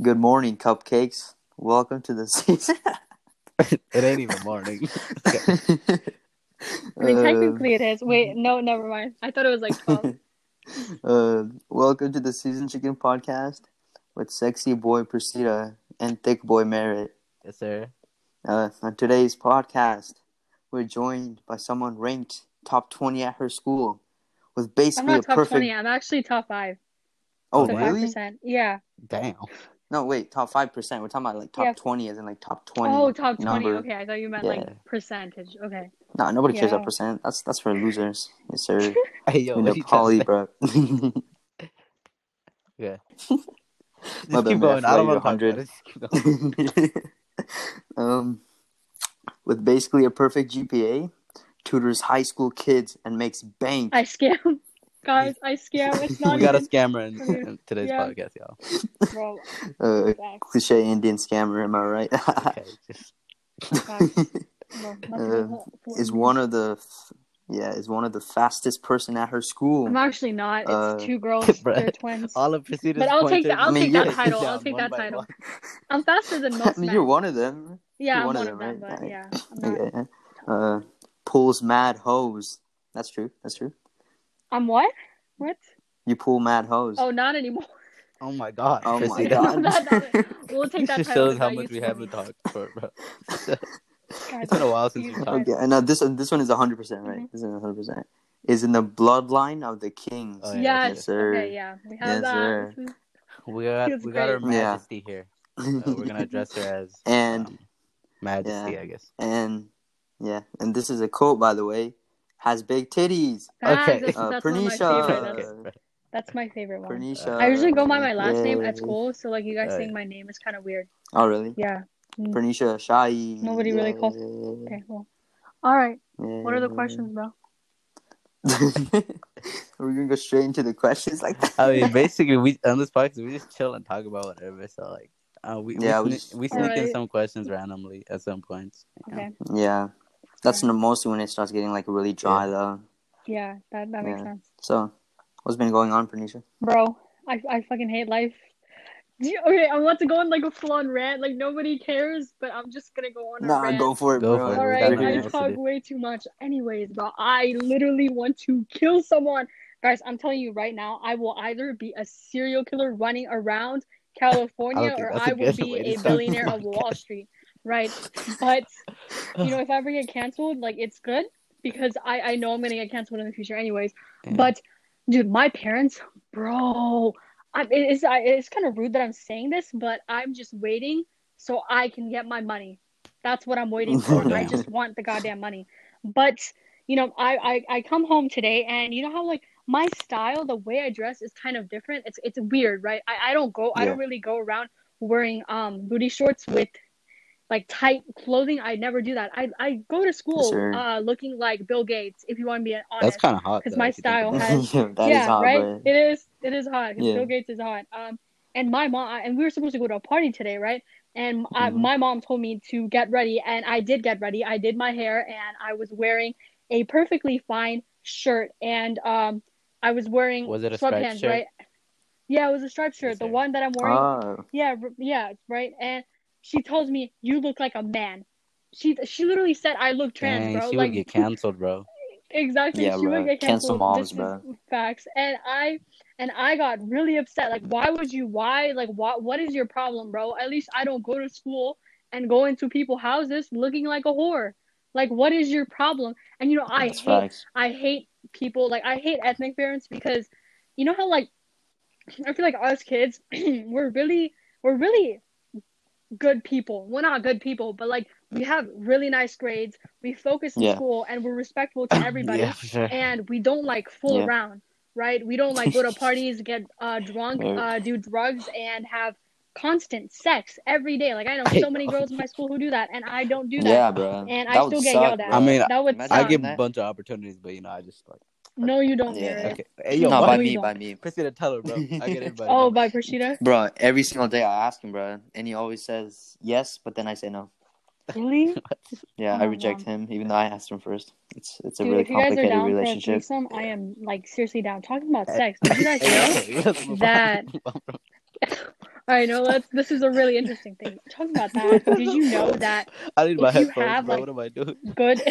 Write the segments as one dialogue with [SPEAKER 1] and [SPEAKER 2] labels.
[SPEAKER 1] Good morning, cupcakes. Welcome to the season.
[SPEAKER 2] it ain't even morning.
[SPEAKER 3] I mean, technically it is. Wait, no, never mind. I thought it was like 12.
[SPEAKER 1] uh, welcome to the Season Chicken Podcast with sexy boy Priscilla and thick boy Merritt.
[SPEAKER 2] yes, sir.
[SPEAKER 1] Uh, on today's podcast, we're joined by someone ranked top 20 at her school with
[SPEAKER 3] I'm
[SPEAKER 1] basically
[SPEAKER 3] not
[SPEAKER 1] a
[SPEAKER 3] top
[SPEAKER 1] perfect.
[SPEAKER 3] 20. I'm actually top 5.
[SPEAKER 1] Oh,
[SPEAKER 3] so
[SPEAKER 1] really?
[SPEAKER 3] 5%. Yeah.
[SPEAKER 2] Damn.
[SPEAKER 1] No, wait, top 5%. We're talking about like top
[SPEAKER 3] Yeah.
[SPEAKER 1] 20 as in like top 20.
[SPEAKER 3] Oh, top 20.
[SPEAKER 1] number.
[SPEAKER 3] Okay, I thought you meant
[SPEAKER 1] Yeah.
[SPEAKER 3] like percentage. Okay.
[SPEAKER 1] Nah, nobody cares
[SPEAKER 3] Yeah.
[SPEAKER 1] about percent. That's that's for losers. Yes, sir.
[SPEAKER 2] Hey, yo,
[SPEAKER 1] you
[SPEAKER 2] what
[SPEAKER 1] know, poly,
[SPEAKER 2] trying to say?
[SPEAKER 1] bro.
[SPEAKER 2] Yeah. Just keep going.
[SPEAKER 1] I
[SPEAKER 2] I don't want to
[SPEAKER 1] you
[SPEAKER 2] talk about it. Just keep going.
[SPEAKER 1] um, with basically a perfect GPA, tutors high school kids and makes bank.
[SPEAKER 3] I scam. Guys, I scam. It's not
[SPEAKER 2] we got a scammer in, in today's
[SPEAKER 3] Yeah.
[SPEAKER 2] podcast, y'all.
[SPEAKER 3] bro.
[SPEAKER 1] Uh, cliche Indian scammer, am I right?
[SPEAKER 2] Okay, just
[SPEAKER 3] Facts.
[SPEAKER 1] Uh, is one of the, f- yeah, is one of the fastest person at her school.
[SPEAKER 3] I'm actually not. It's
[SPEAKER 1] Uh,
[SPEAKER 3] two girls.
[SPEAKER 2] bruh.
[SPEAKER 3] They're twins.
[SPEAKER 2] all of Priscilla's
[SPEAKER 3] But I'll take that- I'll
[SPEAKER 1] I mean,
[SPEAKER 3] take that
[SPEAKER 1] you're-
[SPEAKER 3] title. I'll take that title.
[SPEAKER 2] one.
[SPEAKER 3] I'm faster than
[SPEAKER 1] I mean, you're one of them.
[SPEAKER 3] yeah,
[SPEAKER 1] you're
[SPEAKER 3] I'm
[SPEAKER 1] one
[SPEAKER 3] one
[SPEAKER 1] of
[SPEAKER 3] of
[SPEAKER 1] them,
[SPEAKER 3] them,
[SPEAKER 1] right?
[SPEAKER 3] but
[SPEAKER 1] Yeah.
[SPEAKER 3] yeah, I'm not.
[SPEAKER 1] Yeah. Uh, pulls mad hose. That's true. That's true.
[SPEAKER 3] I'm what? What?
[SPEAKER 1] You pull mad hose.
[SPEAKER 3] Oh, not anymore.
[SPEAKER 2] Oh my god.
[SPEAKER 1] Oh my
[SPEAKER 2] Priscilla.
[SPEAKER 1] God.
[SPEAKER 3] That- that- we'll take
[SPEAKER 2] This
[SPEAKER 3] that
[SPEAKER 2] just
[SPEAKER 3] title.
[SPEAKER 2] shows how
[SPEAKER 3] that
[SPEAKER 2] much we haven't
[SPEAKER 3] be.
[SPEAKER 2] talked for, bro.
[SPEAKER 3] God,
[SPEAKER 2] It's been a while since we
[SPEAKER 3] Jesus
[SPEAKER 2] talked.
[SPEAKER 1] Okay, and now this one, this one is hundred percent right.
[SPEAKER 3] Mhm.
[SPEAKER 1] This is hundred percent. Is in the bloodline of the kings.
[SPEAKER 2] Oh, yeah.
[SPEAKER 3] Yes.
[SPEAKER 1] Yes, sir.
[SPEAKER 3] Okay. Yeah. We have
[SPEAKER 1] Yes,
[SPEAKER 3] that.
[SPEAKER 1] sir.
[SPEAKER 2] We got
[SPEAKER 3] Feels
[SPEAKER 2] we got her
[SPEAKER 3] great.
[SPEAKER 1] Yeah.
[SPEAKER 2] Majesty here. Uh, we're gonna address her as
[SPEAKER 1] And
[SPEAKER 2] um, Majesty,
[SPEAKER 1] yeah.
[SPEAKER 2] I guess.
[SPEAKER 1] and yeah, and this is a quote by the way. Has big titties.
[SPEAKER 3] Facts,
[SPEAKER 2] Okay.
[SPEAKER 3] That's,
[SPEAKER 1] Uh,
[SPEAKER 3] that's one of my
[SPEAKER 1] Pernisha.
[SPEAKER 3] favorite.
[SPEAKER 2] Okay,
[SPEAKER 3] That's, my favorite one.
[SPEAKER 1] Pernisha.
[SPEAKER 3] I usually go by my last name at school, so like you guys
[SPEAKER 2] Uh,
[SPEAKER 3] saying my name is kind of weird.
[SPEAKER 1] Oh really?
[SPEAKER 3] Yeah. Mm.
[SPEAKER 1] Pernisha Shai.
[SPEAKER 3] Nobody really calls- Okay. Well. All right. What are the questions, bro?
[SPEAKER 1] We're gonna go straight into the questions like that.
[SPEAKER 2] I mean, basically, we on this podcast we just chill and talk about whatever. So like, uh, we
[SPEAKER 1] Yeah, we
[SPEAKER 2] we, sne- we sneak in some questions randomly at some points. you know.
[SPEAKER 3] Okay.
[SPEAKER 1] yeah, that's the mostly when it starts getting like really dry though.
[SPEAKER 3] Yeah. That that makes
[SPEAKER 1] Yeah.
[SPEAKER 3] sense.
[SPEAKER 1] So, what's been going on, Pernisha?
[SPEAKER 3] Bro, I I fucking hate life. You- okay, I'm about to go on like a full on rant. Like nobody cares, but I'm just gonna go on a
[SPEAKER 1] Nah,
[SPEAKER 3] rant.
[SPEAKER 1] go for it,
[SPEAKER 2] Go
[SPEAKER 1] bro.
[SPEAKER 2] for it.
[SPEAKER 3] All
[SPEAKER 2] We
[SPEAKER 3] right,
[SPEAKER 2] got
[SPEAKER 1] We're
[SPEAKER 2] nothing
[SPEAKER 3] I
[SPEAKER 1] here.
[SPEAKER 2] else to
[SPEAKER 3] talk way too much. Anyways, bro, I literally want to kill someone. Guys, I'm telling you right now, I will either be a serial killer running around California
[SPEAKER 2] think
[SPEAKER 3] or I will be a billionaire oh of Wall. Street. Right. But you know, if I ever get canceled, like it's good because I I know I'm gonna get canceled in the future anyways.
[SPEAKER 2] Yeah.
[SPEAKER 3] But dude, my parents, bro, I, it is I, it's kind of rude that I'm saying this, but I'm just waiting so I can get my money. That's what I'm waiting for. I just want the goddamn money. But you know, I, I I come home today, and you know how like my style, the way I dress is kind of different. It's it's weird, right? I, I don't go, I don't really go around wearing um booty shorts with like tight clothing. I never do that. I I go to school
[SPEAKER 1] sir.
[SPEAKER 3] uh looking like Bill Gates, if you want to be honest.
[SPEAKER 2] That's kind of hot because
[SPEAKER 3] my
[SPEAKER 2] if you think
[SPEAKER 3] style has-
[SPEAKER 2] it.
[SPEAKER 1] yeah, that is hot,
[SPEAKER 3] right.
[SPEAKER 1] but
[SPEAKER 3] It is. It is hot because
[SPEAKER 1] Yeah.
[SPEAKER 3] Bill Gates is hot. Um, and my mom and we were supposed to go to a party today, right? And I,
[SPEAKER 1] Mhm.
[SPEAKER 3] my mom told me to get ready, and I did get ready. I did my hair, and I was wearing a perfectly fine shirt, and um, I was wearing
[SPEAKER 2] Was it a striped
[SPEAKER 3] sweatpants,
[SPEAKER 2] shirt?
[SPEAKER 3] right? Yeah, it was a striped shirt, the one that I'm wearing.
[SPEAKER 1] oh,
[SPEAKER 3] Yeah, r- yeah, right. And she tells me you look like a man. She she literally said I look trans,
[SPEAKER 2] Dang,
[SPEAKER 3] bro.
[SPEAKER 2] she
[SPEAKER 3] like
[SPEAKER 2] would get canceled, bro.
[SPEAKER 3] Exactly.
[SPEAKER 1] Yeah,
[SPEAKER 3] she
[SPEAKER 1] bro.
[SPEAKER 3] would get
[SPEAKER 1] Cancel
[SPEAKER 3] canceled.
[SPEAKER 1] moms,
[SPEAKER 3] this
[SPEAKER 1] bro.
[SPEAKER 3] facts. And I and I got really upset. Like, why would you? Why? Like, what? What is your problem, bro? At least I don't go to school and go into people's houses looking like a whore. Like, what is your problem? And you know, I
[SPEAKER 1] that's
[SPEAKER 3] hate
[SPEAKER 1] facts.
[SPEAKER 3] I hate people like I hate ethnic parents because you know how like I feel like us kids we're really we're really good people. We're not good people, but like we have really nice grades. We focus in
[SPEAKER 1] Yeah.
[SPEAKER 3] school and we're respectful to everybody
[SPEAKER 2] Yeah, sure.
[SPEAKER 3] and we don't like fool
[SPEAKER 1] Yeah.
[SPEAKER 3] around, right? We don't like go to parties, get uh drunk, uh do drugs and have constant sex every day. Like I know
[SPEAKER 2] Hey,
[SPEAKER 3] so many girls in my school who do that and I don't do that.
[SPEAKER 1] Yeah, bro.
[SPEAKER 3] And I
[SPEAKER 1] That would
[SPEAKER 3] still get
[SPEAKER 1] suck,
[SPEAKER 3] yelled at.
[SPEAKER 1] bro.
[SPEAKER 2] I mean,
[SPEAKER 3] That would
[SPEAKER 2] I
[SPEAKER 3] suck.
[SPEAKER 2] give a bunch of opportunities, but you know, I just like.
[SPEAKER 3] No, you don't,
[SPEAKER 1] Yeah.
[SPEAKER 2] Okay. Hey, yo,
[SPEAKER 1] no, by me, by
[SPEAKER 3] don't.
[SPEAKER 1] me.
[SPEAKER 2] Christina, tell her, bro. I get it, but
[SPEAKER 3] Oh, by Prashida?
[SPEAKER 1] Bro, every single day I ask him, bro, and he always says yes, but then I say no.
[SPEAKER 3] Really?
[SPEAKER 1] Yeah,
[SPEAKER 3] Oh,
[SPEAKER 1] I reject
[SPEAKER 3] wow.
[SPEAKER 1] him, even though I asked him first. It's it's a
[SPEAKER 3] Dude,
[SPEAKER 1] really
[SPEAKER 3] if you guys are
[SPEAKER 1] complicated
[SPEAKER 3] down for a
[SPEAKER 1] relationship.
[SPEAKER 3] threesome, I am like seriously down. Talking about eh. sex, did you guys know?
[SPEAKER 2] Hey, let's move
[SPEAKER 3] that- I know. Let's. This is a really interesting thing. Talking about that, did you know that
[SPEAKER 2] I need my
[SPEAKER 3] If you
[SPEAKER 2] headphones,
[SPEAKER 3] have,
[SPEAKER 2] bro.
[SPEAKER 3] like-
[SPEAKER 2] what am I doing?
[SPEAKER 3] good,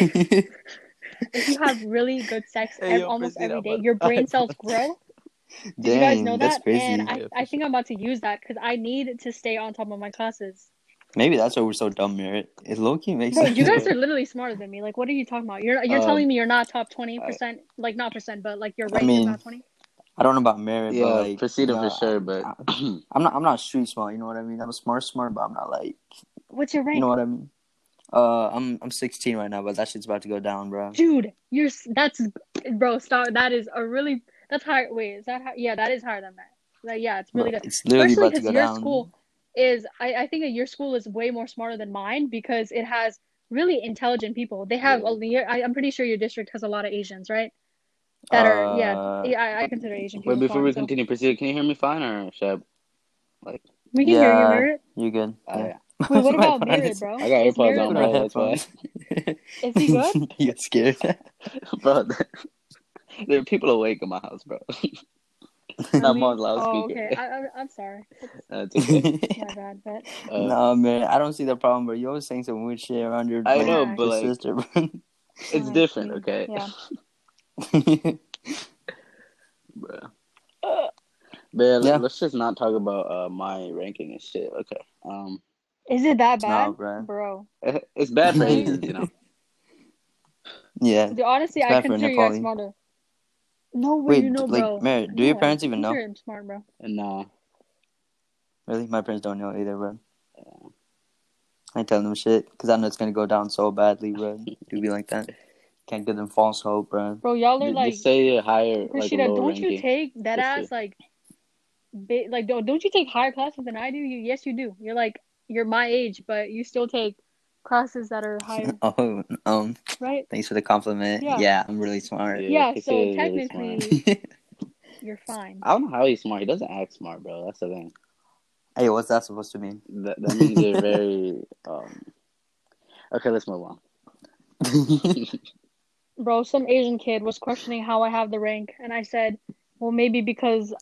[SPEAKER 3] if you have really good sex
[SPEAKER 2] Hey, yo,
[SPEAKER 3] almost
[SPEAKER 2] Christina,
[SPEAKER 3] every day, your brain cells grow. Did
[SPEAKER 1] Dang,
[SPEAKER 3] you guys know that?
[SPEAKER 1] crazy.
[SPEAKER 3] And I, I think I'm about to use that because I need to stay on top of my classes.
[SPEAKER 1] Maybe that's why we're so dumb, Merritt. It low key makes
[SPEAKER 3] Bro,
[SPEAKER 1] sense.
[SPEAKER 3] you guys are literally smarter than me. Like, what are you talking about? You're you're
[SPEAKER 2] Um,
[SPEAKER 3] telling me you're not top twenty percent, like not percent, but like your
[SPEAKER 1] I
[SPEAKER 3] rank
[SPEAKER 1] mean,
[SPEAKER 3] is twenty.
[SPEAKER 1] I don't know about Merritt,
[SPEAKER 2] Yeah,
[SPEAKER 1] but like,
[SPEAKER 2] Precita
[SPEAKER 1] you know,
[SPEAKER 2] for sure, but
[SPEAKER 1] I'm not. I'm not street smart. You know what I mean? I'm smart, smart, but I'm not like.
[SPEAKER 3] What's your rank,
[SPEAKER 1] You know what I mean? Uh, I'm I'm 16 right now, but that shit's about to go down, bro.
[SPEAKER 3] dude? You're that's bro. Stop. That is a really that's higher. Wait, is that high? Yeah, that is higher than that. Like, yeah, it's really
[SPEAKER 1] Bro,
[SPEAKER 3] good.
[SPEAKER 1] It's literally
[SPEAKER 3] Especially
[SPEAKER 1] about to
[SPEAKER 3] because
[SPEAKER 1] go
[SPEAKER 3] your
[SPEAKER 1] down.
[SPEAKER 3] school is. I I think that your school is way more smarter than mine because it has really intelligent people. They have.
[SPEAKER 2] Yeah.
[SPEAKER 3] a- I, I'm pretty sure your district has a lot of Asians, right? That are yeah.
[SPEAKER 1] Uh,
[SPEAKER 3] yeah I, I consider Asian people.
[SPEAKER 2] wait, before we
[SPEAKER 3] smart, so-
[SPEAKER 2] continue, Precita, can you hear me fine or should like
[SPEAKER 3] we can hear you,
[SPEAKER 1] Yeah.
[SPEAKER 3] Merritt.
[SPEAKER 1] You good?
[SPEAKER 2] I?
[SPEAKER 1] Yeah.
[SPEAKER 3] Wait, what about
[SPEAKER 1] phone
[SPEAKER 3] Merritt,
[SPEAKER 1] is-
[SPEAKER 3] bro?
[SPEAKER 2] I got
[SPEAKER 3] Is
[SPEAKER 2] AirPods
[SPEAKER 3] Merritt
[SPEAKER 2] on, bro. That's why.
[SPEAKER 3] Is he good?
[SPEAKER 1] you get scared.
[SPEAKER 2] bro, there are people awake in my house, bro. I'm
[SPEAKER 3] Really?
[SPEAKER 2] on
[SPEAKER 3] Oh,
[SPEAKER 2] loudspeaker.
[SPEAKER 3] okay. I, I, I'm sorry.
[SPEAKER 2] That's okay.
[SPEAKER 3] My bad, but
[SPEAKER 2] Uh,
[SPEAKER 1] no, man, I don't see the problem, But You always saying some weird shit around your
[SPEAKER 2] I
[SPEAKER 1] like,
[SPEAKER 2] know, but
[SPEAKER 1] your
[SPEAKER 2] like,
[SPEAKER 1] sister, bro.
[SPEAKER 2] it's
[SPEAKER 3] Uh,
[SPEAKER 2] different,
[SPEAKER 3] yeah.
[SPEAKER 2] okay?
[SPEAKER 3] Yeah.
[SPEAKER 2] Bro. But yeah,
[SPEAKER 1] Yeah.
[SPEAKER 2] let's just not talk about uh, my ranking and shit. Okay. Um,
[SPEAKER 3] is it that
[SPEAKER 1] No,
[SPEAKER 3] bad,
[SPEAKER 1] bro.
[SPEAKER 3] bro?
[SPEAKER 2] it- it's bad for Asians, you know.
[SPEAKER 1] yeah.
[SPEAKER 3] Dude, honestly, I
[SPEAKER 1] bad for
[SPEAKER 3] consider you guys
[SPEAKER 1] Nepali.
[SPEAKER 3] smarter. No way,
[SPEAKER 1] Wait,
[SPEAKER 3] you know,
[SPEAKER 1] like,
[SPEAKER 3] bro.
[SPEAKER 1] Merritt, do your parents even know?
[SPEAKER 3] I'm smart, bro.
[SPEAKER 2] And nah,
[SPEAKER 1] Really? My parents don't know either, bro. I tell them shit because I know it's gonna go down so badly, bro. Do be like that. Can't give them false hope, bro.
[SPEAKER 3] Bro, y'all are
[SPEAKER 2] just
[SPEAKER 3] like,
[SPEAKER 2] say a higher, like a
[SPEAKER 3] Rashida,
[SPEAKER 2] lower
[SPEAKER 3] don't you take that
[SPEAKER 2] Just
[SPEAKER 3] ass like, ba- like don't don't you take higher classes than I do? You yes, you do. You're like you're my age, but you still take classes that are higher,
[SPEAKER 1] Oh, um,
[SPEAKER 3] right?
[SPEAKER 1] thanks for the compliment.
[SPEAKER 3] Yeah.
[SPEAKER 1] Yeah, I'm really smart.
[SPEAKER 3] Yeah,
[SPEAKER 2] Casey
[SPEAKER 3] so
[SPEAKER 2] is really
[SPEAKER 3] technically- You're fine.
[SPEAKER 2] I don't know how he's smart. He doesn't act smart, bro. That's the thing.
[SPEAKER 1] hey, what's that supposed to mean?
[SPEAKER 2] That, that means you're very. Um... Okay, let's move on.
[SPEAKER 3] Bro, some Asian kid was questioning how I have the rank, and I said, well, maybe because,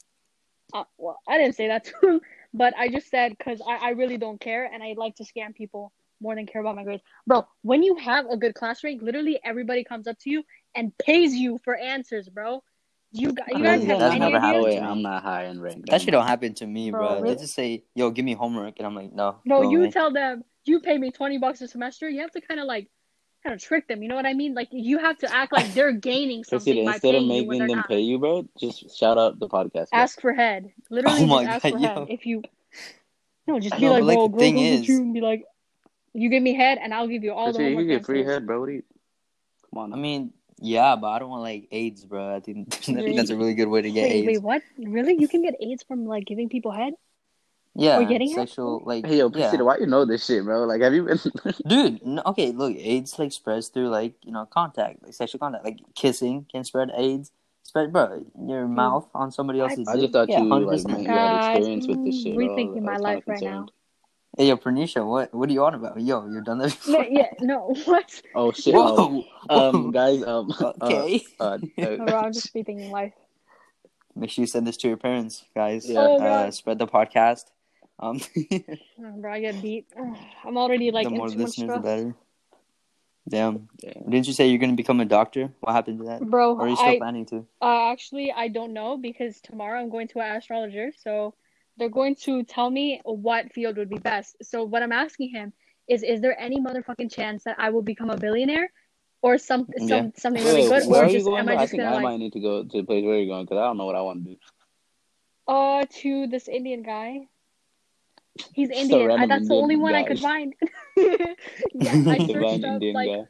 [SPEAKER 3] uh, well, I didn't say that to him, but I just said because I, I really don't care, and I like to scam people more than care about my grades. Bro, when you have a good class rank, literally everybody comes up to you and pays you for answers, bro. You, gu- you guys have
[SPEAKER 1] That's
[SPEAKER 3] any
[SPEAKER 1] never
[SPEAKER 3] idea?
[SPEAKER 1] happened
[SPEAKER 2] way. I'm not high in rank.
[SPEAKER 1] that shit don't happen to me,
[SPEAKER 3] Bro,
[SPEAKER 1] bro.
[SPEAKER 3] really?
[SPEAKER 1] They just say, "Yo, give me homework," and I'm like, "No."
[SPEAKER 3] No, you
[SPEAKER 1] away.
[SPEAKER 3] tell them you pay me twenty bucks a semester. You have to kind of like, kind of trick them. You know what I mean? Like you have to act like they're gaining something
[SPEAKER 2] Christina,
[SPEAKER 3] by
[SPEAKER 2] instead of
[SPEAKER 3] paying you when
[SPEAKER 2] making them
[SPEAKER 3] not.
[SPEAKER 2] pay you, bro, just shout out the podcast. bro.
[SPEAKER 3] Ask for head. Literally,
[SPEAKER 1] Oh my
[SPEAKER 3] just ask
[SPEAKER 1] God,
[SPEAKER 3] for
[SPEAKER 1] yo.
[SPEAKER 3] head. If you no, just be
[SPEAKER 1] No,
[SPEAKER 3] like,
[SPEAKER 1] but, like,
[SPEAKER 3] bro,
[SPEAKER 1] the
[SPEAKER 3] girl
[SPEAKER 1] thing is-
[SPEAKER 3] you and be like, you give me head, and I'll give you all the
[SPEAKER 2] Christina, you
[SPEAKER 3] homework
[SPEAKER 2] can get free head, bro. What do you? Come on.
[SPEAKER 1] I mean, yeah, but I don't want like AIDS, bro. I think, I think that's a really good way to get
[SPEAKER 3] Wait,
[SPEAKER 1] AIDS.
[SPEAKER 3] wait, what? Really? You can get AIDS from like giving people head?
[SPEAKER 1] Yeah,
[SPEAKER 3] Or getting it?
[SPEAKER 1] sexual, like,
[SPEAKER 2] Hey, yo,
[SPEAKER 1] yeah.
[SPEAKER 2] Christina, why you know this shit, bro? Like, have you been?
[SPEAKER 1] Dude, no, okay, look, AIDS like spreads through like you know contact, like sexual contact, like kissing can spread AIDS. Spread, bro, your mouth on somebody else's.
[SPEAKER 2] I just
[SPEAKER 1] dick?
[SPEAKER 2] thought
[SPEAKER 1] yeah,
[SPEAKER 2] you like
[SPEAKER 1] 100%.
[SPEAKER 2] man, you had experience with this shit. bro.
[SPEAKER 3] rethinking my life right now.
[SPEAKER 2] concerned.
[SPEAKER 1] Hey, yo, Pernisha, what what are you on about? Yo, you've done that before?
[SPEAKER 3] No, yeah, no, what?
[SPEAKER 2] Oh shit! Um,
[SPEAKER 1] Whoa,
[SPEAKER 2] um, guys, um,
[SPEAKER 1] okay.
[SPEAKER 2] uh, uh,
[SPEAKER 3] No, I'm just rethinking life.
[SPEAKER 1] Make sure you send this to your parents, guys.
[SPEAKER 2] Yeah.
[SPEAKER 3] Oh,
[SPEAKER 1] uh, spread the podcast. Um,
[SPEAKER 3] Oh, bro, I get beat. I'm already like
[SPEAKER 1] the more
[SPEAKER 3] too much
[SPEAKER 1] listeners, the better. Damn.
[SPEAKER 2] Damn.
[SPEAKER 1] Didn't you say you're gonna become a doctor? What happened to that?
[SPEAKER 3] Bro,
[SPEAKER 1] Or are you still
[SPEAKER 3] I
[SPEAKER 1] planning to?
[SPEAKER 3] uh, actually I don't know because tomorrow I'm going to an astrologer, so they're going to tell me what field would be best. So what I'm asking him is, is there any motherfucking chance that I will become a billionaire, or some, some
[SPEAKER 1] Yeah.
[SPEAKER 3] something really
[SPEAKER 2] Wait,
[SPEAKER 3] good,
[SPEAKER 2] where
[SPEAKER 3] or
[SPEAKER 2] are you
[SPEAKER 3] just
[SPEAKER 2] going?
[SPEAKER 3] am? I
[SPEAKER 2] I
[SPEAKER 3] just
[SPEAKER 2] think
[SPEAKER 3] gonna
[SPEAKER 2] I
[SPEAKER 3] like
[SPEAKER 2] might need to go to the place where you're going because I don't know what I want to do.
[SPEAKER 3] uh to this Indian guy? He's Indian. I,
[SPEAKER 2] random
[SPEAKER 3] that's the only one I could find. yeah, I searched up
[SPEAKER 2] Indian
[SPEAKER 3] like
[SPEAKER 2] guy.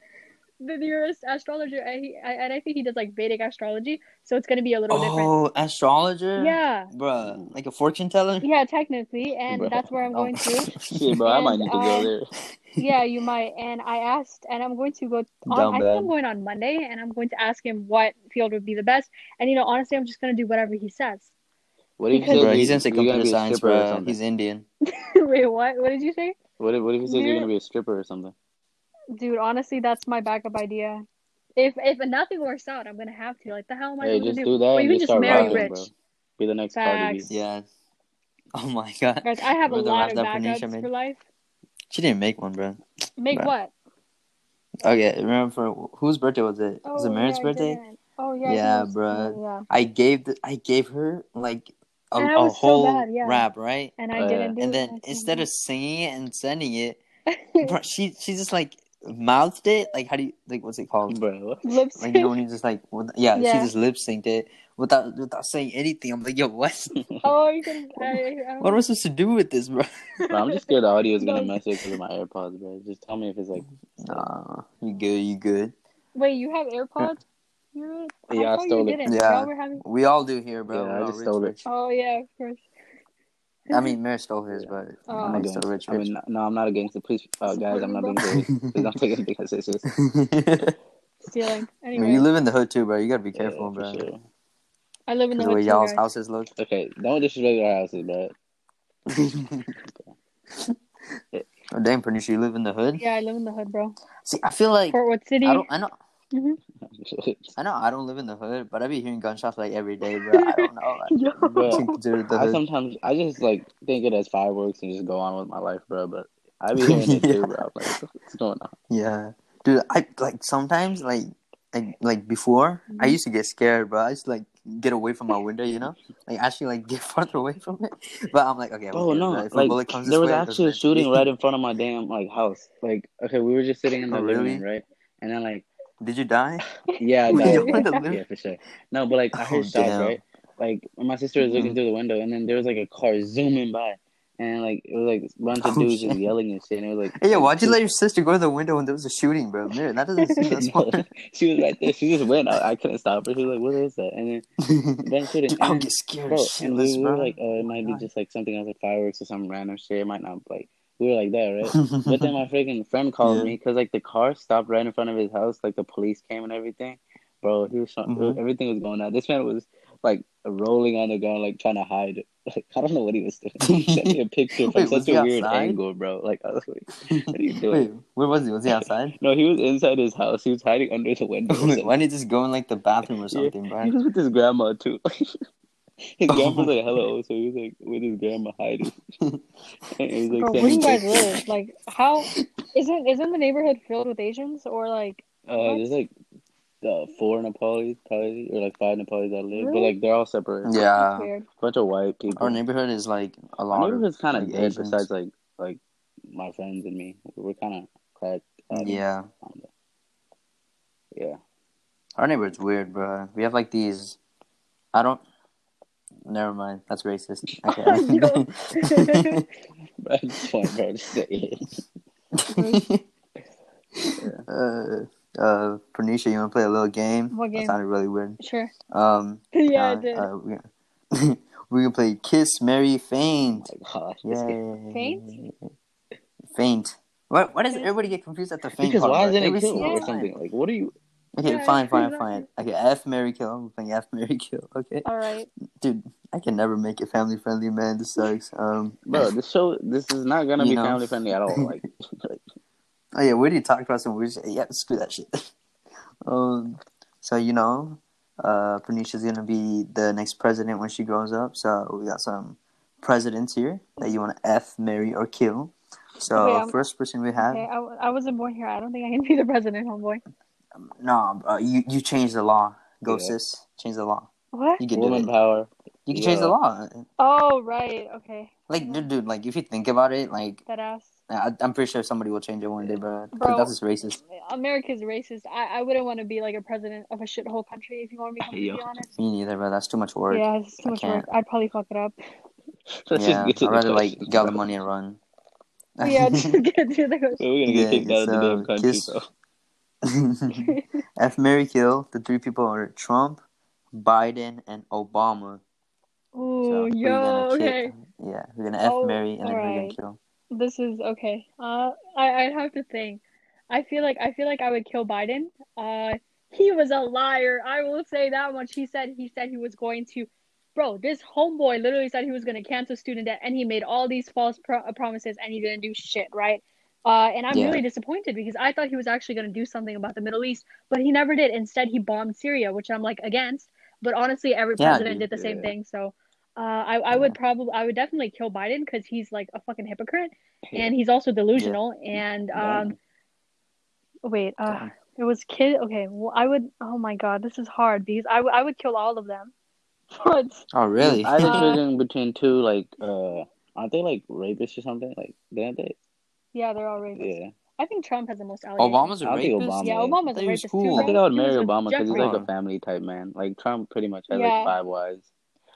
[SPEAKER 3] the nearest astrologer, and, he, I, and I think he does like Vedic astrology, so it's gonna be a little different.
[SPEAKER 1] Oh, astrologer.
[SPEAKER 3] Yeah,
[SPEAKER 1] Bruh, like a fortune teller.
[SPEAKER 3] yeah, technically, and
[SPEAKER 2] Bruh.
[SPEAKER 3] that's where I'm
[SPEAKER 1] Oh.
[SPEAKER 3] going to.
[SPEAKER 2] Shit, bro, I might need to
[SPEAKER 3] uh,
[SPEAKER 2] go there.
[SPEAKER 3] Yeah, you might. And I asked, and I'm going to go on. I think. I'm going on Monday, and I'm going to ask him what field would be the best. And you know, honestly, I'm just gonna do whatever he says.
[SPEAKER 2] What if you
[SPEAKER 3] because-
[SPEAKER 2] said
[SPEAKER 1] Bro, he's into
[SPEAKER 2] gonna
[SPEAKER 1] computer
[SPEAKER 2] be a
[SPEAKER 1] science,
[SPEAKER 2] stripper
[SPEAKER 1] bro. He's Indian.
[SPEAKER 3] Wait, what? What did you say,
[SPEAKER 2] What if, what if he says you're
[SPEAKER 3] You're-
[SPEAKER 2] gonna be a stripper or something?
[SPEAKER 3] dude? Honestly, that's my backup idea. If if nothing works out, I'm gonna have to. Like, the hell am I
[SPEAKER 2] Hey,
[SPEAKER 3] supposed
[SPEAKER 2] just
[SPEAKER 3] to
[SPEAKER 2] do that
[SPEAKER 3] Or
[SPEAKER 2] and
[SPEAKER 3] you
[SPEAKER 2] just
[SPEAKER 3] just marry
[SPEAKER 2] rocking,
[SPEAKER 3] rich.
[SPEAKER 2] bro. Be the next Cardi B.
[SPEAKER 3] Facts.
[SPEAKER 1] Yeah. Oh my god.
[SPEAKER 3] Guys, I have a
[SPEAKER 1] Remember the
[SPEAKER 3] lot of
[SPEAKER 1] rap that Phoenicia
[SPEAKER 3] backups
[SPEAKER 1] made?
[SPEAKER 3] for life.
[SPEAKER 1] She didn't make one, bro.
[SPEAKER 3] Make
[SPEAKER 1] Right.
[SPEAKER 3] what?
[SPEAKER 1] Okay, remember for whose birthday was it? was it oh, Meredith's
[SPEAKER 3] Oh, yeah,
[SPEAKER 1] birthday?
[SPEAKER 3] Oh yeah. I
[SPEAKER 1] Yeah,
[SPEAKER 3] think it was-
[SPEAKER 1] bruh.
[SPEAKER 3] Yeah.
[SPEAKER 1] I gave the, I gave her like a,
[SPEAKER 3] And I
[SPEAKER 1] a
[SPEAKER 3] was so
[SPEAKER 1] whole
[SPEAKER 3] bad, yeah.
[SPEAKER 1] rap, right?
[SPEAKER 3] And I
[SPEAKER 2] Oh,
[SPEAKER 3] didn't do
[SPEAKER 1] And then
[SPEAKER 3] I
[SPEAKER 1] instead of singing it and sending it, bro, she she just like mouthed it. Like how do you like what's it called?
[SPEAKER 2] Bro, what?
[SPEAKER 3] lip
[SPEAKER 1] Like you know when you just like with, yeah,
[SPEAKER 3] Yeah.
[SPEAKER 1] she just lip synced it without without saying anything. I'm like, yo, what?
[SPEAKER 3] Oh, you can. I, I,
[SPEAKER 1] What am I supposed to do with this, bro?
[SPEAKER 2] Bro, I'm just scared the audio is gonna mess with because of my AirPods, bro. Just tell me if it's like.
[SPEAKER 1] Nah, you good, you good.
[SPEAKER 3] Wait, you have AirPods? You're,
[SPEAKER 2] Yeah, I
[SPEAKER 3] thought
[SPEAKER 2] stole it.
[SPEAKER 1] Yeah.
[SPEAKER 3] Y'all having.
[SPEAKER 1] We all do here, bro.
[SPEAKER 2] Yeah, I
[SPEAKER 1] all
[SPEAKER 2] just
[SPEAKER 1] rich,
[SPEAKER 2] stole it.
[SPEAKER 1] rich.
[SPEAKER 3] Oh yeah, of course.
[SPEAKER 1] I mean, Mary stole his, but
[SPEAKER 3] Oh.
[SPEAKER 2] I'm
[SPEAKER 1] I'm
[SPEAKER 2] against.
[SPEAKER 1] still rich,
[SPEAKER 2] I mean, no, I'm not against it. Please, uh, guys, I'm not being serious. Please don't take anything as serious.
[SPEAKER 3] Stealing.
[SPEAKER 1] Man,
[SPEAKER 3] Anyway,
[SPEAKER 1] you live in the hood too, bro. You gotta be
[SPEAKER 2] Yeah,
[SPEAKER 1] careful,
[SPEAKER 2] for
[SPEAKER 1] bro.
[SPEAKER 2] sure.
[SPEAKER 3] I live in the
[SPEAKER 1] The way
[SPEAKER 3] hood too,
[SPEAKER 1] y'all's
[SPEAKER 3] guys.
[SPEAKER 1] houses look.
[SPEAKER 2] Okay, don't disrespect our houses, bro.
[SPEAKER 1] oh, dang, Pernisha, you live in the hood.
[SPEAKER 3] Yeah, I live in the hood, bro.
[SPEAKER 1] See, I feel like
[SPEAKER 3] Fort Worth City.
[SPEAKER 1] I don't. I know.
[SPEAKER 3] Hmm
[SPEAKER 1] I know. I don't live in the hood, but I be hearing gunshots like every day, bro. I don't know. Like,
[SPEAKER 2] Bro,
[SPEAKER 1] I consider it the
[SPEAKER 2] I
[SPEAKER 1] hood.
[SPEAKER 2] sometimes I just like think it as fireworks and just go on with my life, bro. But I be hearing it too, bro. Like, what's going on?
[SPEAKER 1] Yeah, dude. I like sometimes like like like before. I
[SPEAKER 3] Mhm.
[SPEAKER 1] used to get scared, bro. I used to like get away from my window, you know, like actually like get farther away from it. But I'm like, okay,
[SPEAKER 2] Oh
[SPEAKER 1] okay,
[SPEAKER 2] no!
[SPEAKER 1] bro, if a
[SPEAKER 2] Like
[SPEAKER 1] bullet comes
[SPEAKER 2] there
[SPEAKER 1] this
[SPEAKER 2] was
[SPEAKER 1] way,
[SPEAKER 2] actually a shooting right in front of my damn like house. Like okay, we were just sitting in the
[SPEAKER 1] Oh,
[SPEAKER 2] living
[SPEAKER 1] really?
[SPEAKER 2] room, right? And then like
[SPEAKER 1] Did you die?
[SPEAKER 2] yeah, I
[SPEAKER 1] Wait,
[SPEAKER 2] died.
[SPEAKER 1] you were in the
[SPEAKER 3] Yeah.
[SPEAKER 2] for sure. No, but like I
[SPEAKER 1] Oh,
[SPEAKER 2] heard shots,
[SPEAKER 1] damn.
[SPEAKER 2] right? Like my sister was looking
[SPEAKER 1] Mhm.
[SPEAKER 2] through the window, and then there was like a car zooming by, and like it was like a bunch of
[SPEAKER 1] Oh,
[SPEAKER 2] dudes
[SPEAKER 1] shit.
[SPEAKER 2] just yelling and shit. And it was like,
[SPEAKER 1] Hey, yo,
[SPEAKER 2] like,
[SPEAKER 1] why'd you let your sister go to the window when there was a shooting, bro? Man, that doesn't seem that
[SPEAKER 2] No, she was right there. She just went. I, I couldn't stop her. She was like, "What is that?" And then of shooting.
[SPEAKER 1] Dude, I
[SPEAKER 2] and
[SPEAKER 1] would get scared
[SPEAKER 2] bro, and we, were
[SPEAKER 1] bro.
[SPEAKER 2] like, "Oh, it might be just like something else, like fireworks or some random shit. It might not like." We were like that, right? But then my freaking friend called
[SPEAKER 1] Yeah.
[SPEAKER 2] me because like the car stopped right in front of his house, like the police came and everything. Bro, he was
[SPEAKER 1] Mhm.
[SPEAKER 2] everything was going on. This man was like rolling on the ground, like trying to hide. Like, I don't know what he was doing. He sent me a picture from
[SPEAKER 1] Wait,
[SPEAKER 2] such a weird
[SPEAKER 1] outside?
[SPEAKER 2] angle, bro. Like I was like, what are you
[SPEAKER 1] Wait,
[SPEAKER 2] doing?
[SPEAKER 1] where was he? Was he outside?
[SPEAKER 2] No, he was inside his house. He was hiding under the window.
[SPEAKER 1] Wait, why didn't he just go in like the bathroom or
[SPEAKER 2] Yeah,
[SPEAKER 1] something,
[SPEAKER 2] He was with his grandma too. his grandma's like hello, so he was like with his grandma hiding. and he was like
[SPEAKER 3] Bro, where do you guys live? Like, how isn't isn't the neighborhood filled with Asians or like?
[SPEAKER 2] Uh, there's like uh, four Nepalis probably, or like five Nepalis that live, but like they're all separate.
[SPEAKER 1] Yeah,
[SPEAKER 3] That's weird.
[SPEAKER 2] bunch of white people.
[SPEAKER 1] our neighborhood is like a lot of
[SPEAKER 2] neighborhood's kind of
[SPEAKER 1] like,
[SPEAKER 2] dead.
[SPEAKER 1] Asians.
[SPEAKER 2] Besides like like my friends and me, we're kind of cracked. out
[SPEAKER 1] Yeah,
[SPEAKER 2] kinda. Yeah.
[SPEAKER 1] our neighborhood's weird, bro. We have like these. I don't. Never mind. That's racist. Okay.
[SPEAKER 2] But it's fun, bro. Just say it.
[SPEAKER 1] uh, uh, Pernisha, you want to play a little game?
[SPEAKER 3] What game?
[SPEAKER 1] That sounded really weird.
[SPEAKER 3] Sure.
[SPEAKER 1] Um,
[SPEAKER 3] yeah,
[SPEAKER 1] uh,
[SPEAKER 3] I did.
[SPEAKER 1] uh, we we're gonna play Kiss, Mary, Faint.
[SPEAKER 2] Oh my gosh.
[SPEAKER 1] Yay.
[SPEAKER 3] Faint?
[SPEAKER 1] Faint. What? Why does everybody get confused at the faint
[SPEAKER 2] Because
[SPEAKER 1] part?
[SPEAKER 2] why isn't it
[SPEAKER 1] Every
[SPEAKER 2] kill or something? Like, what are you?
[SPEAKER 1] Okay,
[SPEAKER 3] Yeah,
[SPEAKER 1] fine, fine,
[SPEAKER 3] exactly.
[SPEAKER 1] fine. Okay, F Mary Kill. I'm playing F Mary Kill. Okay,
[SPEAKER 3] All right.
[SPEAKER 1] dude, I can never make it family friendly, man. This sucks. Um,
[SPEAKER 2] Bro, this show, this is not gonna be
[SPEAKER 1] know.
[SPEAKER 2] family friendly at all. Like, like
[SPEAKER 1] oh yeah, we already talked about some weird shit. Yeah, screw that shit. um, so you know, uh, Pernisha's gonna be the next president when she grows up. So we got some presidents here that you want to F, marry, or kill. So
[SPEAKER 3] Okay, um,
[SPEAKER 1] first person we have,
[SPEAKER 3] Okay, I, w- I wasn't born here. I don't think I can be the president, homeboy.
[SPEAKER 1] No, uh, you you change the law. Go
[SPEAKER 2] Yeah.
[SPEAKER 1] sis, change the law.
[SPEAKER 3] What?
[SPEAKER 1] You can do
[SPEAKER 2] woman
[SPEAKER 1] it.
[SPEAKER 2] power.
[SPEAKER 1] You can change the law.
[SPEAKER 3] Oh, right. Okay.
[SPEAKER 1] Like, dude, dude, like if you think about it, like
[SPEAKER 3] That ass.
[SPEAKER 1] I, I'm pretty sure somebody will change it one day, bro. 'Cause
[SPEAKER 3] Bro.
[SPEAKER 1] That's just racist.
[SPEAKER 3] America's racist. I, I wouldn't want to be like a president of a shithole country if you want me to be completely honest.
[SPEAKER 1] Me neither, bro. That's too much work.
[SPEAKER 3] Yeah, it's too
[SPEAKER 1] I
[SPEAKER 3] much
[SPEAKER 1] can't.
[SPEAKER 3] work. I'd probably fuck it up.
[SPEAKER 2] Let's
[SPEAKER 1] yeah,
[SPEAKER 2] just get to
[SPEAKER 1] I'd rather like
[SPEAKER 2] questions,
[SPEAKER 1] get all the money and run.
[SPEAKER 3] yeah, just get to the
[SPEAKER 2] We're gonna get
[SPEAKER 1] Yeah,
[SPEAKER 2] kicked out of the damn country,
[SPEAKER 1] kiss-
[SPEAKER 2] bro.
[SPEAKER 1] F. Mary Kill. The three people are Trump, Biden, and Obama. So
[SPEAKER 3] Ooh,
[SPEAKER 1] who
[SPEAKER 3] yo,
[SPEAKER 1] gonna
[SPEAKER 3] okay.
[SPEAKER 1] Yeah, we're gonna F.
[SPEAKER 3] Oh,
[SPEAKER 1] Mary, and then we're gonna kill.
[SPEAKER 3] This is okay. Uh, I I'd have to think. I feel like I feel like I would kill Biden. Uh, he was a liar. I will say that much. He said he said he was going to. Bro, this homeboy literally said he was going to cancel student debt, and he made all these false pro- promises, and he didn't do shit, right? Uh, and I'm
[SPEAKER 1] Yeah.
[SPEAKER 3] really disappointed because I thought he was actually going to do something about the Middle East, but he never did. Instead, he bombed Syria, which I'm like against. But honestly, every
[SPEAKER 1] Yeah,
[SPEAKER 3] president did the same
[SPEAKER 2] yeah.
[SPEAKER 3] thing. So Uh, I I would probably I would definitely kill Biden because he's like a fucking hypocrite and he's also delusional and
[SPEAKER 2] Yeah.
[SPEAKER 3] um. Wait, uh, it was kid. Okay, well, I would. Oh my god, this is hard because I would I would kill all of them. But
[SPEAKER 1] Oh, really?
[SPEAKER 2] I was choosing between two, like, uh, aren't they like rapists or something? Like, didn't they?
[SPEAKER 3] Yeah, they're all rapists.
[SPEAKER 2] Yeah.
[SPEAKER 3] I think Trump has the most allegations.
[SPEAKER 1] Obama's a
[SPEAKER 2] I think
[SPEAKER 1] rapist.
[SPEAKER 2] Obama-
[SPEAKER 3] Yeah, Obama's
[SPEAKER 1] thought
[SPEAKER 3] a
[SPEAKER 1] he
[SPEAKER 3] rapist
[SPEAKER 1] cool.
[SPEAKER 3] too.
[SPEAKER 2] I think I would marry Obama because he's like a family type man. Like Trump pretty much has
[SPEAKER 3] Yeah.
[SPEAKER 2] like five wives.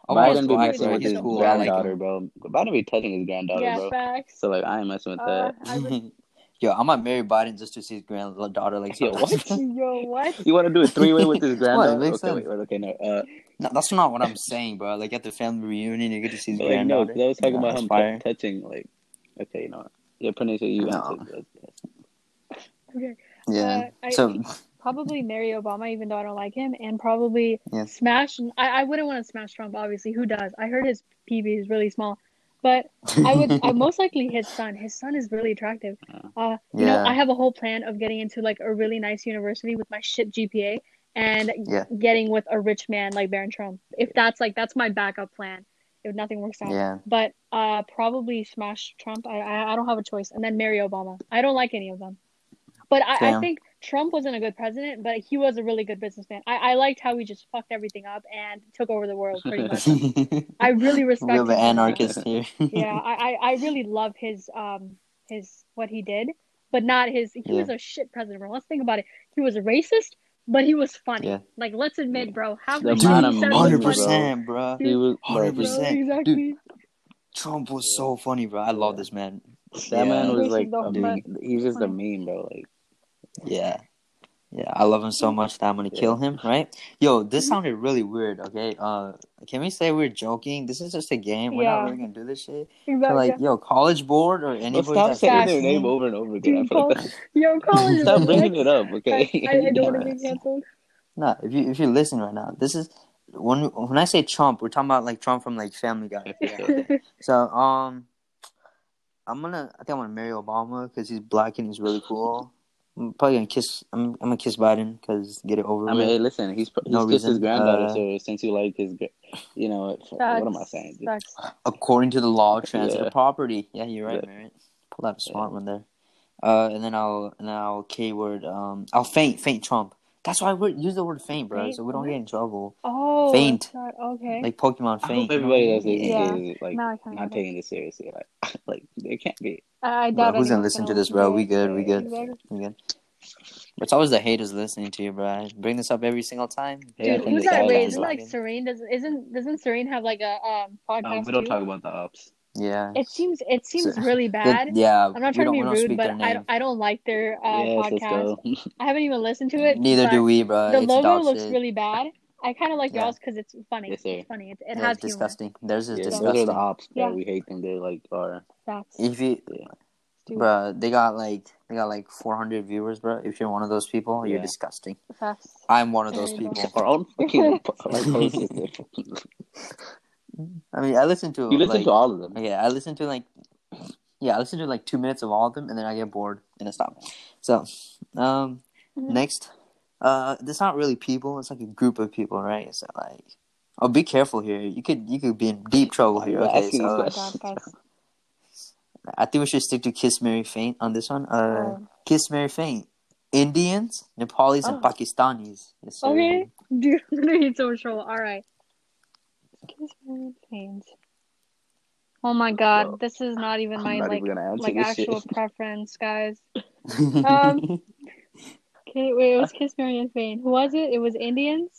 [SPEAKER 1] Obama's
[SPEAKER 2] Biden be
[SPEAKER 1] black,
[SPEAKER 2] messing
[SPEAKER 1] bro.
[SPEAKER 2] with
[SPEAKER 1] He's
[SPEAKER 2] his
[SPEAKER 1] cool. I like
[SPEAKER 2] granddaughter,
[SPEAKER 1] him.
[SPEAKER 2] bro. Biden be touching his granddaughter,
[SPEAKER 3] Yeah,
[SPEAKER 2] bro.
[SPEAKER 3] facts.
[SPEAKER 2] So like, I ain't messing with
[SPEAKER 3] Uh,
[SPEAKER 2] that.
[SPEAKER 3] I would,
[SPEAKER 1] Yo, I might marry Biden just to see his granddaughter like
[SPEAKER 2] Yo, what?
[SPEAKER 3] yo, what?
[SPEAKER 2] You want to do a three way with his granddaughter?
[SPEAKER 1] makes
[SPEAKER 2] okay,
[SPEAKER 1] sense.
[SPEAKER 2] wait, wait, okay, no. Uh,
[SPEAKER 1] No, that's not what I'm saying, bro. Like at the family reunion, you get to see his
[SPEAKER 2] but, like, no, I was talking
[SPEAKER 1] Yeah,
[SPEAKER 2] about him t- touching, like, okay, you know, what? Yeah, Pernilla, you
[SPEAKER 1] No.
[SPEAKER 2] answered.
[SPEAKER 3] Okay.
[SPEAKER 1] Yeah.
[SPEAKER 3] Uh, I-
[SPEAKER 1] so
[SPEAKER 3] Probably marry Obama, even though I don't like him, and probably
[SPEAKER 1] Yeah.
[SPEAKER 3] smash. I, I wouldn't want to smash Trump, obviously. Who does? I heard his PV is really small, but I would. I most likely his son. His son is really attractive. Uh, you know, I have a whole plan of getting into like a really nice university with my shit GPA and
[SPEAKER 1] Yeah.
[SPEAKER 3] getting with a rich man like Barron Trump. If that's like that's my backup plan. If nothing works out.
[SPEAKER 1] yeah.
[SPEAKER 3] But uh, probably smash Trump. I, I I don't have a choice, and then marry Obama. I don't like any of them, but I, I think Trump wasn't a good president, but he was a really good businessman. I, I liked how he just fucked everything up and took over the world pretty much. I really respect.
[SPEAKER 1] we have an
[SPEAKER 3] for
[SPEAKER 1] anarchist here.
[SPEAKER 3] yeah, I, I I really love his um his what he did, but not his. He
[SPEAKER 1] Yeah.
[SPEAKER 3] was a shit president. Let's think about it. He was a racist, but he was funny.
[SPEAKER 1] Yeah.
[SPEAKER 3] Like let's admit, bro. how
[SPEAKER 2] The
[SPEAKER 3] the
[SPEAKER 1] Dude,
[SPEAKER 2] amount
[SPEAKER 3] he
[SPEAKER 2] of
[SPEAKER 3] was
[SPEAKER 1] hundred
[SPEAKER 2] memes,
[SPEAKER 3] funny.
[SPEAKER 1] percent, bro.
[SPEAKER 2] He was,
[SPEAKER 1] hundred percent,
[SPEAKER 3] exactly.
[SPEAKER 1] Trump was so funny, bro. I love this man.
[SPEAKER 2] that man was like,
[SPEAKER 3] though,
[SPEAKER 2] a he was just a meme, bro. Like,
[SPEAKER 1] Yeah. Yeah, I love him so much that I'm gonna kill him, right? Yo, this sounded really weird, okay? Uh can we say we're joking? This is just a game. We're
[SPEAKER 3] Yeah.
[SPEAKER 1] not really gonna do this shit. So,
[SPEAKER 3] Exactly.
[SPEAKER 1] like, yo, college board or
[SPEAKER 2] Bro,
[SPEAKER 1] anybody
[SPEAKER 2] stop
[SPEAKER 1] that's
[SPEAKER 2] saying their name over and over again. I like
[SPEAKER 3] call-
[SPEAKER 2] that's-
[SPEAKER 3] Yo, college.
[SPEAKER 2] Stop bringing it up, okay?
[SPEAKER 3] I, I, I don't want to
[SPEAKER 1] Yeah.
[SPEAKER 3] get canceled.
[SPEAKER 1] No, if you if you listen right now, this is when when I say Trump, we're talking about like Trump from like Family Guy. So um, I'm gonna I think I'm gonna marry Obama because he's black and he's really cool. I'm probably gonna kiss. I'm I'm gonna kiss Biden because get it over
[SPEAKER 2] I
[SPEAKER 1] with.
[SPEAKER 2] mean, hey, listen, he's he's
[SPEAKER 1] No
[SPEAKER 2] kissed his granddaughter,
[SPEAKER 1] Uh,
[SPEAKER 2] so since you like his, you know, what, what am I saying?
[SPEAKER 3] facts.
[SPEAKER 1] According to the law of transitive
[SPEAKER 2] Yeah.
[SPEAKER 1] property. Yeah, you're right,
[SPEAKER 2] Yeah.
[SPEAKER 1] Merritt. Pull out a smart one there. Uh, and then I'll and then I'll keyword um I'll faint faint Trump. That's why we use the word faint, bro,
[SPEAKER 3] Faint?
[SPEAKER 1] so we don't get in trouble.
[SPEAKER 3] Oh,
[SPEAKER 1] Faint.
[SPEAKER 3] not- okay.
[SPEAKER 1] Like Pokemon
[SPEAKER 2] I
[SPEAKER 1] faint.
[SPEAKER 2] hope everybody that's listening
[SPEAKER 3] Yeah.
[SPEAKER 2] to this, like
[SPEAKER 3] Now I
[SPEAKER 2] not
[SPEAKER 3] it.
[SPEAKER 2] taking this seriously. Like, like they can't be.
[SPEAKER 3] I I
[SPEAKER 1] Bro,
[SPEAKER 3] doubt
[SPEAKER 1] who's gonna listen
[SPEAKER 3] gonna
[SPEAKER 1] this, bro? We good, we good,
[SPEAKER 3] Exactly.
[SPEAKER 1] we good. It's always the haters listening to you, bro. I bring this up every single time.
[SPEAKER 3] Dude,
[SPEAKER 2] from
[SPEAKER 3] who's
[SPEAKER 2] the
[SPEAKER 3] that? Wait,
[SPEAKER 2] sidelines,
[SPEAKER 3] isn't like Serene? Doesn't isn't doesn't Serene have like a um podcast
[SPEAKER 2] Um, we don't
[SPEAKER 3] too?
[SPEAKER 2] talk about the ops.
[SPEAKER 1] Yeah.
[SPEAKER 3] It seems it seems
[SPEAKER 1] So-
[SPEAKER 3] really bad.
[SPEAKER 1] yeah.
[SPEAKER 3] I'm not trying to be rude, but I don't, I don't like their uh,
[SPEAKER 2] yes,
[SPEAKER 3] podcast. I haven't even listened to it.
[SPEAKER 1] Neither do we, bro.
[SPEAKER 3] The
[SPEAKER 1] it's
[SPEAKER 3] logo
[SPEAKER 1] dog
[SPEAKER 3] looks really bad. I kind of like
[SPEAKER 1] Yeah.
[SPEAKER 3] y'all's because it's funny.
[SPEAKER 2] Yes,
[SPEAKER 3] it's funny. It, it
[SPEAKER 1] Yeah,
[SPEAKER 3] has
[SPEAKER 1] it's
[SPEAKER 3] humor.
[SPEAKER 1] disgusting. Theirs is
[SPEAKER 2] Yeah, those
[SPEAKER 1] disgusting.
[SPEAKER 2] are the ops, bro.
[SPEAKER 3] Yeah.
[SPEAKER 2] We hate them. They're like our.
[SPEAKER 3] Facts.
[SPEAKER 1] If you,
[SPEAKER 3] Dude,
[SPEAKER 1] bro, they got like they got like 400 viewers, bro. If you're one of those people, you're disgusting.
[SPEAKER 3] Facts.
[SPEAKER 1] I'm one of those
[SPEAKER 3] There you go.
[SPEAKER 1] people.
[SPEAKER 2] Our own fucking like, post is there.
[SPEAKER 1] I mean, I listen to
[SPEAKER 2] You listen
[SPEAKER 1] like,
[SPEAKER 2] to all of them.
[SPEAKER 1] Yeah, I listen to like yeah, I listen to like two minutes of all of them, and then I get bored and I stop. So, um,
[SPEAKER 3] Mhm.
[SPEAKER 1] next, uh, it's not really people; it's like a group of people, right? So, like, oh, be careful here. You could you could be in deep trouble here. Okay,
[SPEAKER 2] asking
[SPEAKER 3] Oh
[SPEAKER 1] so
[SPEAKER 3] my god.
[SPEAKER 1] I think we should stick to Kiss Mary Faint on this one. Uh,
[SPEAKER 3] Oh.
[SPEAKER 1] Kiss Mary Faint. Indians, Nepalis, and
[SPEAKER 3] Oh.
[SPEAKER 1] Pakistanis. Yes, sir.
[SPEAKER 3] Okay, dude, I'm gonna get so much trouble. All right. Kiss my veins. Oh my god,
[SPEAKER 2] Bro,
[SPEAKER 3] this is not even
[SPEAKER 2] I'm
[SPEAKER 3] my
[SPEAKER 2] not
[SPEAKER 3] like
[SPEAKER 2] even
[SPEAKER 3] like actual
[SPEAKER 2] shit.
[SPEAKER 3] preference, guys. Um, Okay, wait, it was Kiss Mary and Fane. Who was it? It was Indians.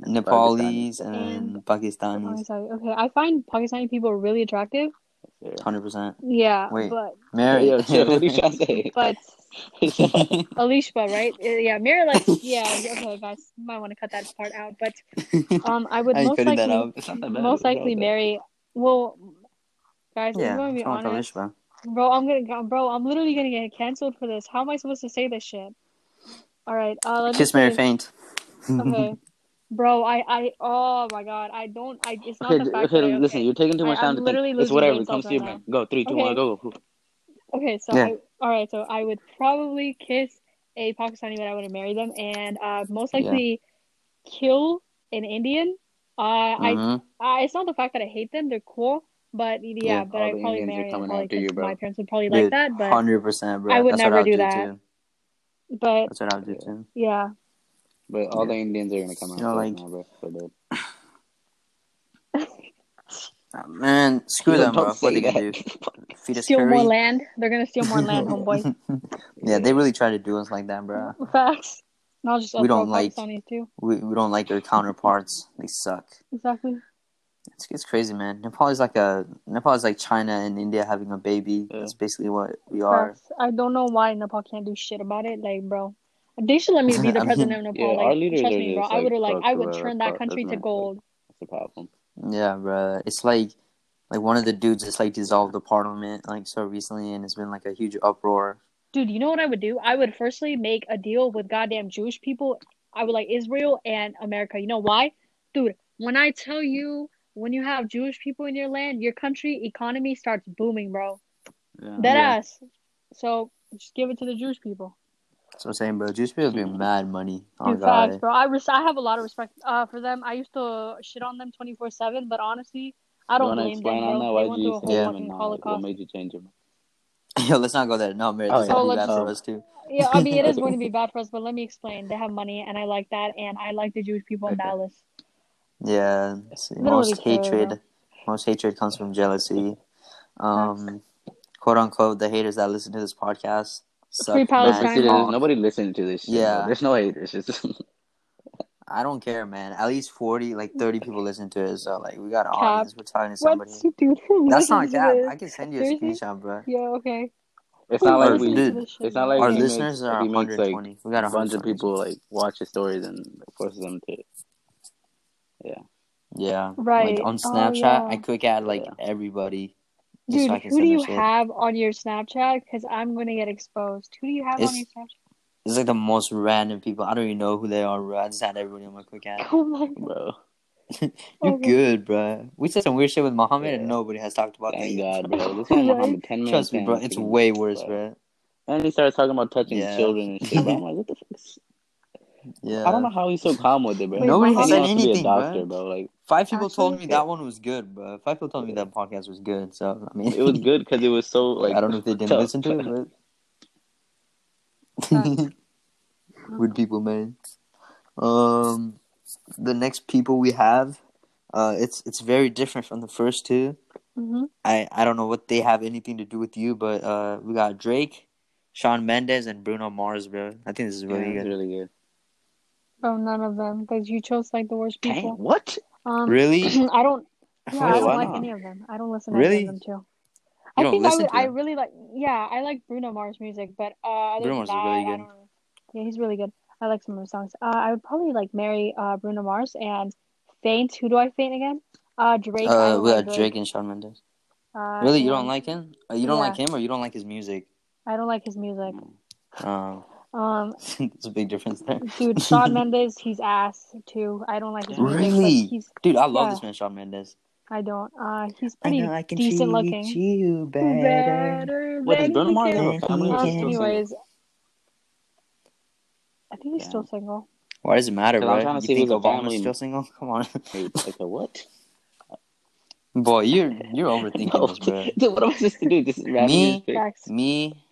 [SPEAKER 1] Nepalese and
[SPEAKER 3] And- Oh,
[SPEAKER 1] Pakistanis.
[SPEAKER 3] sorry. Okay, I find Pakistani people really attractive.
[SPEAKER 1] Hundred percent.
[SPEAKER 3] Yeah,
[SPEAKER 1] Wait.
[SPEAKER 3] but
[SPEAKER 1] Mary.
[SPEAKER 2] What are you trying to say?
[SPEAKER 3] but Alishba, right? Uh, Yeah, Mary. Like, yeah. Okay, guys, might want to cut that part out. But um, I would
[SPEAKER 1] How you
[SPEAKER 3] most likely
[SPEAKER 1] out?
[SPEAKER 2] That
[SPEAKER 3] most likely
[SPEAKER 2] with that?
[SPEAKER 3] marry. Well, guys,
[SPEAKER 1] yeah,
[SPEAKER 3] I'm going to be
[SPEAKER 1] what's wrong
[SPEAKER 3] honest,
[SPEAKER 1] Alishba?
[SPEAKER 3] bro. I'm gonna, bro. I'm literally gonna get canceled for this. How am I supposed to say this shit? All right. Uh, let me
[SPEAKER 1] Kiss Mary
[SPEAKER 3] say-
[SPEAKER 1] Faint.
[SPEAKER 3] Okay. Bro, I, I, oh my god, I don't, I, it's not
[SPEAKER 2] Okay,
[SPEAKER 3] the fact
[SPEAKER 2] okay,
[SPEAKER 3] that I,
[SPEAKER 2] listen, you're taking too
[SPEAKER 3] I-
[SPEAKER 2] much
[SPEAKER 3] I'm
[SPEAKER 2] time to think. It's whatever.
[SPEAKER 3] brain
[SPEAKER 2] It comes to your
[SPEAKER 3] right
[SPEAKER 2] brain. Go, three, two, one,
[SPEAKER 3] Okay.
[SPEAKER 2] go.
[SPEAKER 3] Okay, so
[SPEAKER 1] Yeah.
[SPEAKER 3] I, all right, so I would probably kiss a Pakistani, but I wouldn't marry them, and uh, most
[SPEAKER 1] Yeah.
[SPEAKER 3] likely kill an Indian Uh, I,
[SPEAKER 1] Mhm.
[SPEAKER 3] I, it's not the fact that I hate them; they're cool. But yeah,
[SPEAKER 2] Yeah,
[SPEAKER 3] but I probably
[SPEAKER 2] Indians
[SPEAKER 3] marry
[SPEAKER 2] coming
[SPEAKER 3] probably
[SPEAKER 2] after you,
[SPEAKER 3] 'cause
[SPEAKER 2] bro.
[SPEAKER 3] my parents would probably
[SPEAKER 1] Dude,
[SPEAKER 3] like that. But
[SPEAKER 1] hundred percent, bro.
[SPEAKER 3] I would
[SPEAKER 1] That's
[SPEAKER 3] never
[SPEAKER 1] what I would
[SPEAKER 3] do
[SPEAKER 1] do
[SPEAKER 3] that.
[SPEAKER 1] too.
[SPEAKER 3] but
[SPEAKER 1] That's what I would do too.
[SPEAKER 3] yeah,
[SPEAKER 2] But all
[SPEAKER 1] Yeah.
[SPEAKER 2] the Indians are gonna come out
[SPEAKER 1] You know, like-
[SPEAKER 2] now, bro. So.
[SPEAKER 1] Ah, man, screw them, bro.
[SPEAKER 2] say
[SPEAKER 1] What they can
[SPEAKER 2] that.
[SPEAKER 1] do? Feed us
[SPEAKER 3] steal
[SPEAKER 1] curry.
[SPEAKER 3] more land. They're gonna steal more land, homeboy.
[SPEAKER 1] yeah, they really try to do us like that, bro.
[SPEAKER 3] Facts. Not just
[SPEAKER 1] We don't like-
[SPEAKER 3] Pakistanis too.
[SPEAKER 1] We we don't like their counterparts. They suck.
[SPEAKER 3] Exactly.
[SPEAKER 1] It's, it's crazy, man. Nepal is like a Nepal is like China and India having a baby.
[SPEAKER 2] Yeah.
[SPEAKER 1] That's basically what we are.
[SPEAKER 3] I don't know why Nepal can't do shit about it. Like, bro, they should let me be
[SPEAKER 1] I
[SPEAKER 3] the
[SPEAKER 1] mean-
[SPEAKER 3] president of Nepal.
[SPEAKER 2] our
[SPEAKER 3] like,
[SPEAKER 2] leaders
[SPEAKER 3] trust me, bro.
[SPEAKER 2] just,
[SPEAKER 3] I would have like I would turn that country to
[SPEAKER 2] government,
[SPEAKER 3] gold.
[SPEAKER 2] That's the problem.
[SPEAKER 1] Yeah, bro. It's like like one of the dudes just like dissolved the parliament like so recently, and it's been like a huge uproar.
[SPEAKER 3] Dude, you know what I would do? I would firstly make a deal with goddamn Jewish people. I would like Israel and America. You know why? Dude, when I tell you, when you have Jewish people in your land, your country economy starts booming, bro.
[SPEAKER 2] Yeah.
[SPEAKER 3] Dead
[SPEAKER 1] Yeah.
[SPEAKER 3] ass. So just give it to the Jewish people.
[SPEAKER 1] That's what I'm saying, bro. Jewish people be mad money. Oh
[SPEAKER 3] Dude, facts, bro. I res- I have a lot of respect uh for them. I used to shit on them twenty four seven, but honestly, I don't blame them,
[SPEAKER 2] explain
[SPEAKER 3] bro.
[SPEAKER 2] on that?
[SPEAKER 3] They
[SPEAKER 2] Why
[SPEAKER 3] went
[SPEAKER 2] you
[SPEAKER 3] through a whole
[SPEAKER 1] Yeah.
[SPEAKER 3] fucking
[SPEAKER 2] and uh, what made you change them?
[SPEAKER 1] Yo, let's not go there. No, man.
[SPEAKER 2] Oh,
[SPEAKER 1] this
[SPEAKER 2] yeah.
[SPEAKER 1] is
[SPEAKER 3] So
[SPEAKER 1] bad
[SPEAKER 3] let's-
[SPEAKER 1] for us too.
[SPEAKER 3] Yeah, I mean it is going to be bad for us, but let me explain. They have money, and I like that, and I like the Jewish people in
[SPEAKER 2] Okay.
[SPEAKER 3] Dallas.
[SPEAKER 1] Yeah. see, most
[SPEAKER 3] really care,
[SPEAKER 1] hatred, most hatred comes from jealousy. Um, quote unquote, the haters that listen to this podcast. Suck
[SPEAKER 3] Free Palestine.
[SPEAKER 2] Basically, nobody listening to this shit.
[SPEAKER 1] Yeah.
[SPEAKER 2] Yeah. There's no haters. It's just
[SPEAKER 1] I don't care, man. At least 40, like 30 people listen to it. So, like, we got an
[SPEAKER 3] Cap.
[SPEAKER 1] audience. We're talking to somebody.
[SPEAKER 3] What, dude? who
[SPEAKER 1] That's not
[SPEAKER 3] listens to
[SPEAKER 1] cap.
[SPEAKER 3] this?
[SPEAKER 1] I can send you a screenshot, bro.
[SPEAKER 3] Yeah, okay.
[SPEAKER 2] it's not like
[SPEAKER 1] listens
[SPEAKER 2] we.
[SPEAKER 1] to
[SPEAKER 3] this Dude,
[SPEAKER 2] It's not like
[SPEAKER 1] Our
[SPEAKER 2] he makes-
[SPEAKER 1] listeners are
[SPEAKER 2] he makes, Like,
[SPEAKER 1] we got
[SPEAKER 2] a bunch of people like watch the stories and forces them to.
[SPEAKER 1] Yeah.
[SPEAKER 3] Yeah, right.
[SPEAKER 1] Like on
[SPEAKER 3] Oh,
[SPEAKER 1] Snapchat,
[SPEAKER 3] yeah.
[SPEAKER 1] I quick add like
[SPEAKER 2] Yeah.
[SPEAKER 1] everybody. Just
[SPEAKER 3] Dude,
[SPEAKER 1] so I can
[SPEAKER 3] who do you
[SPEAKER 1] shit.
[SPEAKER 3] have on your Snapchat? Because I'm going to get exposed. Who do you have
[SPEAKER 1] It's-
[SPEAKER 3] on your Snapchat?
[SPEAKER 1] It's like the most random people. I don't even know who they are, bro. I just had everybody on my quick add.
[SPEAKER 3] Oh my god.
[SPEAKER 2] Bro,
[SPEAKER 1] You're
[SPEAKER 3] Okay.
[SPEAKER 1] Oh good, bro. We said some weird shit with Muhammad, and nobody has talked about
[SPEAKER 2] thank
[SPEAKER 1] that.
[SPEAKER 2] God, bro. This one Muhammad ten minutes.
[SPEAKER 1] Trust me, bro. It's way worse, bro.
[SPEAKER 2] And he started talking about touching
[SPEAKER 1] Yeah.
[SPEAKER 2] children and shit. Bro. I'm like, what the fuck?
[SPEAKER 1] Yeah.
[SPEAKER 2] I don't know how he's so calm with it, bro.
[SPEAKER 3] Wait,
[SPEAKER 1] Nobody
[SPEAKER 3] Muhammad-
[SPEAKER 1] said
[SPEAKER 2] He to be a
[SPEAKER 1] anything,
[SPEAKER 2] doctor,
[SPEAKER 1] bro.
[SPEAKER 2] bro. Like
[SPEAKER 1] Five people told me that one was good, bro. Five people told me that podcast was good. So I mean,
[SPEAKER 2] it was good because it was so like.
[SPEAKER 1] I don't know if they didn't
[SPEAKER 2] tough.
[SPEAKER 1] listen to it, but
[SPEAKER 3] Facts.
[SPEAKER 1] weird people, man. Um, the next people we have, uh, it's it's very different from the first two.
[SPEAKER 3] hmm
[SPEAKER 1] I I don't know what they have anything to do with you, but uh, we got Drake, Shawn Mendes, and Bruno Mars, bro. I think this is really
[SPEAKER 2] it's
[SPEAKER 1] good.
[SPEAKER 2] really good.
[SPEAKER 3] Oh, none of them. Because you chose like the worst
[SPEAKER 2] Dang,
[SPEAKER 3] people.
[SPEAKER 2] what?
[SPEAKER 3] Um,
[SPEAKER 1] Really?
[SPEAKER 3] I don't. Yeah, I
[SPEAKER 2] Wait,
[SPEAKER 3] don't like
[SPEAKER 2] not?
[SPEAKER 3] any of them. I don't listen to
[SPEAKER 1] Really?
[SPEAKER 3] any of them too.
[SPEAKER 1] You
[SPEAKER 3] I
[SPEAKER 1] don't
[SPEAKER 3] think I would.
[SPEAKER 1] to
[SPEAKER 3] I really like. Yeah, I like Bruno Mars music, but uh, other
[SPEAKER 1] Bruno Mars is
[SPEAKER 3] that,
[SPEAKER 1] really
[SPEAKER 3] I
[SPEAKER 1] good.
[SPEAKER 3] don't. Yeah, he's really good. I like some of his songs. Uh, I would probably like marry uh Bruno Mars and faint. Who do I faint again? Uh, Drake.
[SPEAKER 1] Uh, we
[SPEAKER 3] like
[SPEAKER 1] got Drake and Shawn Mendes.
[SPEAKER 3] Uh,
[SPEAKER 1] Really, you don't like him? Uh, you don't
[SPEAKER 3] Yeah.
[SPEAKER 1] like him, or you don't like his music?
[SPEAKER 3] I don't like his music.
[SPEAKER 1] Um,
[SPEAKER 3] Um,
[SPEAKER 1] there's a big difference there.
[SPEAKER 3] dude, Shawn Mendes, he's ass too. I don't like his music.
[SPEAKER 1] Really?
[SPEAKER 3] But he's.
[SPEAKER 1] Dude, I love
[SPEAKER 3] Yeah.
[SPEAKER 1] this man, Shawn Mendes.
[SPEAKER 3] I don't. Uh, he's pretty
[SPEAKER 1] I know I can
[SPEAKER 3] decent
[SPEAKER 1] treat
[SPEAKER 3] looking.
[SPEAKER 1] you better.
[SPEAKER 3] Better
[SPEAKER 2] What, does
[SPEAKER 3] than
[SPEAKER 2] Bruno
[SPEAKER 3] he
[SPEAKER 2] Mars
[SPEAKER 3] can.
[SPEAKER 2] have a family? or is he still single?
[SPEAKER 3] anyways, I think he's
[SPEAKER 2] Yeah.
[SPEAKER 3] still single.
[SPEAKER 1] Why does it matter, bro?
[SPEAKER 2] I'm trying to
[SPEAKER 1] you
[SPEAKER 2] see
[SPEAKER 1] think
[SPEAKER 2] who's a
[SPEAKER 1] Obama's
[SPEAKER 2] family-
[SPEAKER 1] still single? Come on,
[SPEAKER 2] Wait, like a what?
[SPEAKER 1] boy, you're you're overthinking
[SPEAKER 2] No,
[SPEAKER 1] this, bro.
[SPEAKER 2] dude, what am I supposed to do? Just randomly
[SPEAKER 1] Me?
[SPEAKER 2] just pick?
[SPEAKER 3] Facts.
[SPEAKER 1] Me,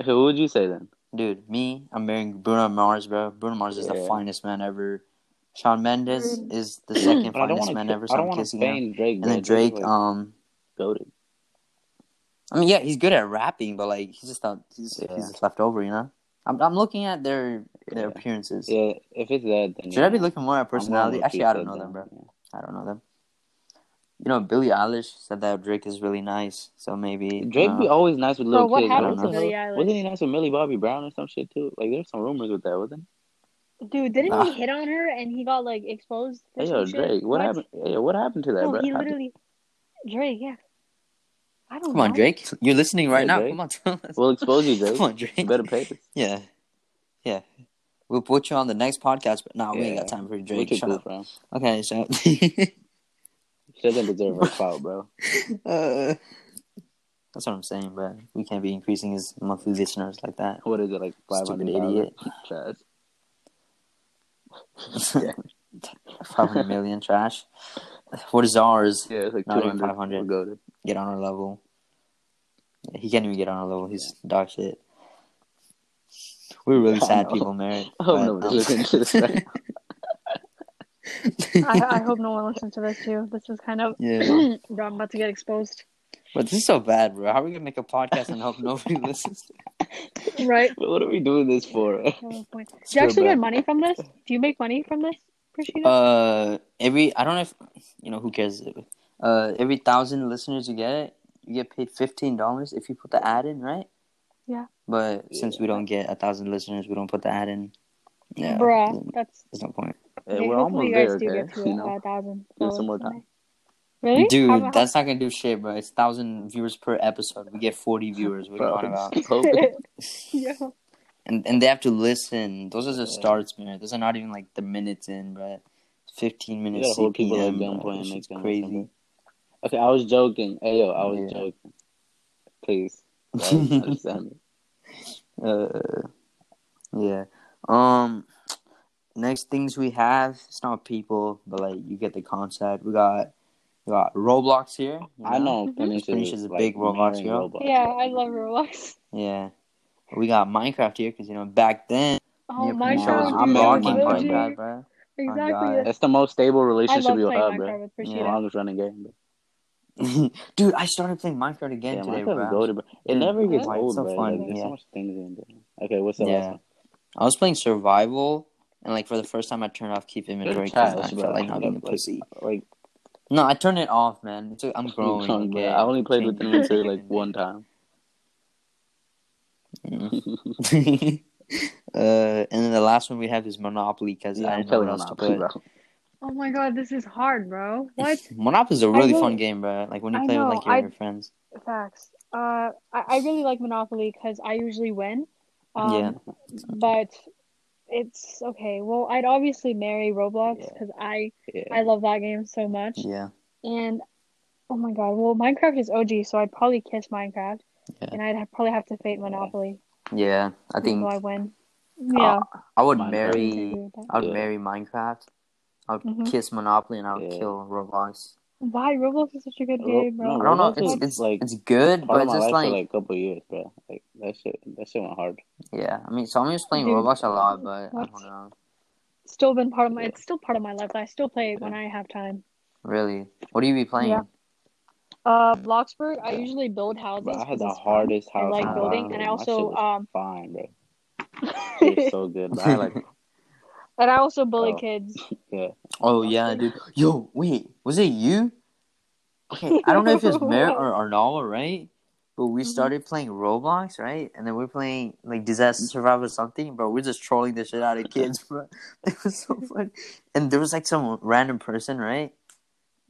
[SPEAKER 2] Okay, who would you say then?
[SPEAKER 1] Dude, me. I'm marrying Bruno Mars, bro. Bruno Mars is the finest man ever. Shawn Mendes is the second
[SPEAKER 2] But I don't
[SPEAKER 1] finest man
[SPEAKER 2] to.
[SPEAKER 1] ever.
[SPEAKER 2] I don't want to
[SPEAKER 1] kissing
[SPEAKER 2] Drake.
[SPEAKER 1] And then Drake,
[SPEAKER 2] like,
[SPEAKER 1] um,
[SPEAKER 2] goated.
[SPEAKER 1] I mean, yeah, he's good at rapping, but like he's just not. He's,
[SPEAKER 2] Yeah.
[SPEAKER 1] he's just left over, you know. I'm I'm looking at their their
[SPEAKER 2] Yeah.
[SPEAKER 1] appearances.
[SPEAKER 2] Yeah, if it's that, then
[SPEAKER 1] Should
[SPEAKER 2] yeah.
[SPEAKER 1] I be looking more at personality? Actually, I don't know them,
[SPEAKER 2] then.
[SPEAKER 1] bro. I don't know them. You know, Billie Eilish said that Drake is really nice, so maybe
[SPEAKER 2] Drake
[SPEAKER 1] uh,
[SPEAKER 2] be always nice with
[SPEAKER 3] Bro,
[SPEAKER 2] little
[SPEAKER 3] what
[SPEAKER 2] kids.
[SPEAKER 1] happened
[SPEAKER 2] What
[SPEAKER 1] to
[SPEAKER 2] the
[SPEAKER 3] Billie? Eilish?
[SPEAKER 2] Wasn't he nice with Millie Bobby Brown or some shit too? Like there's some rumors with that, wasn't?
[SPEAKER 3] Dude, didn't
[SPEAKER 1] Ah.
[SPEAKER 3] he hit on her and he got like exposed for
[SPEAKER 2] Hey yo. Drake, what, happened? Hey, what happened to that,
[SPEAKER 3] No,
[SPEAKER 2] bro?
[SPEAKER 3] he literally Drake, yeah. I don't
[SPEAKER 1] Come on. Drake. You're listening right
[SPEAKER 2] Yeah,
[SPEAKER 1] now.
[SPEAKER 2] Drake.
[SPEAKER 1] Come on, tell us.
[SPEAKER 2] We'll expose you, Drake.
[SPEAKER 1] Come on, Drake.
[SPEAKER 2] You better pay us.
[SPEAKER 1] Yeah, yeah. We'll put you on the next podcast, but nah, we ain't got time for you,
[SPEAKER 2] What
[SPEAKER 1] Drake. Shut up.
[SPEAKER 2] bro?
[SPEAKER 1] Okay, so.
[SPEAKER 2] She doesn't deserve her clout, bro.
[SPEAKER 1] uh, that's what I'm saying, bro. We can't be increasing his monthly listeners like that.
[SPEAKER 2] What is it like? Five
[SPEAKER 1] Stupid
[SPEAKER 2] hundred
[SPEAKER 1] idiot.
[SPEAKER 2] Trash.
[SPEAKER 1] five hundred million trash. What is ours?
[SPEAKER 2] Yeah, it's like
[SPEAKER 1] Not even
[SPEAKER 2] 200.
[SPEAKER 1] 500.
[SPEAKER 2] We're goated.
[SPEAKER 1] Get on our level. Yeah, he can't even get on our level. He's dog shit. We're really
[SPEAKER 2] I
[SPEAKER 1] sad
[SPEAKER 2] know.
[SPEAKER 1] people, Mary.
[SPEAKER 2] I hope
[SPEAKER 1] but,
[SPEAKER 2] nobody
[SPEAKER 1] um,
[SPEAKER 2] listens to this right
[SPEAKER 3] I, I hope no one listens to this too. This is kind of
[SPEAKER 1] Yeah.
[SPEAKER 3] bro, I'm about to get exposed.
[SPEAKER 1] But this is so bad, bro. How are we gonna make a podcast and hope nobody listens?
[SPEAKER 3] Right.
[SPEAKER 2] But what are we doing this for?
[SPEAKER 3] No point. Do you actually get money from this? Do you make money from this, Prashida?
[SPEAKER 1] Uh, every I don't know if you know who cares. Uh, every thousand listeners you get, you get paid fifteen dollars if you put the ad in, right?
[SPEAKER 3] Yeah.
[SPEAKER 1] But since we don't get a thousand listeners, we don't put the ad in. Yeah,
[SPEAKER 3] Bruh, that's
[SPEAKER 1] there's no point.
[SPEAKER 2] Hey,
[SPEAKER 3] okay,
[SPEAKER 2] we're
[SPEAKER 3] hopefully
[SPEAKER 2] almost
[SPEAKER 3] you
[SPEAKER 2] there, okay?
[SPEAKER 3] get to
[SPEAKER 2] You know,
[SPEAKER 3] uh, thousand.
[SPEAKER 2] Give us some more time.
[SPEAKER 3] Really?
[SPEAKER 1] Dude,
[SPEAKER 3] How- how-
[SPEAKER 1] that's not gonna do shit, bro. It's thousand viewers per episode. We get forty viewers. What are you
[SPEAKER 2] Bro,
[SPEAKER 1] on about?
[SPEAKER 3] yeah.
[SPEAKER 1] And and they have to listen. Those are the
[SPEAKER 2] Yeah.
[SPEAKER 1] starts, man. Those are not even like the minutes in, bro. Fifteen
[SPEAKER 2] You
[SPEAKER 1] minutes.
[SPEAKER 2] gotta hold people at
[SPEAKER 1] CPM, bro.
[SPEAKER 2] gunpoint and make them
[SPEAKER 1] crazy.
[SPEAKER 2] listen. Okay, I was joking. Hey, yo, I was
[SPEAKER 1] Yeah.
[SPEAKER 2] joking. Please. guys, understand me.
[SPEAKER 1] Uh, yeah. Um. Next things we have, it's not people, but like you get the concept. We got, we got Roblox here. you
[SPEAKER 2] I know. Phoenix
[SPEAKER 1] Phoenix
[SPEAKER 2] is
[SPEAKER 1] is a
[SPEAKER 2] like
[SPEAKER 1] big Roblox
[SPEAKER 2] marrying
[SPEAKER 1] girl.
[SPEAKER 2] Roblox.
[SPEAKER 3] Yeah, I love Roblox.
[SPEAKER 1] Yeah. We got Minecraft here because you know back then,
[SPEAKER 3] Oh,
[SPEAKER 1] yeah,
[SPEAKER 3] Minecraft,
[SPEAKER 1] Phoenix was
[SPEAKER 2] I'm
[SPEAKER 3] dude,
[SPEAKER 2] marrying
[SPEAKER 1] rocking Minecraft, bro.
[SPEAKER 3] Exactly.
[SPEAKER 1] God.
[SPEAKER 3] that's-
[SPEAKER 2] That's the most stable relationship
[SPEAKER 3] love
[SPEAKER 2] you'll have, bro.
[SPEAKER 3] with
[SPEAKER 2] The
[SPEAKER 3] Prashida.
[SPEAKER 2] longest running game, bro.
[SPEAKER 1] Dude, I started playing Minecraft again
[SPEAKER 2] Yeah,
[SPEAKER 1] today,
[SPEAKER 2] Minecraft
[SPEAKER 1] bro.
[SPEAKER 2] goated, bro. It
[SPEAKER 1] Dude,
[SPEAKER 2] never gets
[SPEAKER 3] Why
[SPEAKER 1] it's
[SPEAKER 2] old,
[SPEAKER 1] so
[SPEAKER 2] bro.
[SPEAKER 1] fun,
[SPEAKER 2] Like, there's
[SPEAKER 1] yeah.
[SPEAKER 2] so much things in there. Okay, what's the
[SPEAKER 1] Yeah.
[SPEAKER 2] last one?
[SPEAKER 1] I was playing survival, and like for the first time, I turned off keep inventory because
[SPEAKER 2] trash,
[SPEAKER 1] I
[SPEAKER 2] bro.
[SPEAKER 1] felt like not being a pussy.
[SPEAKER 2] Like,
[SPEAKER 1] No, I turned it off, man. It's, I'm growing.
[SPEAKER 2] bro,
[SPEAKER 1] okay?
[SPEAKER 2] I only played with
[SPEAKER 1] Changing.
[SPEAKER 2] inventory like one time.
[SPEAKER 1] Mm. uh, and then the last one we have is Monopoly because
[SPEAKER 2] Yeah,
[SPEAKER 1] I
[SPEAKER 2] I'm
[SPEAKER 1] didn't know what
[SPEAKER 2] killing
[SPEAKER 1] else to
[SPEAKER 2] Monopoly,
[SPEAKER 1] put.
[SPEAKER 2] bro.
[SPEAKER 3] Oh my god, this is hard, bro. What?
[SPEAKER 1] Monopoly's a
[SPEAKER 3] I
[SPEAKER 1] really
[SPEAKER 3] really-
[SPEAKER 1] fun game, bro. Like when you
[SPEAKER 3] I
[SPEAKER 1] play
[SPEAKER 3] know,
[SPEAKER 1] with like your,
[SPEAKER 3] I-
[SPEAKER 1] your friends.
[SPEAKER 3] Facts. Uh, I, I really like Monopoly because I usually win. Um,
[SPEAKER 1] Yeah.
[SPEAKER 3] But it's okay. Well, I'd obviously marry Roblox
[SPEAKER 2] Yeah.
[SPEAKER 3] because I
[SPEAKER 2] Yeah.
[SPEAKER 3] I love that game so much.
[SPEAKER 1] Yeah.
[SPEAKER 3] And oh my god, well, Minecraft is OG, so I'd probably kiss Minecraft,
[SPEAKER 1] Yeah.
[SPEAKER 3] and I'd have, probably have to fate Monopoly.
[SPEAKER 1] Yeah. I think
[SPEAKER 3] so I win. Yeah.
[SPEAKER 1] I would
[SPEAKER 2] Minecraft.
[SPEAKER 1] marry. I would
[SPEAKER 2] Yeah.
[SPEAKER 1] marry Minecraft. I would
[SPEAKER 3] Mhm.
[SPEAKER 1] kiss Monopoly and I would
[SPEAKER 2] Yeah.
[SPEAKER 1] kill Roblox.
[SPEAKER 3] Why Roblox is such a good game, bro?
[SPEAKER 2] no,
[SPEAKER 1] I don't know. It's it's
[SPEAKER 2] like,
[SPEAKER 1] it's good, but it's just
[SPEAKER 2] life
[SPEAKER 1] like,
[SPEAKER 2] for like a couple of years, bro. Like that shit, that shit went hard.
[SPEAKER 1] yeah. I mean, so I'm just playing
[SPEAKER 3] Dude,
[SPEAKER 1] Roblox a lot, but I don't know.
[SPEAKER 3] Still been part of my.
[SPEAKER 2] Yeah.
[SPEAKER 3] It's still part of my life. I still play it when I have time.
[SPEAKER 1] Really, what do you be playing?
[SPEAKER 3] Yeah. Uh, Bloxburg. I usually build houses.
[SPEAKER 2] Bro, I had
[SPEAKER 3] 'cause
[SPEAKER 2] the
[SPEAKER 3] it's fun.
[SPEAKER 2] hardest
[SPEAKER 3] I
[SPEAKER 2] house.
[SPEAKER 3] like building, and I
[SPEAKER 2] My
[SPEAKER 3] also
[SPEAKER 2] shit was
[SPEAKER 3] um.
[SPEAKER 2] fine, bro. It was so good. But I like,
[SPEAKER 3] And I also bully
[SPEAKER 2] Oh.
[SPEAKER 3] kids.
[SPEAKER 2] yeah.
[SPEAKER 1] Oh yeah, dude. Yo, wait, was it you? Okay, I don't know if it's Mer or Arnala, right? But we
[SPEAKER 3] Mhm.
[SPEAKER 1] started playing Roblox, right? And then we're playing like Disaster Survivor or something, bro. We're just trolling the shit out of kids, bro. It was so fun. And there was like some random person, right?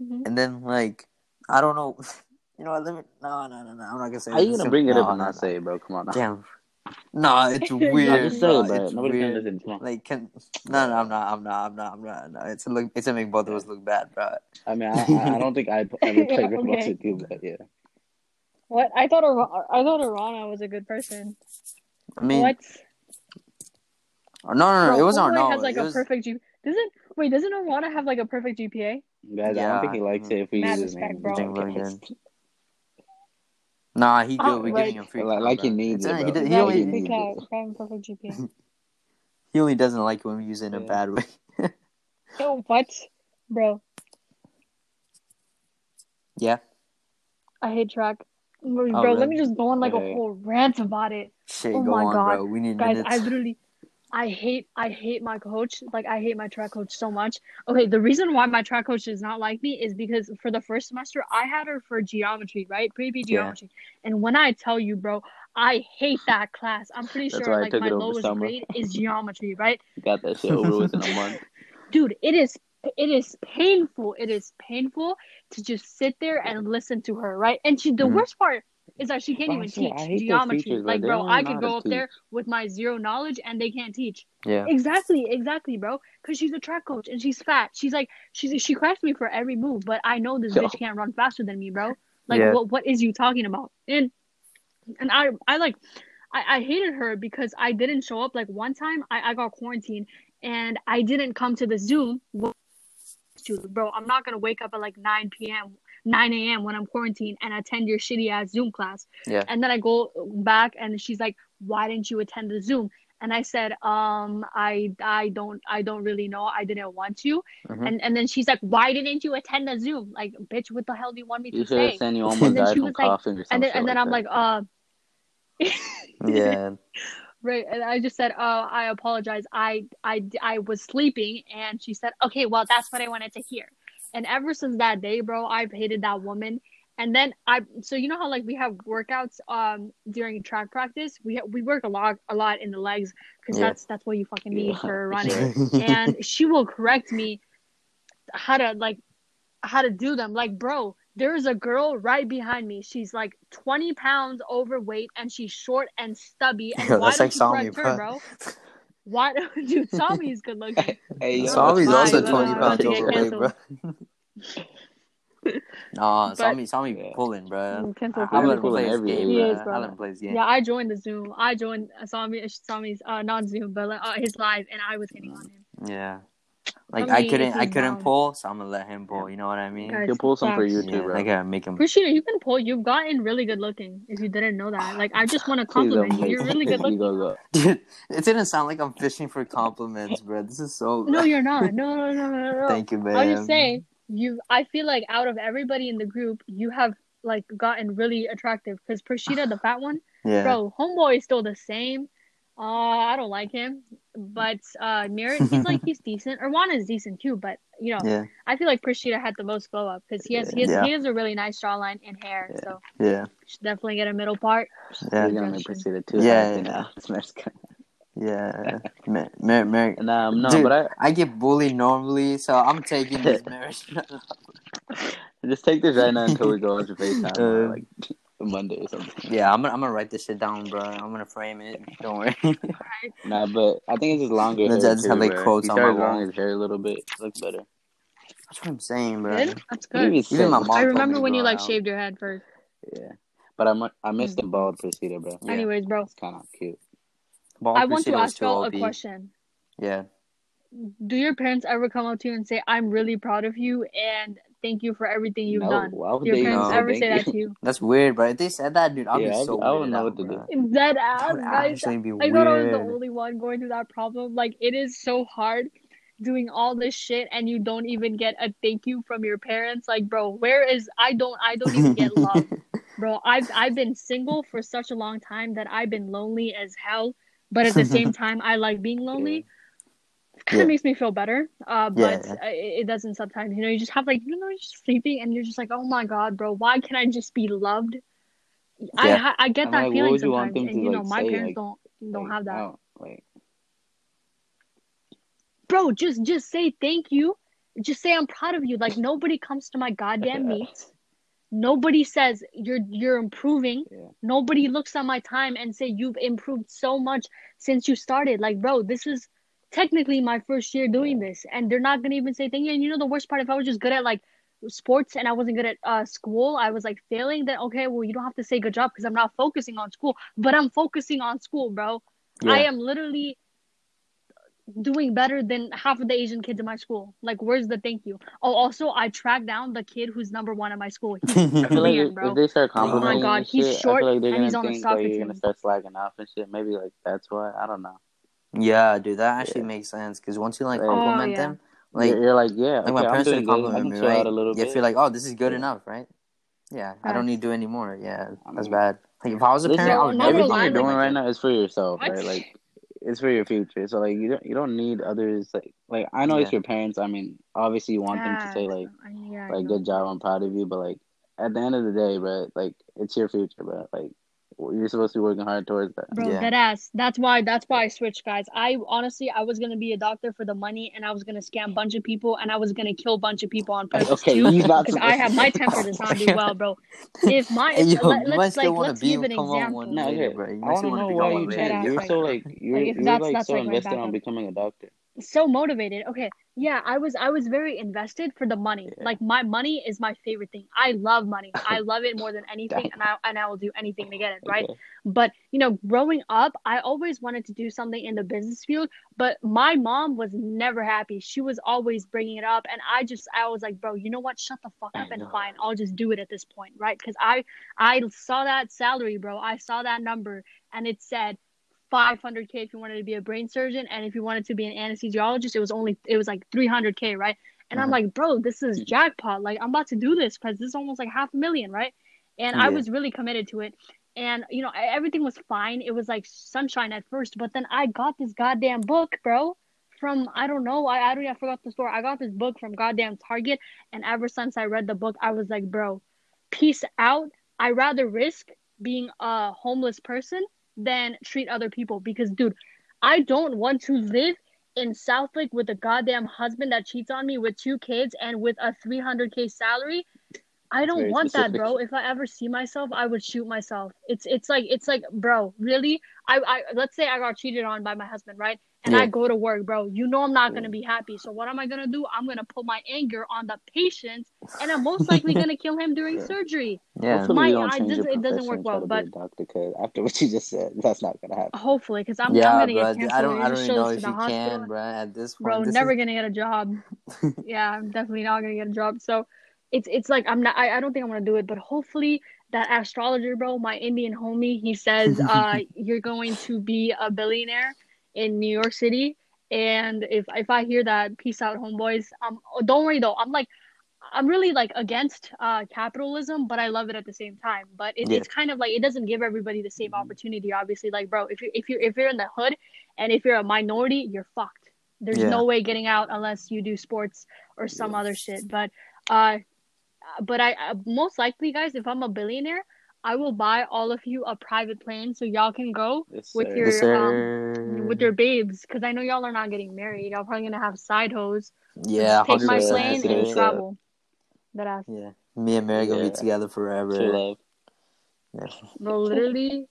[SPEAKER 3] Mhm.
[SPEAKER 1] And then like I don't know. You know what? Let me. No, no, no, no. I'm not gonna say.
[SPEAKER 2] How you gonna bring it
[SPEAKER 1] No,
[SPEAKER 2] up and
[SPEAKER 1] no,
[SPEAKER 2] not
[SPEAKER 1] no.
[SPEAKER 2] say it, bro? Come on. Now.
[SPEAKER 1] Damn. Nah, it's
[SPEAKER 3] No,
[SPEAKER 1] weird.
[SPEAKER 2] No, just say
[SPEAKER 1] bro.
[SPEAKER 2] it, bro.
[SPEAKER 1] It's
[SPEAKER 2] Nobody's gonna
[SPEAKER 1] weird.
[SPEAKER 2] listen. Come on.
[SPEAKER 1] Like, can no, no, I'm not, I'm not, I'm not, I'm not. No, it's a look, it's to make both of us look bad, bro.
[SPEAKER 2] I mean, I, I I don't think I ever played
[SPEAKER 3] Okay.
[SPEAKER 2] Roblox with you, but yeah.
[SPEAKER 3] What? I thought Ar- I thought Arana was a good person.
[SPEAKER 1] I mean,
[SPEAKER 3] what?
[SPEAKER 1] no, no, no,
[SPEAKER 3] Bro,
[SPEAKER 1] it wasn't
[SPEAKER 3] Homeboy has like
[SPEAKER 1] it
[SPEAKER 3] a
[SPEAKER 1] was,
[SPEAKER 3] perfect G. Doesn't wait? Doesn't Arana have like a perfect GPA?
[SPEAKER 2] Guys, I don't think he likes mm-hmm. it if we
[SPEAKER 3] Mad
[SPEAKER 2] use his
[SPEAKER 3] respect,
[SPEAKER 2] name.
[SPEAKER 3] bro.
[SPEAKER 1] Doing really good. nah, he
[SPEAKER 3] Oh,
[SPEAKER 1] good. We're
[SPEAKER 3] like-
[SPEAKER 1] giving him free.
[SPEAKER 2] Like- like he needs
[SPEAKER 1] It's-
[SPEAKER 2] it,
[SPEAKER 1] He,
[SPEAKER 2] bro.
[SPEAKER 1] he
[SPEAKER 3] Right,
[SPEAKER 1] only,
[SPEAKER 2] needs
[SPEAKER 3] big cat,
[SPEAKER 2] it.
[SPEAKER 3] having perfect GPA.
[SPEAKER 1] he only doesn't like when we use it in a bad way.
[SPEAKER 3] Yo, what, bro?
[SPEAKER 1] yeah,
[SPEAKER 3] I hate track. Bro,
[SPEAKER 1] Oh,
[SPEAKER 3] let
[SPEAKER 1] really?
[SPEAKER 3] me just go on like
[SPEAKER 2] Okay.
[SPEAKER 3] a whole rant about it.
[SPEAKER 1] shit,
[SPEAKER 3] Oh
[SPEAKER 1] go
[SPEAKER 3] my
[SPEAKER 1] on,
[SPEAKER 3] God.
[SPEAKER 1] bro. We need
[SPEAKER 3] Guys,
[SPEAKER 1] minutes.
[SPEAKER 3] I literally I hate I hate my coach. Like I hate my track coach so much. Okay, the reason why my track coach does not like me is because for the first semester I had her for geometry, right?
[SPEAKER 1] Yeah.
[SPEAKER 3] geometry. And when I tell you, bro, I hate that class. I'm pretty sure like my lowest
[SPEAKER 2] summer.
[SPEAKER 3] grade is geometry, right?
[SPEAKER 2] Got that shit over with in a month.
[SPEAKER 3] Dude, it is it is painful. It is painful to just sit there and listen to her, right? And she the
[SPEAKER 1] Mhm.
[SPEAKER 3] worst part is that she can't even teach geometry.
[SPEAKER 2] teachers,
[SPEAKER 3] like, bro, I could go up there with my zero knowledge and they can't teach.
[SPEAKER 1] yeah,
[SPEAKER 3] Exactly, exactly, bro. Because she's a track coach and she's fat. She's like, she's she cracks me for every move, but I know this bitch can't run faster than me, bro. Like,
[SPEAKER 1] Yeah.
[SPEAKER 3] what what is you talking about? And and I I like, I, I hated her because I didn't show up. Like one time, I I got quarantined and I didn't come to the Zoom. bro. I'm not gonna wake up at like 9 p.m. 9 a.m. when I'm quarantined and attend your shitty ass Zoom class.
[SPEAKER 1] Yeah.
[SPEAKER 3] And then I go back and she's like, "Why didn't you attend the Zoom?" And I said, "Um, I I don't I don't really know. I didn't want to."
[SPEAKER 1] Mhm.
[SPEAKER 3] And and then she's like, "Why didn't you attend the Zoom?" Like, bitch, what the hell do you want me
[SPEAKER 2] You
[SPEAKER 3] to say?
[SPEAKER 2] said you almost
[SPEAKER 3] And then
[SPEAKER 2] died
[SPEAKER 3] she
[SPEAKER 2] from
[SPEAKER 3] was like-
[SPEAKER 2] coughing or something.
[SPEAKER 3] And then and then I'm like, uh.
[SPEAKER 1] Yeah.
[SPEAKER 3] Right, and I just said, "Oh, I apologize. I, I, I was sleeping." And she said, "Okay, well, that's what I wanted to hear." And ever since that day, bro, I've hated that woman. And then I, so you know how like we have workouts um during track practice, we we work a lot a lot in the legs because
[SPEAKER 1] Yeah.
[SPEAKER 3] that's that's what you fucking need
[SPEAKER 2] Yeah,
[SPEAKER 3] for running. and she will correct me how to like how to do them. Like, bro, there's a girl right behind me. She's like 20 pounds overweight and she's short and stubby. And
[SPEAKER 1] Yo,
[SPEAKER 3] why
[SPEAKER 1] that's
[SPEAKER 3] don't
[SPEAKER 1] like
[SPEAKER 3] you correct her,
[SPEAKER 1] bro.
[SPEAKER 3] bro? Why don't dude Sami's good looking.
[SPEAKER 2] hey, yo,
[SPEAKER 1] Sami's also 20
[SPEAKER 3] uh,
[SPEAKER 1] pounds
[SPEAKER 3] about
[SPEAKER 1] overweight, bro.
[SPEAKER 3] canceled.
[SPEAKER 1] nah,
[SPEAKER 3] But-
[SPEAKER 1] Sami, Sami
[SPEAKER 2] Yeah.
[SPEAKER 1] pulling, bro.
[SPEAKER 3] Cancel
[SPEAKER 1] I,
[SPEAKER 3] for
[SPEAKER 1] I let him play
[SPEAKER 2] Every
[SPEAKER 1] game,
[SPEAKER 3] He
[SPEAKER 1] bro.
[SPEAKER 3] is, bro.
[SPEAKER 1] I let him play game.
[SPEAKER 3] Yeah, I joined the Zoom. I joined uh, Sami Sami's uh not Zoom, but uh, his live and I was hitting on him.
[SPEAKER 1] Yeah. Like
[SPEAKER 3] Tell
[SPEAKER 1] I couldn't, I couldn't
[SPEAKER 3] down.
[SPEAKER 1] pull, so I'm gonna let him pull. You know what I mean?
[SPEAKER 3] Guys,
[SPEAKER 2] He'll pull some for you too,
[SPEAKER 1] Yeah,
[SPEAKER 2] bro.
[SPEAKER 1] I gotta make him.
[SPEAKER 3] Krishna, you can pull. You've gotten really good looking. If you didn't know that, like I just want to compliment you. You're really good
[SPEAKER 2] you
[SPEAKER 3] looking.
[SPEAKER 2] go, go.
[SPEAKER 1] Dude, it didn't sound like I'm fishing for compliments, bro. This is so.
[SPEAKER 3] No, you're not. No, no, no, no, no.
[SPEAKER 1] Thank you, man.
[SPEAKER 3] I'm just saying, you. I feel like out of everybody in the group, you have like gotten really attractive. Because Prashida, the fat one,
[SPEAKER 1] Yeah.
[SPEAKER 3] bro, homeboy is still the same. Uh, I don't like him, but uh, Merritt, he's like he's decent. Irwana is decent too, but you know,
[SPEAKER 1] Yeah.
[SPEAKER 3] I feel like Prashida had the most glow up because he has he has,
[SPEAKER 1] Yeah.
[SPEAKER 3] he has a really nice jawline and hair.
[SPEAKER 2] Yeah.
[SPEAKER 3] So
[SPEAKER 1] Yeah.
[SPEAKER 3] should definitely get a middle part.
[SPEAKER 1] Yeah.
[SPEAKER 2] You're gonna make
[SPEAKER 3] Rejection.
[SPEAKER 2] Priscilla too
[SPEAKER 1] Yeah, yeah.
[SPEAKER 2] It's Mexican.
[SPEAKER 1] Yeah. Mer- Mer- Mer-
[SPEAKER 2] Nah, um, no,
[SPEAKER 1] Dude,
[SPEAKER 2] but I
[SPEAKER 1] I get bullied normally, so I'm taking this marriage.
[SPEAKER 2] just take this right now until we go on to FaceTime
[SPEAKER 1] Uh,
[SPEAKER 2] like Monday or something.
[SPEAKER 1] yeah, I'm gonna, I'm gonna write this shit down, bro. I'm gonna frame it. Don't worry.
[SPEAKER 2] Nah, but I think it's just longer
[SPEAKER 1] Let's
[SPEAKER 2] hair
[SPEAKER 1] just
[SPEAKER 2] too,
[SPEAKER 1] have, like,
[SPEAKER 2] bro.
[SPEAKER 1] quotes
[SPEAKER 2] he
[SPEAKER 1] on my
[SPEAKER 2] started
[SPEAKER 1] wall.
[SPEAKER 2] growing his hair a little bit. Looks better.
[SPEAKER 1] That's what I'm saying, bro.
[SPEAKER 3] Good. That's good.
[SPEAKER 2] he say?
[SPEAKER 1] Even my mom
[SPEAKER 3] I remember when you like
[SPEAKER 1] out.
[SPEAKER 3] shaved your head first.
[SPEAKER 2] Yeah, but I mu- I missed the bald procedure, bro.
[SPEAKER 1] Yeah.
[SPEAKER 3] Anyways, bro,
[SPEAKER 2] It's kind of cute.
[SPEAKER 1] Bald
[SPEAKER 3] I want to ask y'all a question.
[SPEAKER 1] Yeah.
[SPEAKER 3] Do your parents ever come up to you and say, "I'm really proud of you and thank you for everything you've
[SPEAKER 2] no,
[SPEAKER 3] done"?
[SPEAKER 2] why would
[SPEAKER 3] your
[SPEAKER 2] they
[SPEAKER 3] parents
[SPEAKER 1] No.
[SPEAKER 2] say
[SPEAKER 3] ever
[SPEAKER 2] thank
[SPEAKER 3] say that to you?
[SPEAKER 1] That's weird, bro. If they said that, dude, I'd
[SPEAKER 2] Yeah,
[SPEAKER 1] be
[SPEAKER 2] I'd-
[SPEAKER 1] so
[SPEAKER 2] I wouldn't know
[SPEAKER 1] out,
[SPEAKER 2] what to
[SPEAKER 1] bro.
[SPEAKER 2] do.
[SPEAKER 3] That
[SPEAKER 1] That
[SPEAKER 3] ass,
[SPEAKER 1] would
[SPEAKER 3] guys.
[SPEAKER 1] actually be
[SPEAKER 3] I
[SPEAKER 1] weird.
[SPEAKER 3] thought I was the only one going through that problem. Like it is so hard doing all this shit and you don't even get a thank you from your parents. Like, bro, where is I don't I don't even get love. Bro, I've I've been single for such a long time that I've been lonely as hell. But at the same time I like being lonely. It kind of
[SPEAKER 1] Yeah.
[SPEAKER 3] makes me feel better. Uh
[SPEAKER 1] Yeah.
[SPEAKER 3] but uh, it, it doesn't sometimes. You know, you just have like you know, you're just sleeping and you're just like, Oh my god, bro, why can't I just be loved? I
[SPEAKER 1] Yeah.
[SPEAKER 3] I get
[SPEAKER 2] I'm
[SPEAKER 3] that
[SPEAKER 2] like,
[SPEAKER 3] feeling sometimes, and you know my
[SPEAKER 2] say,
[SPEAKER 3] parents
[SPEAKER 2] like-
[SPEAKER 3] don't don't
[SPEAKER 2] Like,
[SPEAKER 3] have that
[SPEAKER 2] like,
[SPEAKER 3] bro just just say thank you just say i'm proud of you like nobody comes to my goddamn
[SPEAKER 2] Yeah.
[SPEAKER 3] meets nobody says you're you're improving
[SPEAKER 2] Yeah.
[SPEAKER 3] nobody looks at my time and say you've improved so much since you started like bro this is technically my first year doing this and they're not gonna even say thank you and you know the worst part if i was just good at like sports and i wasn't good at uh school i was like failing then okay well you don't have to say good job because i'm not focusing on school but i'm focusing on school bro
[SPEAKER 1] Yeah.
[SPEAKER 3] I am literally doing better than half of the Asian kids in my school. Like, where's the thank you? Oh, also, I tracked down the kid who's number one in my school. He's
[SPEAKER 2] feel like
[SPEAKER 3] Korean,
[SPEAKER 2] if,
[SPEAKER 3] bro.
[SPEAKER 2] if they start
[SPEAKER 1] Oh my
[SPEAKER 2] complimenting
[SPEAKER 3] God, he's
[SPEAKER 2] shit,
[SPEAKER 3] short
[SPEAKER 2] like
[SPEAKER 3] and he's on
[SPEAKER 2] think
[SPEAKER 3] soccer
[SPEAKER 2] like you're gonna
[SPEAKER 3] team.
[SPEAKER 2] start slacking off and shit. Maybe like that's why. I don't know.
[SPEAKER 1] Yeah, dude, that actually
[SPEAKER 2] Yeah.
[SPEAKER 1] makes sense because once you like
[SPEAKER 2] Oh,
[SPEAKER 1] compliment
[SPEAKER 3] yeah.
[SPEAKER 1] them, like
[SPEAKER 2] you're, you're like, yeah,
[SPEAKER 1] like
[SPEAKER 2] okay,
[SPEAKER 1] my
[SPEAKER 2] I'm
[SPEAKER 1] parents
[SPEAKER 2] doing
[SPEAKER 1] would.
[SPEAKER 2] I
[SPEAKER 1] compliment
[SPEAKER 2] can
[SPEAKER 1] me,
[SPEAKER 2] chill
[SPEAKER 1] right?
[SPEAKER 2] out a little
[SPEAKER 1] You
[SPEAKER 2] bit.
[SPEAKER 1] feel like, oh, this is good
[SPEAKER 2] Yeah.
[SPEAKER 1] enough, right? Yeah, I don't need to do any more. Yeah, that's bad. Like if I was a
[SPEAKER 2] Listen,
[SPEAKER 1] parent, I
[SPEAKER 3] No,
[SPEAKER 1] would
[SPEAKER 3] not
[SPEAKER 1] never
[SPEAKER 3] gonna
[SPEAKER 2] everything you're doing
[SPEAKER 1] my
[SPEAKER 2] right now is for yourself,
[SPEAKER 3] What?
[SPEAKER 2] right? Like it's for your future. So like you don't you don't need others like like I know it's your parents. I mean, obviously you want them to say like
[SPEAKER 3] yeah,
[SPEAKER 2] like good job, I'm proud of you, but like at the end of the day, bro, like it's your future, bro. Like you're supposed to be working hard towards that.
[SPEAKER 3] Bro,
[SPEAKER 1] Yeah.
[SPEAKER 3] that ass. That's why. That's why I switched, guys. I honestly, I was gonna be a doctor for the money, and I was gonna scam a bunch of people, and I was gonna kill a bunch of people on purpose
[SPEAKER 2] Okay,
[SPEAKER 3] too. Because I have my temper does not do well, bro. If my,
[SPEAKER 1] Hey, yo,
[SPEAKER 3] let,
[SPEAKER 1] you might
[SPEAKER 3] us like, let's give an example.
[SPEAKER 2] No, okay.
[SPEAKER 1] bro. You
[SPEAKER 2] I
[SPEAKER 1] might
[SPEAKER 2] want
[SPEAKER 1] still
[SPEAKER 2] to know why you changed. You're so like you're
[SPEAKER 3] Like,
[SPEAKER 2] you're
[SPEAKER 3] that's-
[SPEAKER 2] like
[SPEAKER 3] that's
[SPEAKER 2] so
[SPEAKER 3] like
[SPEAKER 2] invested on becoming a doctor.
[SPEAKER 3] So motivated. Okay, yeah, I was I was very invested for the money.
[SPEAKER 2] Yeah.
[SPEAKER 3] Like my money is my favorite thing. I love money. I love it more than anything, and I and I will do anything to get it. Right.
[SPEAKER 2] Okay.
[SPEAKER 3] But you know, growing up, I always wanted to do something in the business field, but my mom was never happy. She was always bringing it up, and I just I was like, bro, you know what? Shut the fuck up and fine. I'll just do it at this point, right? Because I I saw that salary, bro. I saw that number, and it said 500k if you wanted to be a brain surgeon, and if you wanted to be an anesthesiologist, it was only it was like 300k, right? And I'm
[SPEAKER 1] Mhm.
[SPEAKER 3] like, bro, this is jackpot. Like I'm about to do this because this is almost like half a million, right? And I was really committed to it and you know everything was fine it was like sunshine at first but then i got this goddamn book bro from i don't know i, I don't i forgot the store i got this book from goddamn target and ever since i read the book i was like bro peace out i rather risk being a homeless person than treat other people because dude i don't want to live in Southlake with a goddamn husband that cheats on me with two kids and with a 300k salary I don't want
[SPEAKER 2] specific.
[SPEAKER 3] that, bro. If I ever see myself, I would shoot myself. It's it's like it's like, bro, really? I I let's say I got cheated on by my husband, right? And
[SPEAKER 1] Yeah.
[SPEAKER 3] I go to work, bro. You know I'm not gonna be happy. So what am I gonna do? I'm gonna put my anger on the patient, and I'm most likely gonna kill him during
[SPEAKER 2] Yeah.
[SPEAKER 3] surgery.
[SPEAKER 1] Yeah.
[SPEAKER 2] Hopefully
[SPEAKER 3] My-
[SPEAKER 2] you don't
[SPEAKER 3] I
[SPEAKER 2] change
[SPEAKER 3] just- it doesn't work well,
[SPEAKER 2] to
[SPEAKER 3] but-
[SPEAKER 2] doctor. Cause after what you just said, that's not gonna happen.
[SPEAKER 3] Hopefully, because I'm,
[SPEAKER 1] yeah,
[SPEAKER 3] I'm gonna
[SPEAKER 1] bro.
[SPEAKER 3] get
[SPEAKER 1] I
[SPEAKER 3] canceled.
[SPEAKER 1] don't. I don't
[SPEAKER 3] just
[SPEAKER 1] even know
[SPEAKER 3] to
[SPEAKER 1] if
[SPEAKER 3] the
[SPEAKER 1] you
[SPEAKER 3] hospital.
[SPEAKER 1] can, bro. At this point,
[SPEAKER 3] bro
[SPEAKER 1] this
[SPEAKER 3] never
[SPEAKER 1] is-
[SPEAKER 3] gonna get a job yeah i'm definitely not gonna get a job so it's it's like i'm not i, I don't think i'm gonna do it but hopefully that astrologer bro my indian homie he says uh you're going to be a billionaire in new york city and if if i hear that peace out homeboys um oh, don't worry though i'm like i'm really like against uh capitalism but i love it at the same time but it,
[SPEAKER 1] Yeah.
[SPEAKER 3] it's kind of like it doesn't give everybody the same
[SPEAKER 2] Mhm.
[SPEAKER 3] opportunity obviously like bro if you if you if you're in the hood and if you're a minority you're fucked there's
[SPEAKER 1] Yeah.
[SPEAKER 3] no way getting out unless you do sports or some
[SPEAKER 2] Yeah.
[SPEAKER 3] other shit but uh but i uh, most likely guys if i'm a billionaire i will buy all of you a private plane so y'all can go
[SPEAKER 2] Yes,
[SPEAKER 3] with your-
[SPEAKER 1] Yes,
[SPEAKER 3] um, with your babes because i know y'all are not getting married y'all probably gonna have side hoes
[SPEAKER 1] yeah,
[SPEAKER 3] take my plane
[SPEAKER 2] yeah.
[SPEAKER 3] and
[SPEAKER 1] dude.
[SPEAKER 3] travel that ass
[SPEAKER 1] Yeah, me and Mary gonna
[SPEAKER 2] Yeah.
[SPEAKER 1] be together forever.
[SPEAKER 2] True love.
[SPEAKER 3] Bro, literally,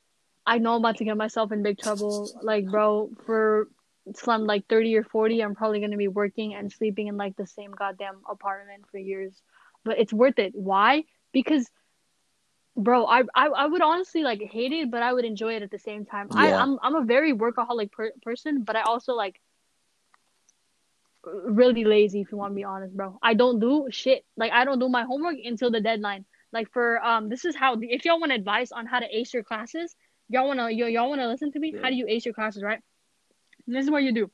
[SPEAKER 3] I know I'm about to get myself in big trouble. Like, bro, for till I'm like 30 or 40, I'm probably gonna be working and sleeping in like the same goddamn apartment for years. But it's worth it. Why? Because, bro, I I, I would honestly like hate it, but I would enjoy it at the same time. I
[SPEAKER 1] Yeah.
[SPEAKER 3] I'm I'm a very workaholic per- person, but I also like really lazy if you want to be honest, bro. I don't do shit. Like I don't do my homework until the deadline. Like for um, this is how if y'all want advice on how to ace your classes, y'all wanna y- y'all wanna listen to me.
[SPEAKER 2] Yeah.
[SPEAKER 3] How do you ace your classes, right? This is what you do.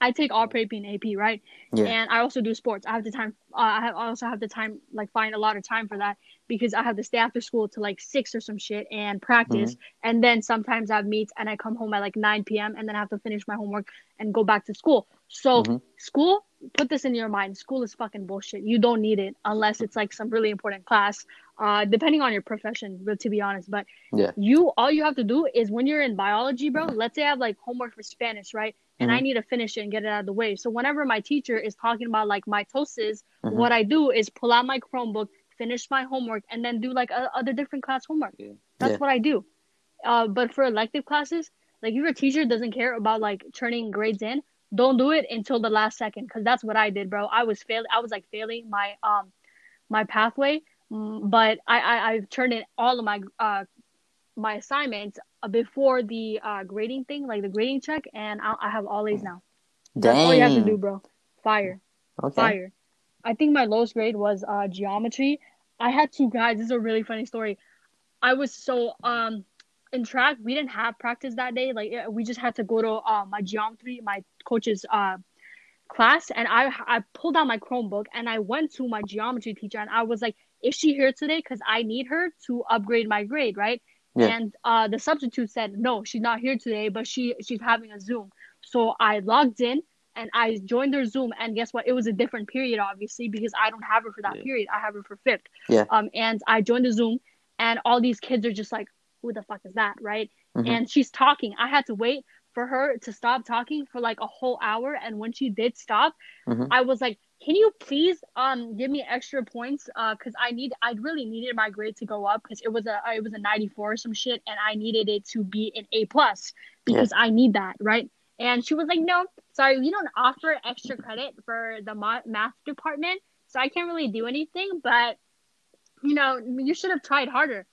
[SPEAKER 3] I take all pre and AP, right?
[SPEAKER 1] Yeah.
[SPEAKER 3] And I also do sports. I have the time. Uh, I have I also have the time, like find a lot of time for that because I have to stay after school to like six or some shit and practice.
[SPEAKER 1] Mm-hmm.
[SPEAKER 3] And then sometimes I have meets and I come home at like nine p.m. and then I have to finish my homework and go back to school. So
[SPEAKER 1] Mhm.
[SPEAKER 3] school, put this in your mind. School is fucking bullshit. You don't need it unless it's like some really important class. Uh, depending on your profession, but to be honest, but
[SPEAKER 1] Yeah.
[SPEAKER 3] you all you have to do is when you're in biology, bro. Let's say I have like homework for Spanish, right? And I
[SPEAKER 1] Mhm.
[SPEAKER 3] need to finish it and get it out of the way. So whenever my teacher is talking about like mitosis,
[SPEAKER 1] Mhm.
[SPEAKER 3] what I do is pull out my Chromebook, finish my homework, and then do like a, other different class homework.
[SPEAKER 2] Yeah.
[SPEAKER 3] That's
[SPEAKER 1] Yeah.
[SPEAKER 3] what I do. Uh, but for elective classes, like if your teacher doesn't care about like turning grades in, don't do it until the last second because that's what I did, bro. I was failing. I was like failing my um my pathway, mm, but I I I've turned in all of my uh my assignments uh, before the uh grading thing, like the grading check, and I, I have all A's now. Dang. That's all you have to do, bro. Fire
[SPEAKER 1] Okay.
[SPEAKER 3] fire. I think my lowest grade was uh geometry. I had two guys. This is a really funny story. I was so um in track. We didn't have practice that day. Like we just had to go to uh, my geometry, my coach's uh class, and I I pulled out my Chromebook and I went to my geometry teacher and I was like, "Is she here today? Because I need her to upgrade my grade, right?"
[SPEAKER 1] Yeah.
[SPEAKER 3] And uh, the substitute said, "No, she's not here today, but she she's having a Zoom." So I logged in and I joined their Zoom, and guess what? It was a different period, obviously, because I don't have her for that
[SPEAKER 2] Yeah.
[SPEAKER 3] period. I have her for fifth.
[SPEAKER 1] Yeah.
[SPEAKER 3] Um, and I joined the Zoom, and all these kids are just like, "Who the fuck is that?" Right?
[SPEAKER 1] Mhm.
[SPEAKER 3] And she's talking. I had to wait for her to stop talking for like a whole hour, and when she did stop,
[SPEAKER 1] Mhm.
[SPEAKER 3] I was like, "Can you please um give me extra points? Uh, cause I need, I really needed my grade to go up, cause it was a, it was a ninety four or some shit, and I needed it to be an A plus because I need that, right?" and she was like, "No, sorry, we don't offer extra credit for the math department, so I can't really do anything. But you know, you should have tried harder.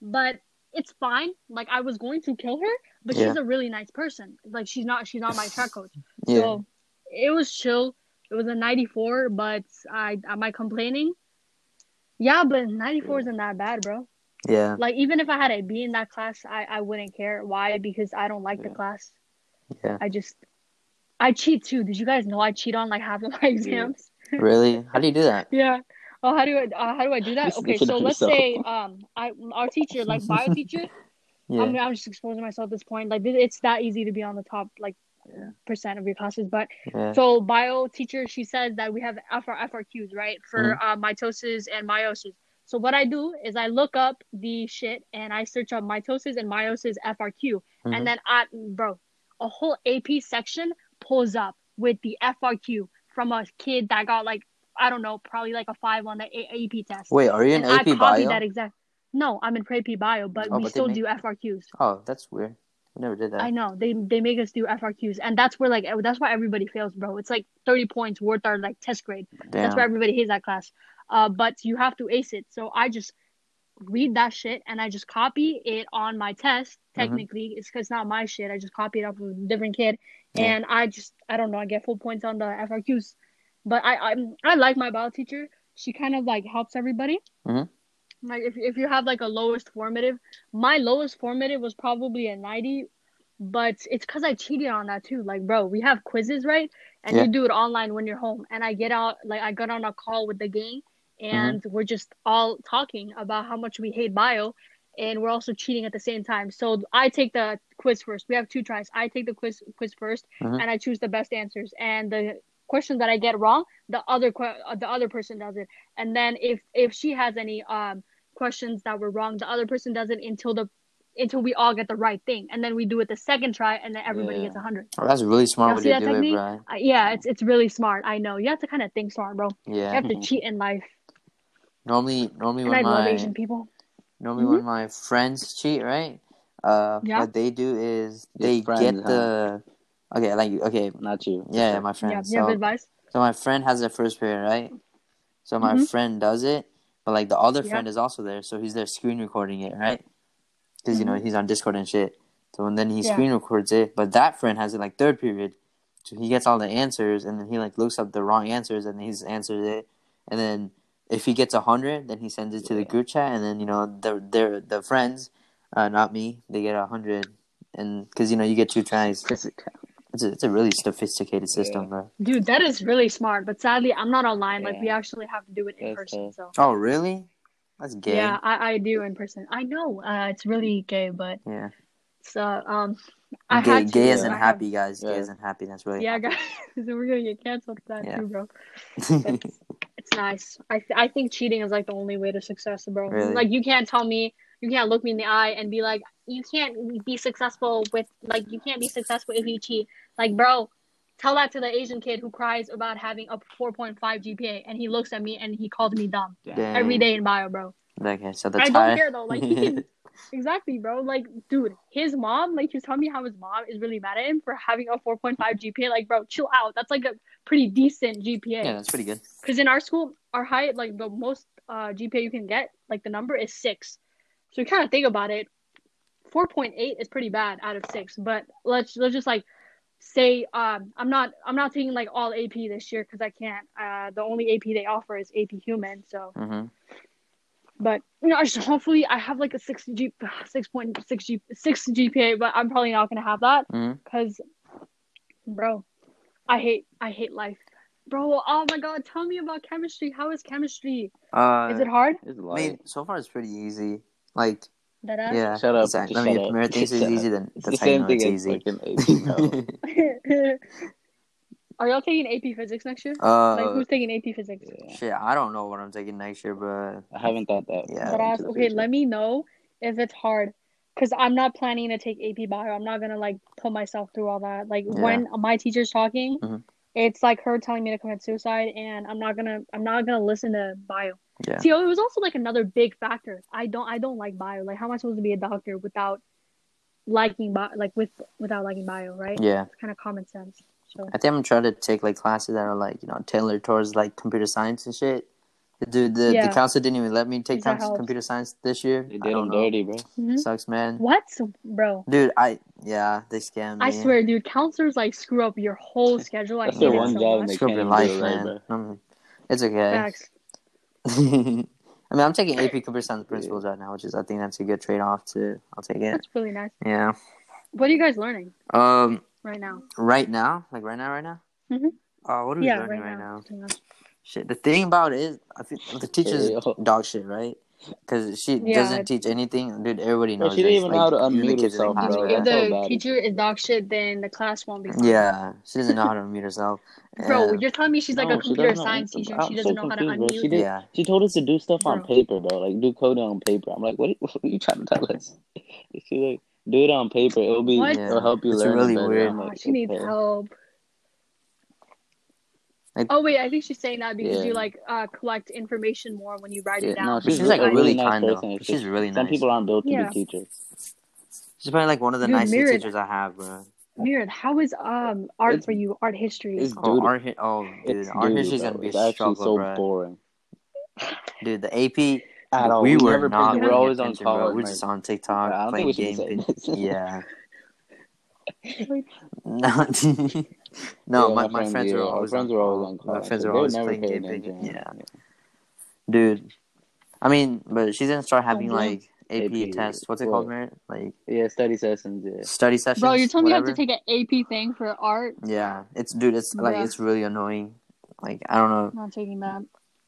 [SPEAKER 3] But it's fine. Like I was going to kill her, but
[SPEAKER 1] Yeah.
[SPEAKER 3] she's a really nice person. Like she's not she's not my track coach.
[SPEAKER 1] Yeah.
[SPEAKER 3] So it was chill. It was a 94, but I am I complaining? Yeah, but 94 isn't that bad, bro.
[SPEAKER 1] yeah.
[SPEAKER 3] Like even if I had a B in that class, I I wouldn't care. Why? Because I don't like the class.
[SPEAKER 1] Yeah.
[SPEAKER 3] I just I cheat too. Did you guys know I cheat on like half of my exams?
[SPEAKER 1] Really? How do you do that?
[SPEAKER 3] Yeah. Oh, how do I uh, how do I do that?
[SPEAKER 2] Just
[SPEAKER 3] Okay, so let's
[SPEAKER 2] yourself.
[SPEAKER 3] say um I our teacher like bio teacher.
[SPEAKER 1] Yeah.
[SPEAKER 3] I'm I'm just exposing myself at this point. Like it's that easy to be on the top like
[SPEAKER 2] Yeah.
[SPEAKER 3] Percent of your classes, but
[SPEAKER 1] yeah.
[SPEAKER 3] so bio teacher, she says that we have FR, FRQs, right, for uh, mitosis and meiosis. So what I do is I look up the shit and I search up mitosis and meiosis FRQ,
[SPEAKER 1] Mhm.
[SPEAKER 3] and then I, bro, a whole AP section pulls up with the FRQ from a kid that got like I don't know, probably like a five on the a- AP test.
[SPEAKER 1] Wait, are you in
[SPEAKER 3] and I
[SPEAKER 1] AP
[SPEAKER 3] copied
[SPEAKER 1] Bio?
[SPEAKER 3] that exact. No, I'm in pre-AP bio, but
[SPEAKER 1] Oh,
[SPEAKER 3] we
[SPEAKER 1] but
[SPEAKER 3] still
[SPEAKER 1] make-
[SPEAKER 3] do FRQs.
[SPEAKER 1] Oh, that's weird. I never did that.
[SPEAKER 3] I know they they make us do FRQs, and that's where like that's why everybody fails, bro. It's like thirty points worth our like test grade. That's why everybody hates that class. Uh, but you have to ace it. So I just read that shit and I just copy it on my test.
[SPEAKER 1] Mm-hmm.
[SPEAKER 3] Technically, it's because not my shit. I just copy it off of a different kid,
[SPEAKER 1] Yeah.
[SPEAKER 3] and I just I don't know. I get full points on the FRQs. But I I I like my bio teacher. She kind of like helps everybody.
[SPEAKER 1] Mhm.
[SPEAKER 3] Like if if you have like a lowest formative, my lowest formative was probably a ninety, but it's because I cheated on that too. Like, bro, we have quizzes, right? And
[SPEAKER 1] Yeah.
[SPEAKER 3] you do it online when you're home. And I get out, like, I got on a call with the gang, and we're just all talking about how much we hate bio, and we're also cheating at the same time. So I take the quiz first. We have two tries. I take the quiz quiz 1st
[SPEAKER 1] Mhm.
[SPEAKER 3] and I choose the best answers. And the question that I get wrong, the other uh, the other person does it. And then if if she has any um questions that were wrong, the other person does it until the until we all get the right thing, and then we do it the second try, and then everybody
[SPEAKER 2] Yeah.
[SPEAKER 3] gets a hundred.
[SPEAKER 1] Oh, that's really smart
[SPEAKER 3] Y'all see that
[SPEAKER 1] do it,
[SPEAKER 3] technique?
[SPEAKER 1] bro.
[SPEAKER 3] Uh, yeah, it's it's really smart. I know you have to kind of think smart, bro.
[SPEAKER 1] Yeah, you
[SPEAKER 3] have to cheat in life,
[SPEAKER 1] Normally, normally
[SPEAKER 3] and I
[SPEAKER 1] when
[SPEAKER 3] love
[SPEAKER 1] my
[SPEAKER 3] Asian people.
[SPEAKER 1] normally when my friends cheat, right? Uh,
[SPEAKER 3] Yeah.
[SPEAKER 1] what they do is they
[SPEAKER 2] friends,
[SPEAKER 1] get
[SPEAKER 2] huh?
[SPEAKER 1] the okay, like okay,
[SPEAKER 2] Not you.
[SPEAKER 1] yeah, yeah, my
[SPEAKER 3] Yeah,
[SPEAKER 1] friends.
[SPEAKER 3] you have
[SPEAKER 1] so,
[SPEAKER 3] advice.
[SPEAKER 1] so my friend has the first period, right? So my
[SPEAKER 3] Mhm.
[SPEAKER 1] friend does it, but like the other
[SPEAKER 3] Yeah.
[SPEAKER 1] friend is also there, so he's there screen recording it, right? Because you know
[SPEAKER 3] Mhm.
[SPEAKER 1] he's on Discord and shit. So and then he
[SPEAKER 3] Yeah.
[SPEAKER 1] screen records it, but that friend has it like third period, so he gets all the answers, and then he like looks up the wrong answers, and he's answers it, and then if he gets a hundred, then he sends it to the group chat, and then you know the their the friends, uh, not me, they get a hundred, and because you know you get two tries.
[SPEAKER 2] Physical.
[SPEAKER 1] It's a, it's a really sophisticated system,
[SPEAKER 2] Yeah.
[SPEAKER 1] bro.
[SPEAKER 3] Dude, that is really smart. But sadly, I'm not online. Like we actually have to do it in
[SPEAKER 2] That's
[SPEAKER 3] person. So
[SPEAKER 1] Oh really? That's gay.
[SPEAKER 3] yeah, I, I do in person. I know uh, it's really gay, but
[SPEAKER 1] Yeah.
[SPEAKER 3] so um, I
[SPEAKER 1] gay,
[SPEAKER 3] had to.
[SPEAKER 1] gay
[SPEAKER 2] yeah.
[SPEAKER 1] isn't
[SPEAKER 3] I have-
[SPEAKER 1] happy, guys. Gay isn't happy. That's really
[SPEAKER 3] Yeah, guys, so we're gonna get canceled for that
[SPEAKER 1] Yeah.
[SPEAKER 3] too, bro. It's nice. I th- I think cheating is like the only way to success, bro.
[SPEAKER 1] Really?
[SPEAKER 3] Like you can't tell me, you can't look me in the eye and be like, you can't be successful with like you can't be successful if you cheat. Like, bro, tell that to the Asian kid who cries about having a 4.5 GPA and he looks at me and he calls me dumb
[SPEAKER 1] Dang.
[SPEAKER 3] every day in bio, bro.
[SPEAKER 1] Okay, so the
[SPEAKER 3] I don't care though. Like he can exactly, bro. Like, dude, his mom, like he was telling me how his mom is really mad at him for having a 4.5 GPA. Like, bro, chill out. That's like a pretty decent GPA.
[SPEAKER 1] yeah, that's pretty good.
[SPEAKER 3] Because in our school, our high, like the most uh, GPA you can get, like the number is six. So you kind of think about it, four point eight is pretty bad out of six. But let's let's just like say um, I'm not I'm not taking like all AP this year because I can't. Uh, the only AP they offer is AP Human. So,
[SPEAKER 1] hmm
[SPEAKER 3] but you know, I just, hopefully I have like a six G six point six G six GPA, but I'm probably not gonna have that because, bro, I hate I hate life. Bro, oh my god, tell me about chemistry. How is chemistry?
[SPEAKER 1] Uh,
[SPEAKER 3] Is it hard?
[SPEAKER 2] It's
[SPEAKER 1] I mean, so far it's pretty easy. Like,
[SPEAKER 3] That ass?
[SPEAKER 1] yeah.
[SPEAKER 2] Shut up.
[SPEAKER 1] Exactly.
[SPEAKER 2] Just
[SPEAKER 1] I mean,
[SPEAKER 2] shut
[SPEAKER 1] if
[SPEAKER 2] up.
[SPEAKER 1] Premier thinks it's easy,
[SPEAKER 2] up.
[SPEAKER 1] then
[SPEAKER 2] It's
[SPEAKER 1] that's
[SPEAKER 2] the
[SPEAKER 1] how you
[SPEAKER 2] same
[SPEAKER 1] know
[SPEAKER 2] thing
[SPEAKER 1] it's easy.
[SPEAKER 2] fucking AP, bro.
[SPEAKER 3] Are y'all taking AP Physics next year?
[SPEAKER 1] uh,
[SPEAKER 3] like, who's taking AP Physics?
[SPEAKER 2] Yeah.
[SPEAKER 1] shit, I don't know what I'm taking next year, but
[SPEAKER 2] I haven't thought that.
[SPEAKER 1] Yeah.
[SPEAKER 3] That
[SPEAKER 2] far
[SPEAKER 3] ass? Okay,
[SPEAKER 2] future.
[SPEAKER 3] let me know if it's hard. Because I'm not planning to take AP Bio. I'm not going to, like, put myself through all that. Like,
[SPEAKER 1] Yeah.
[SPEAKER 3] when my teacher's talking,
[SPEAKER 1] Mhm.
[SPEAKER 3] It's like her telling me to commit suicide, and I'm not to, I'm not to listen to Bio.
[SPEAKER 1] Yeah.
[SPEAKER 3] See, oh, it was also, like, another big factor. I don't, I don't like Bio. Like, how am I supposed to be a doctor without liking bio, like with without liking bio, right?
[SPEAKER 1] Yeah.
[SPEAKER 3] It's kind of common sense. So
[SPEAKER 1] I think I'm trying to take like classes that are like you know tailored towards like computer science and shit. Dude, the,
[SPEAKER 3] Yeah.
[SPEAKER 1] the council didn't even let me take cons- computer science this year.
[SPEAKER 2] They did
[SPEAKER 1] don't
[SPEAKER 2] them
[SPEAKER 1] know.
[SPEAKER 2] dirty, bro.
[SPEAKER 3] Mhm.
[SPEAKER 1] Sucks, man.
[SPEAKER 3] what, bro?
[SPEAKER 1] Dude, I yeah, they scammed me.
[SPEAKER 3] I swear, dude, counselors like screw up your whole schedule. I
[SPEAKER 2] That's
[SPEAKER 3] hate
[SPEAKER 2] their one
[SPEAKER 3] so
[SPEAKER 2] job,
[SPEAKER 3] much.
[SPEAKER 2] They
[SPEAKER 1] Screw up your life,
[SPEAKER 2] it right,
[SPEAKER 1] man. Um, it's okay. I mean, I'm taking AP computer science principles right now, which is I think that's a good trade off too. I'll take it.
[SPEAKER 3] That's really nice.
[SPEAKER 1] Yeah.
[SPEAKER 3] What are you guys learning
[SPEAKER 1] Um,
[SPEAKER 3] right now?
[SPEAKER 1] right now, like right now, right now.
[SPEAKER 3] Mhm.
[SPEAKER 1] Uh, what are we
[SPEAKER 3] Yeah,
[SPEAKER 1] learning
[SPEAKER 3] right,
[SPEAKER 1] right,
[SPEAKER 3] now.
[SPEAKER 1] now? Shit. The thing about it is, I feel the teacher's
[SPEAKER 2] Hey, yo.
[SPEAKER 1] dog shit, right? Because she
[SPEAKER 3] Yeah.
[SPEAKER 1] doesn't teach anything, dude. Everybody
[SPEAKER 2] Bro,
[SPEAKER 1] knows.
[SPEAKER 2] she didn't
[SPEAKER 1] this.
[SPEAKER 2] even know how to
[SPEAKER 1] Like, even the
[SPEAKER 2] unmute herself,
[SPEAKER 1] like,
[SPEAKER 2] bro.
[SPEAKER 3] If
[SPEAKER 2] That's so
[SPEAKER 3] the teacher is dog shit, then the class won't be fun.
[SPEAKER 1] Yeah, she doesn't know how to unmute herself.
[SPEAKER 3] Bro, you're telling me she's like
[SPEAKER 2] No,
[SPEAKER 3] a
[SPEAKER 2] she
[SPEAKER 3] computer
[SPEAKER 2] doesn't know
[SPEAKER 3] science teacher.
[SPEAKER 2] I'm
[SPEAKER 3] She doesn't know how to
[SPEAKER 2] bro.
[SPEAKER 3] unmute.
[SPEAKER 2] She did-
[SPEAKER 1] yeah,
[SPEAKER 2] She told us to do stuff on paper, bro. Like do coding on paper. I'm like, what? Are, what are you trying to tell us? She's like, do it on paper. It'll be.
[SPEAKER 3] What?
[SPEAKER 2] It'll help you
[SPEAKER 1] It's
[SPEAKER 2] learn. it
[SPEAKER 1] really
[SPEAKER 2] better.
[SPEAKER 1] weird.
[SPEAKER 2] I'm
[SPEAKER 3] Oh,
[SPEAKER 2] like,
[SPEAKER 3] she needs help.
[SPEAKER 1] Like-
[SPEAKER 3] oh wait, I think she's saying that because
[SPEAKER 2] Yeah.
[SPEAKER 3] you like uh, collect information more when you write
[SPEAKER 2] Yeah,
[SPEAKER 3] it down.
[SPEAKER 2] no, she's,
[SPEAKER 1] she's like
[SPEAKER 2] a
[SPEAKER 1] really
[SPEAKER 2] really nice
[SPEAKER 1] kind though.
[SPEAKER 2] person. It's
[SPEAKER 1] She's
[SPEAKER 2] just
[SPEAKER 1] really
[SPEAKER 2] Some people aren't built to
[SPEAKER 3] Yeah.
[SPEAKER 2] be teachers.
[SPEAKER 1] She's probably like one of the
[SPEAKER 3] Dude,
[SPEAKER 1] nicest
[SPEAKER 3] Mirror-
[SPEAKER 1] teachers I have, bro.
[SPEAKER 3] Mirrored, how is um art
[SPEAKER 2] It's-
[SPEAKER 3] for you? Art history.
[SPEAKER 2] it's
[SPEAKER 1] Oh,
[SPEAKER 2] Dude,
[SPEAKER 1] art, hi- oh, dude,
[SPEAKER 2] It's
[SPEAKER 1] art
[SPEAKER 2] doo-doo,
[SPEAKER 1] history's
[SPEAKER 2] bro.
[SPEAKER 1] gonna be
[SPEAKER 2] It's
[SPEAKER 1] a
[SPEAKER 2] actually
[SPEAKER 1] struggle,
[SPEAKER 2] so
[SPEAKER 1] bro.
[SPEAKER 2] boring.
[SPEAKER 1] Dude, the AP,
[SPEAKER 2] At all.
[SPEAKER 1] we,
[SPEAKER 2] We
[SPEAKER 1] were not.
[SPEAKER 2] picked We're always on
[SPEAKER 1] attention,
[SPEAKER 2] call
[SPEAKER 1] bro.
[SPEAKER 2] and,
[SPEAKER 1] We're just on TikTok
[SPEAKER 2] I don't
[SPEAKER 1] playing
[SPEAKER 2] think we should
[SPEAKER 1] game. yeah. No, no,
[SPEAKER 2] Yeah,
[SPEAKER 1] my, my
[SPEAKER 2] friends,
[SPEAKER 1] friends
[SPEAKER 2] yeah,
[SPEAKER 1] were always
[SPEAKER 2] friends
[SPEAKER 1] on
[SPEAKER 2] were always on call.
[SPEAKER 1] My friends
[SPEAKER 2] so
[SPEAKER 1] were
[SPEAKER 2] they
[SPEAKER 1] always
[SPEAKER 2] never
[SPEAKER 1] playing
[SPEAKER 2] pay
[SPEAKER 1] game.
[SPEAKER 2] attention.
[SPEAKER 1] Yeah, dude. I mean, but she didn't start having
[SPEAKER 3] yeah.
[SPEAKER 1] like AP,
[SPEAKER 2] AP,
[SPEAKER 1] tests. What's it
[SPEAKER 2] what?
[SPEAKER 1] called, Merritt? Like
[SPEAKER 2] Yeah, study sessions. Yeah.
[SPEAKER 1] study sessions.
[SPEAKER 3] Bro, you're telling me you have to take an AP thing for art?
[SPEAKER 1] Yeah, it's dude. It's like it's really annoying. Like I don't know,
[SPEAKER 3] I'm not taking that.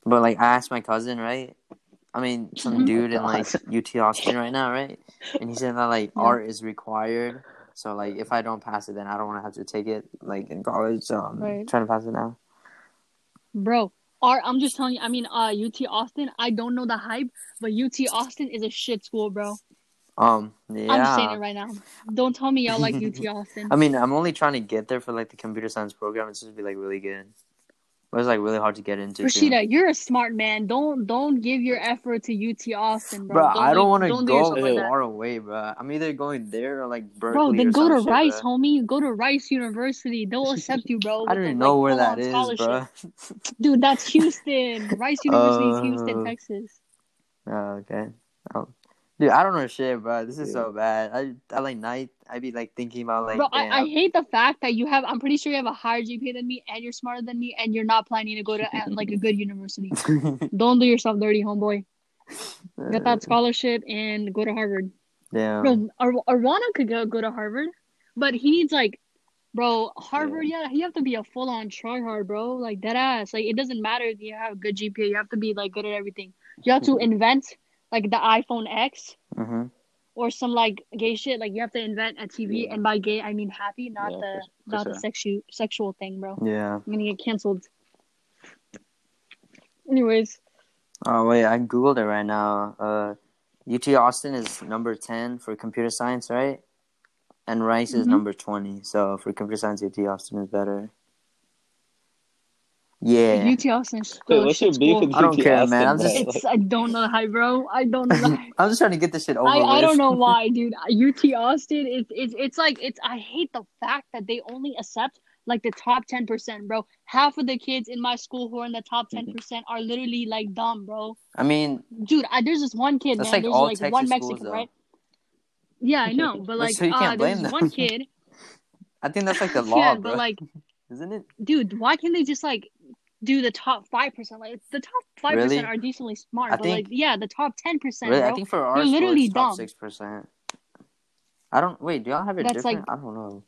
[SPEAKER 1] but like I asked my cousin, right? I mean, some dude in like UT Austin right now, right? And he said that like
[SPEAKER 3] Yeah.
[SPEAKER 1] art is required. So like if I don't pass it, then I don't want to have to take it like in college. So I'm
[SPEAKER 3] Right.
[SPEAKER 1] trying to pass it now.
[SPEAKER 3] Bro, I'm just telling you, I mean, uh, UT Austin, I don't know the hype, but UT Austin is a shit school, bro.
[SPEAKER 1] Um, yeah.
[SPEAKER 3] I'm just saying it right now. Don't tell me y'all like UT Austin.
[SPEAKER 1] I mean, I'm only trying to get there for like the computer science program. It's supposed to be like really good, but was like really hard to get into. too.
[SPEAKER 3] Rashida, you're a smart man. Don't don't give your effort to UT Austin, bro.
[SPEAKER 1] Bro, I don't want to
[SPEAKER 3] do
[SPEAKER 1] go
[SPEAKER 3] yourself like
[SPEAKER 1] far away, bro. I'm either going there or like Berkeley.
[SPEAKER 3] Bro, then go to
[SPEAKER 1] shit,
[SPEAKER 3] Rice,
[SPEAKER 1] bro.
[SPEAKER 3] homie. Go to Rice University. They'll accept you, bro.
[SPEAKER 1] I don't even
[SPEAKER 3] like,
[SPEAKER 1] know where that is, bro.
[SPEAKER 3] Dude, that's Houston. Rice University is Houston,
[SPEAKER 1] Oh.
[SPEAKER 3] Texas.
[SPEAKER 1] Oh, okay. Oh. Dude, I don't know shit, bro. This is
[SPEAKER 2] Yeah.
[SPEAKER 1] so bad. I, I like night. I be like thinking about like.
[SPEAKER 3] Bro, I, I hate the fact that you have. I'm pretty sure you have a higher GPA than me, and you're smarter than me, and you're not planning to go to uh, like a good university. Don't do yourself dirty, homeboy. Get that scholarship and go to Harvard.
[SPEAKER 1] Yeah.
[SPEAKER 3] Bro, Ar- Arwana could go go to Harvard, but he needs like, bro, Harvard. Yeah, you have to be a full on tryhard, bro. Like dead ass. Like it doesn't matter if you have a good GPA. You have to be like good at everything. You have to invent like the iPhone X
[SPEAKER 1] hmm
[SPEAKER 3] or some like gay shit. Like you have to invent a TV,
[SPEAKER 2] Yeah.
[SPEAKER 3] and by gay I mean happy, not
[SPEAKER 2] Yeah,
[SPEAKER 3] the
[SPEAKER 2] for- for
[SPEAKER 3] not the
[SPEAKER 2] sure.
[SPEAKER 3] sexual sexual thing, bro.
[SPEAKER 1] Yeah.
[SPEAKER 3] I'm gonna get canceled. Anyways,
[SPEAKER 1] Oh wait, I googled it right now. Uh, UT Austin is number ten for computer science, right? And Rice is
[SPEAKER 3] Mhm.
[SPEAKER 1] number twenty. So for computer science, UT Austin is better. Yeah.
[SPEAKER 3] UT Austin. is
[SPEAKER 2] Wait, what's your beef
[SPEAKER 3] school.
[SPEAKER 2] with
[SPEAKER 1] I don't
[SPEAKER 2] UT
[SPEAKER 1] care,
[SPEAKER 2] Austin,
[SPEAKER 1] man. I'm just-
[SPEAKER 3] It's I don't know the hype, bro. I don't know the.
[SPEAKER 1] I'm just trying to get this shit over
[SPEAKER 3] I,
[SPEAKER 1] with.
[SPEAKER 3] I don't know why, dude. UT Austin, it's it's it's like it's. I hate the fact that they only accept like the top ten percent, bro. Half of the kids in my school who are in the top
[SPEAKER 1] Mm-hmm.
[SPEAKER 3] ten percent are literally like dumb, bro.
[SPEAKER 1] I mean,
[SPEAKER 3] Dude, I, there's this one kid,
[SPEAKER 1] That's
[SPEAKER 3] man.
[SPEAKER 1] like
[SPEAKER 3] there's
[SPEAKER 1] all
[SPEAKER 3] like
[SPEAKER 1] Texas
[SPEAKER 3] one
[SPEAKER 1] schools,
[SPEAKER 3] Mexican,
[SPEAKER 1] though.
[SPEAKER 3] right? Yeah, I know, but like
[SPEAKER 1] So you
[SPEAKER 3] uh,
[SPEAKER 1] can't
[SPEAKER 3] there's
[SPEAKER 1] blame
[SPEAKER 3] this
[SPEAKER 1] them.
[SPEAKER 3] one kid.
[SPEAKER 1] I think that's like the law,
[SPEAKER 3] yeah,
[SPEAKER 1] bro.
[SPEAKER 3] but like,
[SPEAKER 1] Isn't it?
[SPEAKER 3] dude, why can't they just like do the top five percent? Like the top five
[SPEAKER 1] Really?
[SPEAKER 3] percent are decently smart,
[SPEAKER 1] I
[SPEAKER 3] but
[SPEAKER 1] think-
[SPEAKER 3] like yeah, the top ten percent,
[SPEAKER 1] Really? I think for our
[SPEAKER 3] They're
[SPEAKER 1] school,
[SPEAKER 3] literally
[SPEAKER 1] top six percent. I don't wait. Do y'all have it
[SPEAKER 3] That's
[SPEAKER 1] different?
[SPEAKER 3] like-
[SPEAKER 1] I don't know.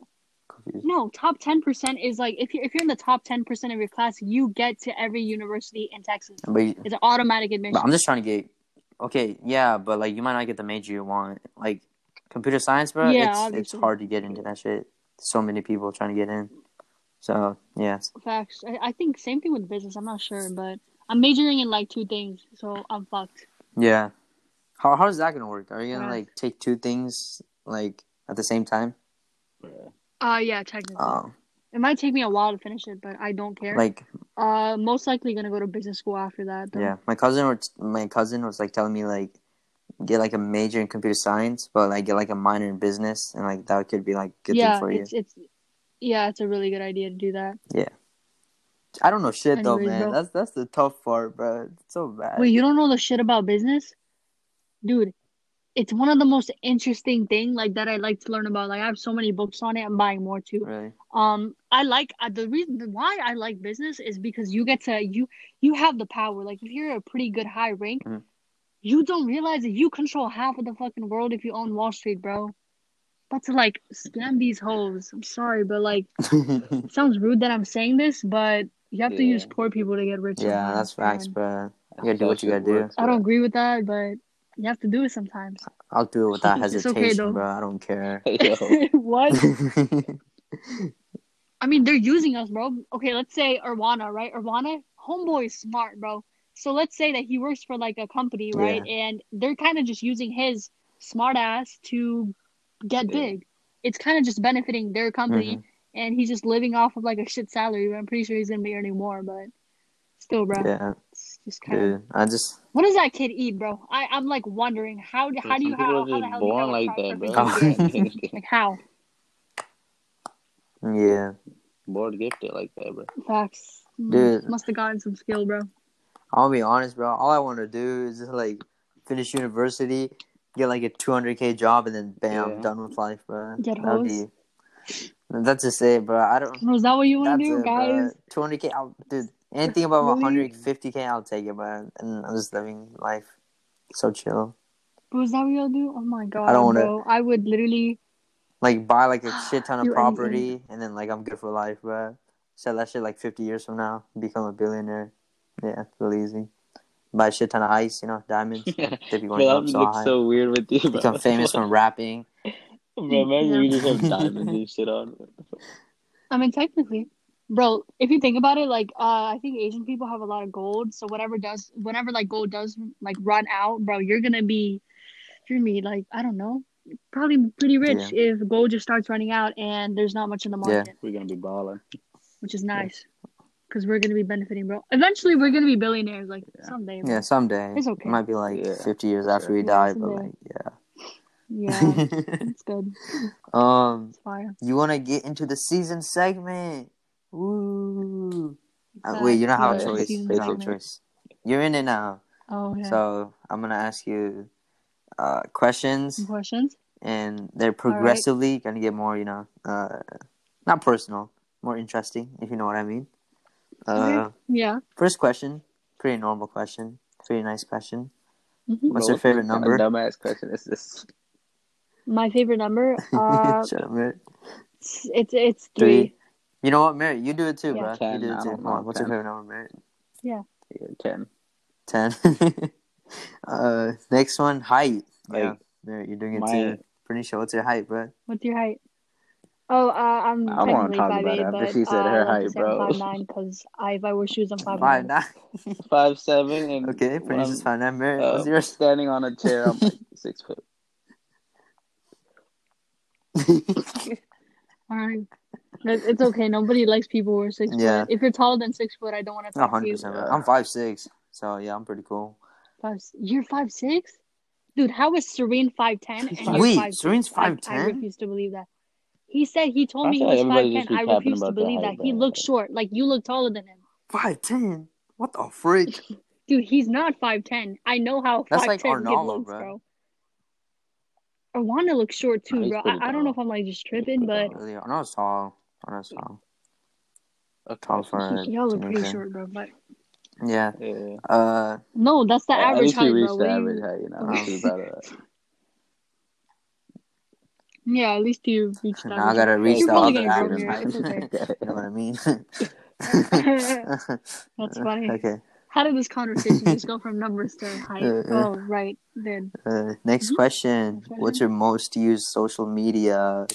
[SPEAKER 1] Confused.
[SPEAKER 3] No, top ten percent is like if you if you're in the top ten percent of your class, you get to every university in Texas.
[SPEAKER 1] But,
[SPEAKER 3] It's an automatic admission.
[SPEAKER 1] but I'm just trying to get. Okay, yeah, but like you might not get the major you want. Like computer science, bro.
[SPEAKER 3] Yeah,
[SPEAKER 1] it's it's hard to get into that shit. So many people trying to get in. So yeah,
[SPEAKER 3] Facts. I, I think same thing with business. I'm not sure, but I'm majoring in like two things, so I'm fucked.
[SPEAKER 1] yeah. How how's that gonna work? Are you gonna
[SPEAKER 3] Yeah.
[SPEAKER 1] like take two things like at the same time?
[SPEAKER 3] Uh yeah, technically.
[SPEAKER 1] Oh,
[SPEAKER 3] it might take me a while to finish it, but I don't care.
[SPEAKER 1] like
[SPEAKER 3] uh, most likely gonna go to business school after that. Though.
[SPEAKER 1] Yeah, my cousin was my cousin was like telling me like get like a major in computer science, but like get like a minor in business, and like that could be like good
[SPEAKER 3] yeah,
[SPEAKER 1] thing for you.
[SPEAKER 3] it's it's yeah, it's a really good idea to do that. Yeah.
[SPEAKER 1] I don't know shit though, man.
[SPEAKER 3] bro.
[SPEAKER 1] That's that's the tough part, bro. It's so bad.
[SPEAKER 3] Wait, you don't know the shit about business? Dude, it's one of the most interesting thing like that I like to learn about. Like I have so many books on it. I'm buying more too.
[SPEAKER 1] really?
[SPEAKER 3] Um, I like uh, the reason why I like business is because you get to you you have the power. Like if you're a pretty good high rank,
[SPEAKER 1] Mhm.
[SPEAKER 3] you don't realize that you control half of the fucking world if you own Wall Street, bro. But to like scam these hoes. I'm sorry, but like it sounds rude that I'm saying this, but you have to use poor people to get rich.
[SPEAKER 1] yeah,
[SPEAKER 3] sometimes,
[SPEAKER 1] that's facts,
[SPEAKER 3] and
[SPEAKER 1] bro. You gotta do what you gotta do.
[SPEAKER 2] works,
[SPEAKER 3] I don't agree with that, but you have to do it sometimes.
[SPEAKER 1] I'll do it without
[SPEAKER 3] It's okay,
[SPEAKER 1] hesitation, bro. I don't care.
[SPEAKER 3] What? I mean, they're using us, bro. Okay, let's say Irwana, right? Irwana, homeboy is smart, bro. So let's say that he works for like a company, right? And they're kind of just using his smart ass to get
[SPEAKER 2] Yeah.
[SPEAKER 3] big. It's kind of just benefiting their company,
[SPEAKER 1] Mhm.
[SPEAKER 3] and he's just living off of like a shit salary. But I'm pretty sure he's gonna be earning more, but still, bro,
[SPEAKER 1] yeah,
[SPEAKER 3] it's just kind of.
[SPEAKER 1] I just
[SPEAKER 3] What does that kid eat, bro? I I'm like wondering how do how do you how,
[SPEAKER 2] are
[SPEAKER 3] how the
[SPEAKER 2] just
[SPEAKER 3] hell do you
[SPEAKER 2] born like that, bro.
[SPEAKER 3] preference like how
[SPEAKER 1] yeah.
[SPEAKER 2] Born gifted like that, bro.
[SPEAKER 3] facts.
[SPEAKER 1] Dude.
[SPEAKER 3] must have gotten some skill, bro.
[SPEAKER 1] I'll be honest, bro. All I want to do is just like finish university, get like a 200k job, and then bam,
[SPEAKER 2] Yeah.
[SPEAKER 1] done with life, bro.
[SPEAKER 3] Get
[SPEAKER 1] That'd be. That's just it, bro. I don't.
[SPEAKER 3] Was that what you want to do,
[SPEAKER 1] it,
[SPEAKER 3] guys?
[SPEAKER 1] bro. 200k, I'll, dude. Anything above
[SPEAKER 3] Really?
[SPEAKER 1] 150k, I'll take it, bro. And I'm just living life so chill.
[SPEAKER 3] Was that what y'all do? Oh my god,
[SPEAKER 1] I don't wanna-
[SPEAKER 3] I would literally.
[SPEAKER 1] Like buy like a shit ton of
[SPEAKER 3] Do
[SPEAKER 1] property, and then like I'm good for life, bro. Sell that shit like 50 years from now, become a billionaire. Yeah, real easy. Buy a shit ton of ice, you know, diamonds. They be
[SPEAKER 2] Bro, that
[SPEAKER 1] up
[SPEAKER 2] would
[SPEAKER 1] so
[SPEAKER 2] look
[SPEAKER 1] high.
[SPEAKER 2] so weird with you, bro.
[SPEAKER 1] Become famous from rapping.
[SPEAKER 2] Bro, imagine
[SPEAKER 3] Yeah.
[SPEAKER 2] you just have diamonds and shit on.
[SPEAKER 3] I mean, technically, bro. If you think about it, like, uh, I think Asian people have a lot of gold. So whatever does, whenever like gold does like run out, bro, you're gonna be, you're gonna be like, I don't know, probably pretty rich if gold just starts running out and there's not much in the market.
[SPEAKER 1] Yeah.
[SPEAKER 3] market,
[SPEAKER 2] We're gonna be balling.
[SPEAKER 3] which is nice. Because we're gonna be benefiting, bro. Eventually, we're gonna be billionaires, like
[SPEAKER 2] Yeah.
[SPEAKER 3] someday. Bro.
[SPEAKER 1] Yeah, someday.
[SPEAKER 3] It's okay.
[SPEAKER 1] It might be like
[SPEAKER 2] Yeah,
[SPEAKER 1] 50 years after
[SPEAKER 2] sure.
[SPEAKER 1] we
[SPEAKER 3] Yeah,
[SPEAKER 1] die, but like, yeah.
[SPEAKER 3] Yeah, it's good.
[SPEAKER 1] um,
[SPEAKER 3] It's fire.
[SPEAKER 1] you want to get into the season segment? Woo! Uh, wait, you don't have a choice.
[SPEAKER 3] season
[SPEAKER 1] You don't have a choice. You're in it now,
[SPEAKER 3] Oh yeah.
[SPEAKER 1] so I'm gonna ask you uh, questions,
[SPEAKER 3] Some questions.
[SPEAKER 1] and they're progressively gonna get more, you know, uh, not personal, more interesting, if you know what I mean. Uh,
[SPEAKER 3] Yeah.
[SPEAKER 1] First question, pretty normal question, pretty nice question.
[SPEAKER 3] hmm
[SPEAKER 1] What's your favorite
[SPEAKER 2] what kind
[SPEAKER 1] number?
[SPEAKER 2] of dumbass question is this?
[SPEAKER 3] My favorite number. Uh,
[SPEAKER 1] Shut up, Merritt.
[SPEAKER 3] it's it's, it's
[SPEAKER 1] Three.
[SPEAKER 3] three.
[SPEAKER 1] You know what, Merritt? You do it too,
[SPEAKER 3] Yeah.
[SPEAKER 1] bro. You do it too. Come on,
[SPEAKER 2] know,
[SPEAKER 1] what's
[SPEAKER 2] ten.
[SPEAKER 1] your favorite number, Merritt?
[SPEAKER 2] Yeah, ten.
[SPEAKER 1] Ten. uh, next one, height. Yeah,
[SPEAKER 2] Like,
[SPEAKER 1] Merritt, you're doing it
[SPEAKER 2] my-
[SPEAKER 1] too. Pretty sure. What's your height, bro?
[SPEAKER 3] What's your height? Oh, uh, I'm
[SPEAKER 2] I don't wanna talk
[SPEAKER 3] five
[SPEAKER 2] about
[SPEAKER 3] eight,
[SPEAKER 2] it after she said
[SPEAKER 3] uh,
[SPEAKER 2] her
[SPEAKER 3] I
[SPEAKER 2] height, bro.
[SPEAKER 3] five nine because I if I wear shoes I'm five
[SPEAKER 1] Five
[SPEAKER 3] nine.
[SPEAKER 1] nine.
[SPEAKER 2] Five seven and
[SPEAKER 1] okay,
[SPEAKER 2] when
[SPEAKER 1] pretty five nine. Merritt,
[SPEAKER 2] uh,
[SPEAKER 1] what's yours?
[SPEAKER 2] standing on a chair. I'm like six foot.
[SPEAKER 3] All right. It's it's okay. Nobody likes people who are six
[SPEAKER 1] Yeah.
[SPEAKER 3] foot. If you're taller than six foot, I don't want to talk to
[SPEAKER 1] hundred
[SPEAKER 3] you.
[SPEAKER 1] percent.
[SPEAKER 2] Yeah.
[SPEAKER 1] I'm five six, so yeah, I'm pretty cool.
[SPEAKER 3] Five, you're five six, dude. How is Serene five ten and you're
[SPEAKER 1] Wait,
[SPEAKER 3] five
[SPEAKER 1] Serene's
[SPEAKER 3] five ten.
[SPEAKER 1] I
[SPEAKER 3] refuse to believe that. He said he told
[SPEAKER 2] I
[SPEAKER 3] me he
[SPEAKER 2] feel
[SPEAKER 3] was
[SPEAKER 2] like
[SPEAKER 3] five
[SPEAKER 2] everybody
[SPEAKER 3] ten.
[SPEAKER 2] just be
[SPEAKER 3] I refuse to believe that.
[SPEAKER 2] height,
[SPEAKER 3] He
[SPEAKER 2] bro.
[SPEAKER 3] looks short. Like you look taller than him,
[SPEAKER 1] Five ten. What the freak?
[SPEAKER 3] dude. He's not five ten. I know how
[SPEAKER 1] That's
[SPEAKER 3] five
[SPEAKER 1] like
[SPEAKER 3] ten kid
[SPEAKER 1] Arnaldo,
[SPEAKER 3] looks,
[SPEAKER 1] bro.
[SPEAKER 3] bro. Arwanda looks short too,
[SPEAKER 2] he's
[SPEAKER 3] bro. I, I don't know if I'm like just tripping, but
[SPEAKER 2] tall.
[SPEAKER 1] Really, I know it's tall. I know it's tall.
[SPEAKER 2] Okay.
[SPEAKER 1] Tall for a
[SPEAKER 3] y'all look pretty short, bro. But
[SPEAKER 1] Yeah.
[SPEAKER 2] Yeah.
[SPEAKER 1] Uh,
[SPEAKER 3] no, that's the
[SPEAKER 2] At
[SPEAKER 3] average
[SPEAKER 2] least
[SPEAKER 3] height,
[SPEAKER 2] you reached
[SPEAKER 3] bro.
[SPEAKER 2] the average height, you know.
[SPEAKER 3] what do
[SPEAKER 2] I'm
[SPEAKER 3] you-
[SPEAKER 2] too proud of that.
[SPEAKER 3] Yeah, at least you reached that.
[SPEAKER 1] now I gotta reach
[SPEAKER 3] You're
[SPEAKER 1] the
[SPEAKER 3] probably
[SPEAKER 1] other
[SPEAKER 3] gonna
[SPEAKER 1] average
[SPEAKER 3] here.
[SPEAKER 1] height.
[SPEAKER 3] It's okay.
[SPEAKER 1] you know what I mean?
[SPEAKER 3] That's funny.
[SPEAKER 1] Okay.
[SPEAKER 3] How did this conversation just go from numbers to height?
[SPEAKER 1] Uh, uh.
[SPEAKER 3] Oh, right. Then
[SPEAKER 1] Uh, next
[SPEAKER 3] Mhm.
[SPEAKER 1] question. What's your most used social media?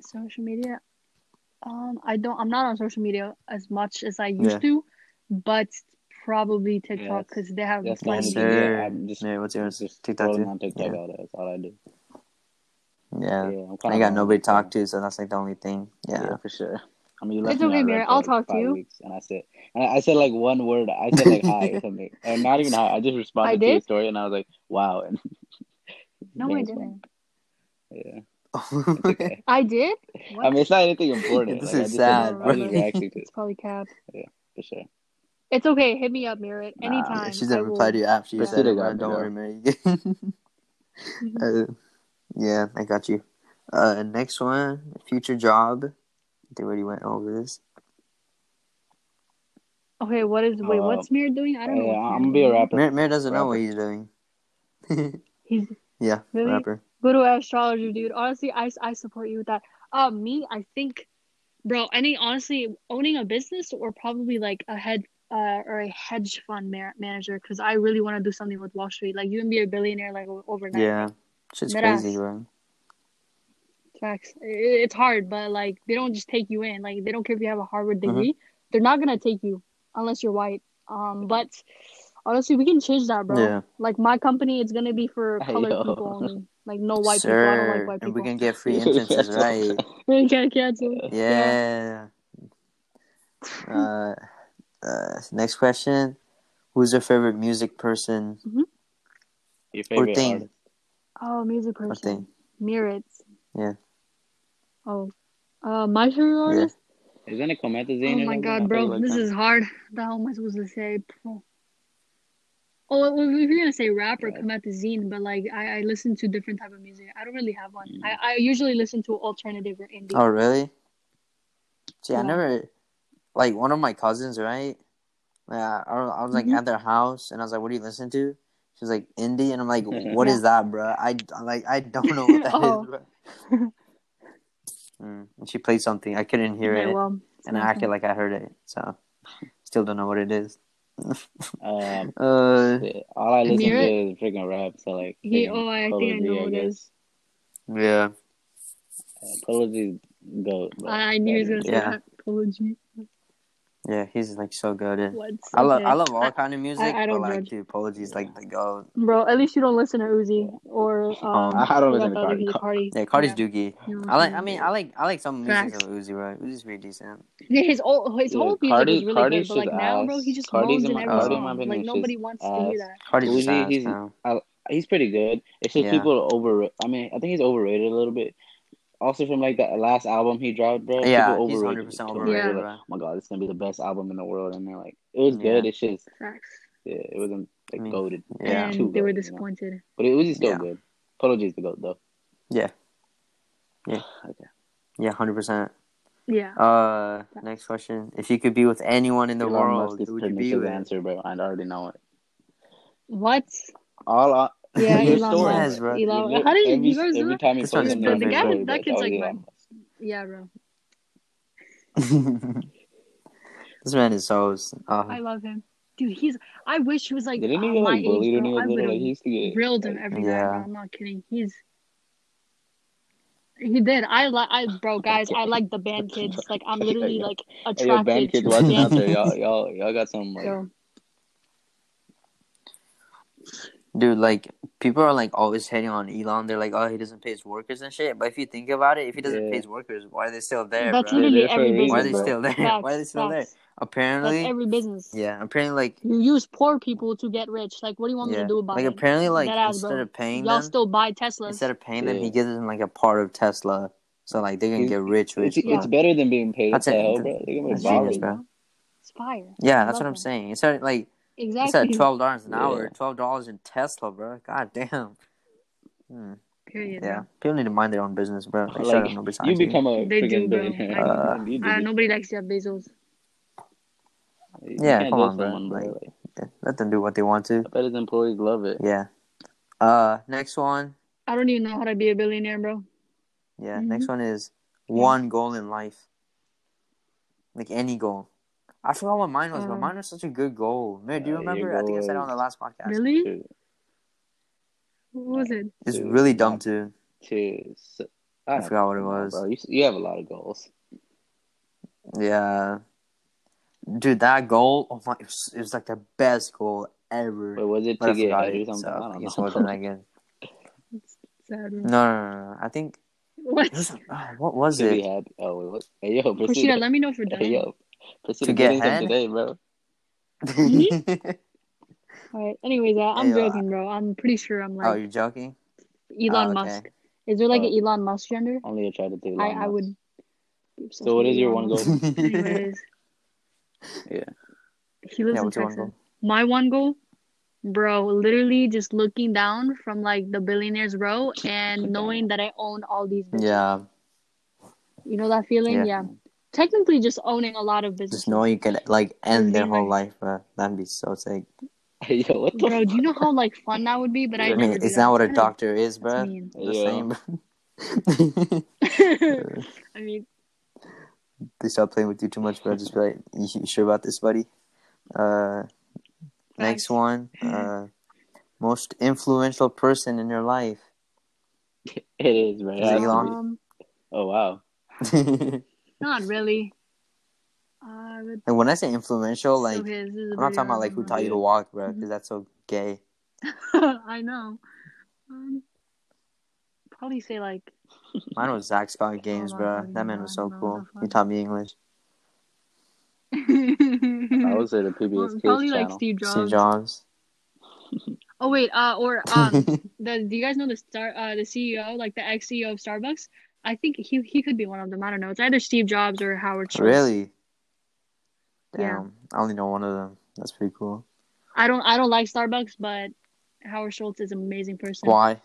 [SPEAKER 3] social media. Um, I don't. I'm not on social media as much as I used
[SPEAKER 1] Yeah.
[SPEAKER 3] to, but probably TikTok
[SPEAKER 2] that's-
[SPEAKER 3] because they have
[SPEAKER 2] That's the
[SPEAKER 3] plenty.
[SPEAKER 2] only
[SPEAKER 1] Yes,
[SPEAKER 2] thing.
[SPEAKER 1] sir.
[SPEAKER 2] Yeah, I'm just,
[SPEAKER 1] Yeah, what's yours?
[SPEAKER 2] just
[SPEAKER 1] TikTok too?
[SPEAKER 2] on TikTok
[SPEAKER 1] Yeah.
[SPEAKER 2] all day. That's all I do.
[SPEAKER 1] Yeah.
[SPEAKER 2] Yeah, I'm
[SPEAKER 1] I
[SPEAKER 2] kinda
[SPEAKER 1] got nobody to talk to, so that's like the only thing.
[SPEAKER 2] Yeah.
[SPEAKER 1] Yeah.
[SPEAKER 2] for sure. I mean, you left
[SPEAKER 3] It's okay,
[SPEAKER 2] on
[SPEAKER 3] Mary, I'll talk to you.
[SPEAKER 2] Weeks, and I said, and I I said like one word. I said like hi or something, and not even hi. I just responded
[SPEAKER 3] I
[SPEAKER 2] to your story, and I was like, wow. And
[SPEAKER 3] No,
[SPEAKER 2] that
[SPEAKER 3] I
[SPEAKER 2] was fun.
[SPEAKER 3] didn't.
[SPEAKER 2] Yeah, okay.
[SPEAKER 3] I did.
[SPEAKER 2] I mean, it's not anything important.
[SPEAKER 1] This
[SPEAKER 2] like,
[SPEAKER 1] is sad,
[SPEAKER 2] said, I was
[SPEAKER 3] bro.
[SPEAKER 2] just reacting to it
[SPEAKER 3] It's probably cap.
[SPEAKER 2] Yeah, for sure.
[SPEAKER 3] It's okay. Hit me up, Merritt.
[SPEAKER 1] Nah,
[SPEAKER 3] Anytime.
[SPEAKER 1] she's
[SPEAKER 3] I
[SPEAKER 1] gonna reply to you after you
[SPEAKER 3] Yeah.
[SPEAKER 1] said it,
[SPEAKER 2] Should've
[SPEAKER 1] bro.
[SPEAKER 2] got me,
[SPEAKER 1] Don't worry, Mary. Mm-hmm. Uh, uh, yeah, I got you. Uh, next one, future job. They already went over this.
[SPEAKER 3] Okay, what is wait?
[SPEAKER 2] Uh,
[SPEAKER 3] what's Merritt doing? I don't know.
[SPEAKER 2] Yeah, I'm gonna be a rapper.
[SPEAKER 1] Mary, Mary doesn't know what he's doing.
[SPEAKER 3] doing. He's
[SPEAKER 1] yeah,
[SPEAKER 3] Really?
[SPEAKER 1] rapper.
[SPEAKER 3] go to astrologer, dude. Honestly, I, I support you with that. Uh, me, I think, bro. Any honestly, owning a business or probably like a head uh or a hedge fund ma- manager because I really want to do something with Wall Street. Like you can be a billionaire like o- overnight.
[SPEAKER 1] Yeah, shit's
[SPEAKER 3] Deadass.
[SPEAKER 1] crazy, bro.
[SPEAKER 3] Facts. It's hard, but like they don't just take you in. Like they don't care if you have a Harvard
[SPEAKER 1] Mm-hmm.
[SPEAKER 3] degree. They're not gonna take you unless you're white. Um, but honestly, we can change that, bro.
[SPEAKER 1] Yeah.
[SPEAKER 3] Like my company, it's gonna be for colored
[SPEAKER 2] Yo.
[SPEAKER 3] people only. Like no white
[SPEAKER 1] Sir,
[SPEAKER 3] people. I don't like white
[SPEAKER 1] and we can get free entrances, right?
[SPEAKER 3] We can't cancel.
[SPEAKER 1] Yeah. Uh, uh, next question: Who's your favorite music person
[SPEAKER 2] Your
[SPEAKER 1] or
[SPEAKER 2] favorite
[SPEAKER 1] thing?
[SPEAKER 2] Artist?
[SPEAKER 3] Oh, music
[SPEAKER 1] Or
[SPEAKER 3] person.
[SPEAKER 1] thing?
[SPEAKER 3] Mirrors.
[SPEAKER 1] Yeah.
[SPEAKER 3] Oh. Uh, my favorite artist?
[SPEAKER 2] Isn't it Comethazine?
[SPEAKER 3] Oh my god, bro.
[SPEAKER 2] liked
[SPEAKER 3] This
[SPEAKER 2] him.
[SPEAKER 3] is hard. The hell am I supposed to say? Pro- Oh, well, if you're gonna say rapper,
[SPEAKER 2] Right.
[SPEAKER 3] Comethazine, but like I, I listen to different type of music. I don't really have one.
[SPEAKER 2] Mm.
[SPEAKER 3] I, I usually listen to alternative or indie.
[SPEAKER 1] Oh, really? See, I
[SPEAKER 3] Yeah.
[SPEAKER 1] never like one of my cousins, right? Yeah, I, I was like
[SPEAKER 3] Mhm.
[SPEAKER 1] at their house, and I was like, "What do you listen to?" She was like, "Indie," and I'm like, "What is that, bro? I I'm like I don't know what that is,
[SPEAKER 3] Oh.
[SPEAKER 1] bro." Mm. And she played something. I couldn't hear
[SPEAKER 3] Okay,
[SPEAKER 1] it,
[SPEAKER 3] well,
[SPEAKER 1] and I acted like I heard it. So, still don't know what it is.
[SPEAKER 2] Um,
[SPEAKER 1] Uh,
[SPEAKER 2] all I listen
[SPEAKER 3] Hear
[SPEAKER 2] to is freaking rap. So like,
[SPEAKER 3] He, oh, I think I
[SPEAKER 2] G,
[SPEAKER 3] know what it
[SPEAKER 2] guess.
[SPEAKER 1] yeah,
[SPEAKER 2] Uh, Polo goat.
[SPEAKER 3] I, I knew he was gonna say
[SPEAKER 1] Yeah.
[SPEAKER 3] that. Apology.
[SPEAKER 1] Yeah, he's like so good. At, I love. I love all kind of music,
[SPEAKER 3] I
[SPEAKER 1] but
[SPEAKER 3] don't
[SPEAKER 1] like
[SPEAKER 3] judge.
[SPEAKER 1] dude, Apologies like the go.
[SPEAKER 3] Bro, at least you don't listen to Uzi or um.
[SPEAKER 2] I don't listen to Cardi.
[SPEAKER 3] Cardi.
[SPEAKER 1] Yeah, Cardi's
[SPEAKER 3] Yeah.
[SPEAKER 1] doogie.
[SPEAKER 3] You know,
[SPEAKER 1] I like. I mean, I like. I like some music
[SPEAKER 3] Facts.
[SPEAKER 1] of Uzi, right? Uzi's pretty decent.
[SPEAKER 3] Yeah, his old his
[SPEAKER 2] Dude,
[SPEAKER 3] whole music
[SPEAKER 2] Cardi-
[SPEAKER 3] is really
[SPEAKER 2] Cardi's
[SPEAKER 3] good, but like
[SPEAKER 2] just
[SPEAKER 3] now,
[SPEAKER 2] ass.
[SPEAKER 3] bro, he just
[SPEAKER 2] Cardi's
[SPEAKER 3] moans
[SPEAKER 2] in
[SPEAKER 3] in every
[SPEAKER 1] Cardi,
[SPEAKER 3] song. Like nobody
[SPEAKER 2] just
[SPEAKER 3] wants to hear that.
[SPEAKER 1] Cardi's
[SPEAKER 2] Uzi,
[SPEAKER 1] ass,
[SPEAKER 2] he's-
[SPEAKER 1] bro.
[SPEAKER 2] He's pretty good. It's just
[SPEAKER 1] Yeah.
[SPEAKER 2] people over. I mean, I think he's overrated a little bit. Also from like that last album he dropped, bro.
[SPEAKER 1] Yeah, he's 100%
[SPEAKER 2] it to
[SPEAKER 1] overrated,
[SPEAKER 2] they're
[SPEAKER 1] bro.
[SPEAKER 2] Like, oh my god, it's gonna be the best album in the world, and they're like, it was
[SPEAKER 1] Yeah.
[SPEAKER 2] good. It's just,
[SPEAKER 3] Facts.
[SPEAKER 2] yeah, it wasn't like
[SPEAKER 1] I mean,
[SPEAKER 2] goaded.
[SPEAKER 1] Yeah.
[SPEAKER 3] and they were
[SPEAKER 2] goated, you know?
[SPEAKER 3] disappointed.
[SPEAKER 2] But it was still
[SPEAKER 1] Yeah.
[SPEAKER 2] good. Polo G's the goat though.
[SPEAKER 1] Yeah. Yeah.
[SPEAKER 2] Okay.
[SPEAKER 1] Yeah, hundred percent.
[SPEAKER 3] Yeah.
[SPEAKER 1] Uh, next question: If you could be with anyone in the
[SPEAKER 2] Elon
[SPEAKER 1] world,
[SPEAKER 2] Musk is
[SPEAKER 1] who would you
[SPEAKER 2] pretty much
[SPEAKER 1] be
[SPEAKER 2] his
[SPEAKER 1] with?
[SPEAKER 2] answer, bro. I already know it.
[SPEAKER 3] What?
[SPEAKER 2] All I,
[SPEAKER 3] Yeah,
[SPEAKER 2] your
[SPEAKER 3] Elon
[SPEAKER 2] story,
[SPEAKER 1] Musk.
[SPEAKER 2] bro.
[SPEAKER 3] Yes, bro.
[SPEAKER 2] You
[SPEAKER 3] How did you-
[SPEAKER 2] every,
[SPEAKER 3] you guys do
[SPEAKER 2] every
[SPEAKER 3] that?
[SPEAKER 2] time you
[SPEAKER 1] This
[SPEAKER 2] post
[SPEAKER 1] one's
[SPEAKER 2] something on
[SPEAKER 1] perfect,
[SPEAKER 2] your
[SPEAKER 1] bro.
[SPEAKER 2] story,
[SPEAKER 3] That kid's like
[SPEAKER 2] Elon.
[SPEAKER 3] Yeah, bro.
[SPEAKER 1] this man is so. Uh,
[SPEAKER 3] I love him, dude. He's. I wish he was like
[SPEAKER 2] Didn't he
[SPEAKER 3] uh,
[SPEAKER 2] get
[SPEAKER 3] my
[SPEAKER 2] like bullied
[SPEAKER 3] age,
[SPEAKER 2] when
[SPEAKER 3] bro.
[SPEAKER 2] he was
[SPEAKER 3] I
[SPEAKER 2] little?
[SPEAKER 3] would
[SPEAKER 2] Like he
[SPEAKER 3] have
[SPEAKER 2] used to get
[SPEAKER 3] grilled him
[SPEAKER 2] like,
[SPEAKER 3] every
[SPEAKER 1] Yeah.
[SPEAKER 3] night, bro. I'm not kidding. He's. He did. I like. I bro, guys. I like the band kids. Like I'm literally like
[SPEAKER 2] Hey, yo, band kids
[SPEAKER 3] to
[SPEAKER 2] watching out
[SPEAKER 3] band
[SPEAKER 2] there, y'all, y'all, y'all got some like.
[SPEAKER 3] Yo,
[SPEAKER 1] dude, like people are like always hating on Elon. They're like, oh, he doesn't pay his workers and shit. But if you think about it, if he doesn't
[SPEAKER 2] Yeah.
[SPEAKER 1] pay his workers, why are they still there,
[SPEAKER 3] that's
[SPEAKER 1] bro?
[SPEAKER 3] literally
[SPEAKER 2] They're there for a
[SPEAKER 3] every
[SPEAKER 2] reason,
[SPEAKER 1] Why are they
[SPEAKER 2] bro.
[SPEAKER 3] bro.
[SPEAKER 1] still there?
[SPEAKER 3] Facts,
[SPEAKER 1] Why are they still there?
[SPEAKER 3] facts. That's
[SPEAKER 1] Apparently,
[SPEAKER 3] every business.
[SPEAKER 1] yeah. Apparently, like
[SPEAKER 3] You use poor people to get rich. Like, what do you want me to do about
[SPEAKER 1] like
[SPEAKER 3] it?
[SPEAKER 1] Like, apparently, like
[SPEAKER 3] Deadass,
[SPEAKER 1] instead
[SPEAKER 3] bro.
[SPEAKER 1] of paying
[SPEAKER 3] Y'all
[SPEAKER 1] them,
[SPEAKER 3] still buy Tesla.
[SPEAKER 1] instead of paying them, he gives them like a part of Tesla, so like they can
[SPEAKER 2] It's-
[SPEAKER 1] get rich, rich.
[SPEAKER 2] It's, it's better than being paid.
[SPEAKER 1] That's
[SPEAKER 2] the
[SPEAKER 1] it.
[SPEAKER 2] hell, bro? They can
[SPEAKER 1] That's genius, bro.
[SPEAKER 3] It's fire.
[SPEAKER 1] Yeah,
[SPEAKER 3] I
[SPEAKER 1] that's
[SPEAKER 3] love
[SPEAKER 1] what I'm
[SPEAKER 3] that.
[SPEAKER 1] saying. Instead, like
[SPEAKER 3] Exactly.
[SPEAKER 1] instead of twelve dollars an
[SPEAKER 2] Yeah.
[SPEAKER 1] hour, twelve dollars in Tesla, bro. God damn. Hmm.
[SPEAKER 3] Period.
[SPEAKER 1] Yeah,
[SPEAKER 3] bro.
[SPEAKER 1] people need to mind their own business, bro. Like,
[SPEAKER 2] Like,
[SPEAKER 1] shut up, nobody
[SPEAKER 2] You become a
[SPEAKER 3] They
[SPEAKER 2] freaking
[SPEAKER 3] bro.
[SPEAKER 2] billionaire.
[SPEAKER 3] I
[SPEAKER 1] know.
[SPEAKER 2] You do.
[SPEAKER 3] Uh, nobody likes Jeff Bezos.
[SPEAKER 2] You
[SPEAKER 1] Yeah, come on, bro.
[SPEAKER 2] someone, bro.
[SPEAKER 1] Like-
[SPEAKER 2] Like,
[SPEAKER 1] Yeah, Let them do what they want to.
[SPEAKER 2] I bet his employees love it.
[SPEAKER 1] Yeah. Uh, next one.
[SPEAKER 3] I don't even know how to be a billionaire, bro.
[SPEAKER 1] Yeah,
[SPEAKER 3] Mhm.
[SPEAKER 1] next one is one goal in life. Like any goal. I forgot what mine was, but
[SPEAKER 3] Um,
[SPEAKER 1] mine was such a good goal. Man, do you
[SPEAKER 2] Uh,
[SPEAKER 1] remember? I think I said it on the last podcast.
[SPEAKER 3] Really?
[SPEAKER 2] To,
[SPEAKER 3] What was it?
[SPEAKER 1] It's
[SPEAKER 2] to
[SPEAKER 1] really dumb
[SPEAKER 2] not-
[SPEAKER 1] too.
[SPEAKER 2] to, s-
[SPEAKER 1] I
[SPEAKER 2] don't
[SPEAKER 1] forgot what it was.
[SPEAKER 2] Bro. You, you have a lot of goals.
[SPEAKER 1] Yeah. Dude, that goal, oh my, it was, it was like the best goal ever.
[SPEAKER 2] But was it
[SPEAKER 1] But
[SPEAKER 2] to
[SPEAKER 1] I
[SPEAKER 2] get
[SPEAKER 1] forgot
[SPEAKER 2] head or
[SPEAKER 1] it,
[SPEAKER 2] something?
[SPEAKER 1] so
[SPEAKER 2] I
[SPEAKER 1] I
[SPEAKER 2] don't
[SPEAKER 1] guess it
[SPEAKER 2] know.
[SPEAKER 1] wasn't that good.
[SPEAKER 3] Sad.
[SPEAKER 1] No, no, no, no, no. I think,
[SPEAKER 3] What What?
[SPEAKER 1] It was- oh, what was
[SPEAKER 2] To be
[SPEAKER 1] it?
[SPEAKER 2] happy. Oh wait, what? Hey yo, proceed.
[SPEAKER 3] Let me know if you're done.
[SPEAKER 2] Hey yo, proceed
[SPEAKER 1] To
[SPEAKER 2] to
[SPEAKER 1] get
[SPEAKER 2] getting some today, bro.
[SPEAKER 3] All right. Anyways, uh, I'm
[SPEAKER 1] Hey, uh,
[SPEAKER 3] joking, bro. I'm pretty sure I'm like.
[SPEAKER 1] oh, you're joking?
[SPEAKER 3] Elon
[SPEAKER 1] oh, okay.
[SPEAKER 3] Musk. Is there like
[SPEAKER 2] Oh.
[SPEAKER 3] an Elon Musk gender?
[SPEAKER 2] Only a try to do.
[SPEAKER 3] I, I would.
[SPEAKER 2] So what is your one goal?
[SPEAKER 3] Anyways.
[SPEAKER 2] Yeah.
[SPEAKER 3] He lives
[SPEAKER 1] Yeah,
[SPEAKER 3] in
[SPEAKER 1] what's your one
[SPEAKER 3] Texas.
[SPEAKER 1] goal?
[SPEAKER 3] My one goal, bro, literally just looking down from like the billionaires row and knowing that I own all these businesses.
[SPEAKER 1] Yeah,
[SPEAKER 3] You know that feeling?
[SPEAKER 1] Yeah.
[SPEAKER 3] Yeah. Technically, just owning a lot of businesses.
[SPEAKER 1] just know you can like end their whole life, bro. That'd be so sick.
[SPEAKER 2] Hey yo, what the?
[SPEAKER 3] Bro, do you know how like fun that would be? But I
[SPEAKER 1] I mean,
[SPEAKER 3] never do
[SPEAKER 1] is that what a doctor is, bro? The
[SPEAKER 2] Yeah.
[SPEAKER 1] same.
[SPEAKER 3] I mean,
[SPEAKER 1] they start playing with you too much, bro. Just be like, you, you sure about this, buddy? Uh, next one. Uh, most influential person in your life.
[SPEAKER 2] It is, bro. It
[SPEAKER 1] Is it
[SPEAKER 2] has to
[SPEAKER 1] Elon?
[SPEAKER 3] um,
[SPEAKER 2] Oh wow.
[SPEAKER 3] Not really. Uh, but
[SPEAKER 1] and when I say influential, like
[SPEAKER 3] so his is a
[SPEAKER 1] I'm not talking about like who
[SPEAKER 3] irrelevant.
[SPEAKER 1] taught you to walk, bro,
[SPEAKER 3] Mm-hmm.
[SPEAKER 1] because that's so gay.
[SPEAKER 3] I know. Um, probably say like
[SPEAKER 1] Mine was Zach Scott Games, bro. That man was so cool. He taught me English.
[SPEAKER 2] I would say the PBS
[SPEAKER 3] Well,
[SPEAKER 2] Kids
[SPEAKER 3] probably like. Steve Jobs.
[SPEAKER 1] Steve Jobs.
[SPEAKER 3] Oh wait, uh, or um, the do you guys know the star, uh, the CEO, like the ex CEO of Starbucks? I think he he could be one of them. I don't know. It's either Steve Jobs or Howard Schultz.
[SPEAKER 1] really?
[SPEAKER 3] Yeah.
[SPEAKER 1] I only know one of them. That's pretty cool.
[SPEAKER 3] I don't I don't like Starbucks, but Howard Schultz is an amazing person.
[SPEAKER 1] Why?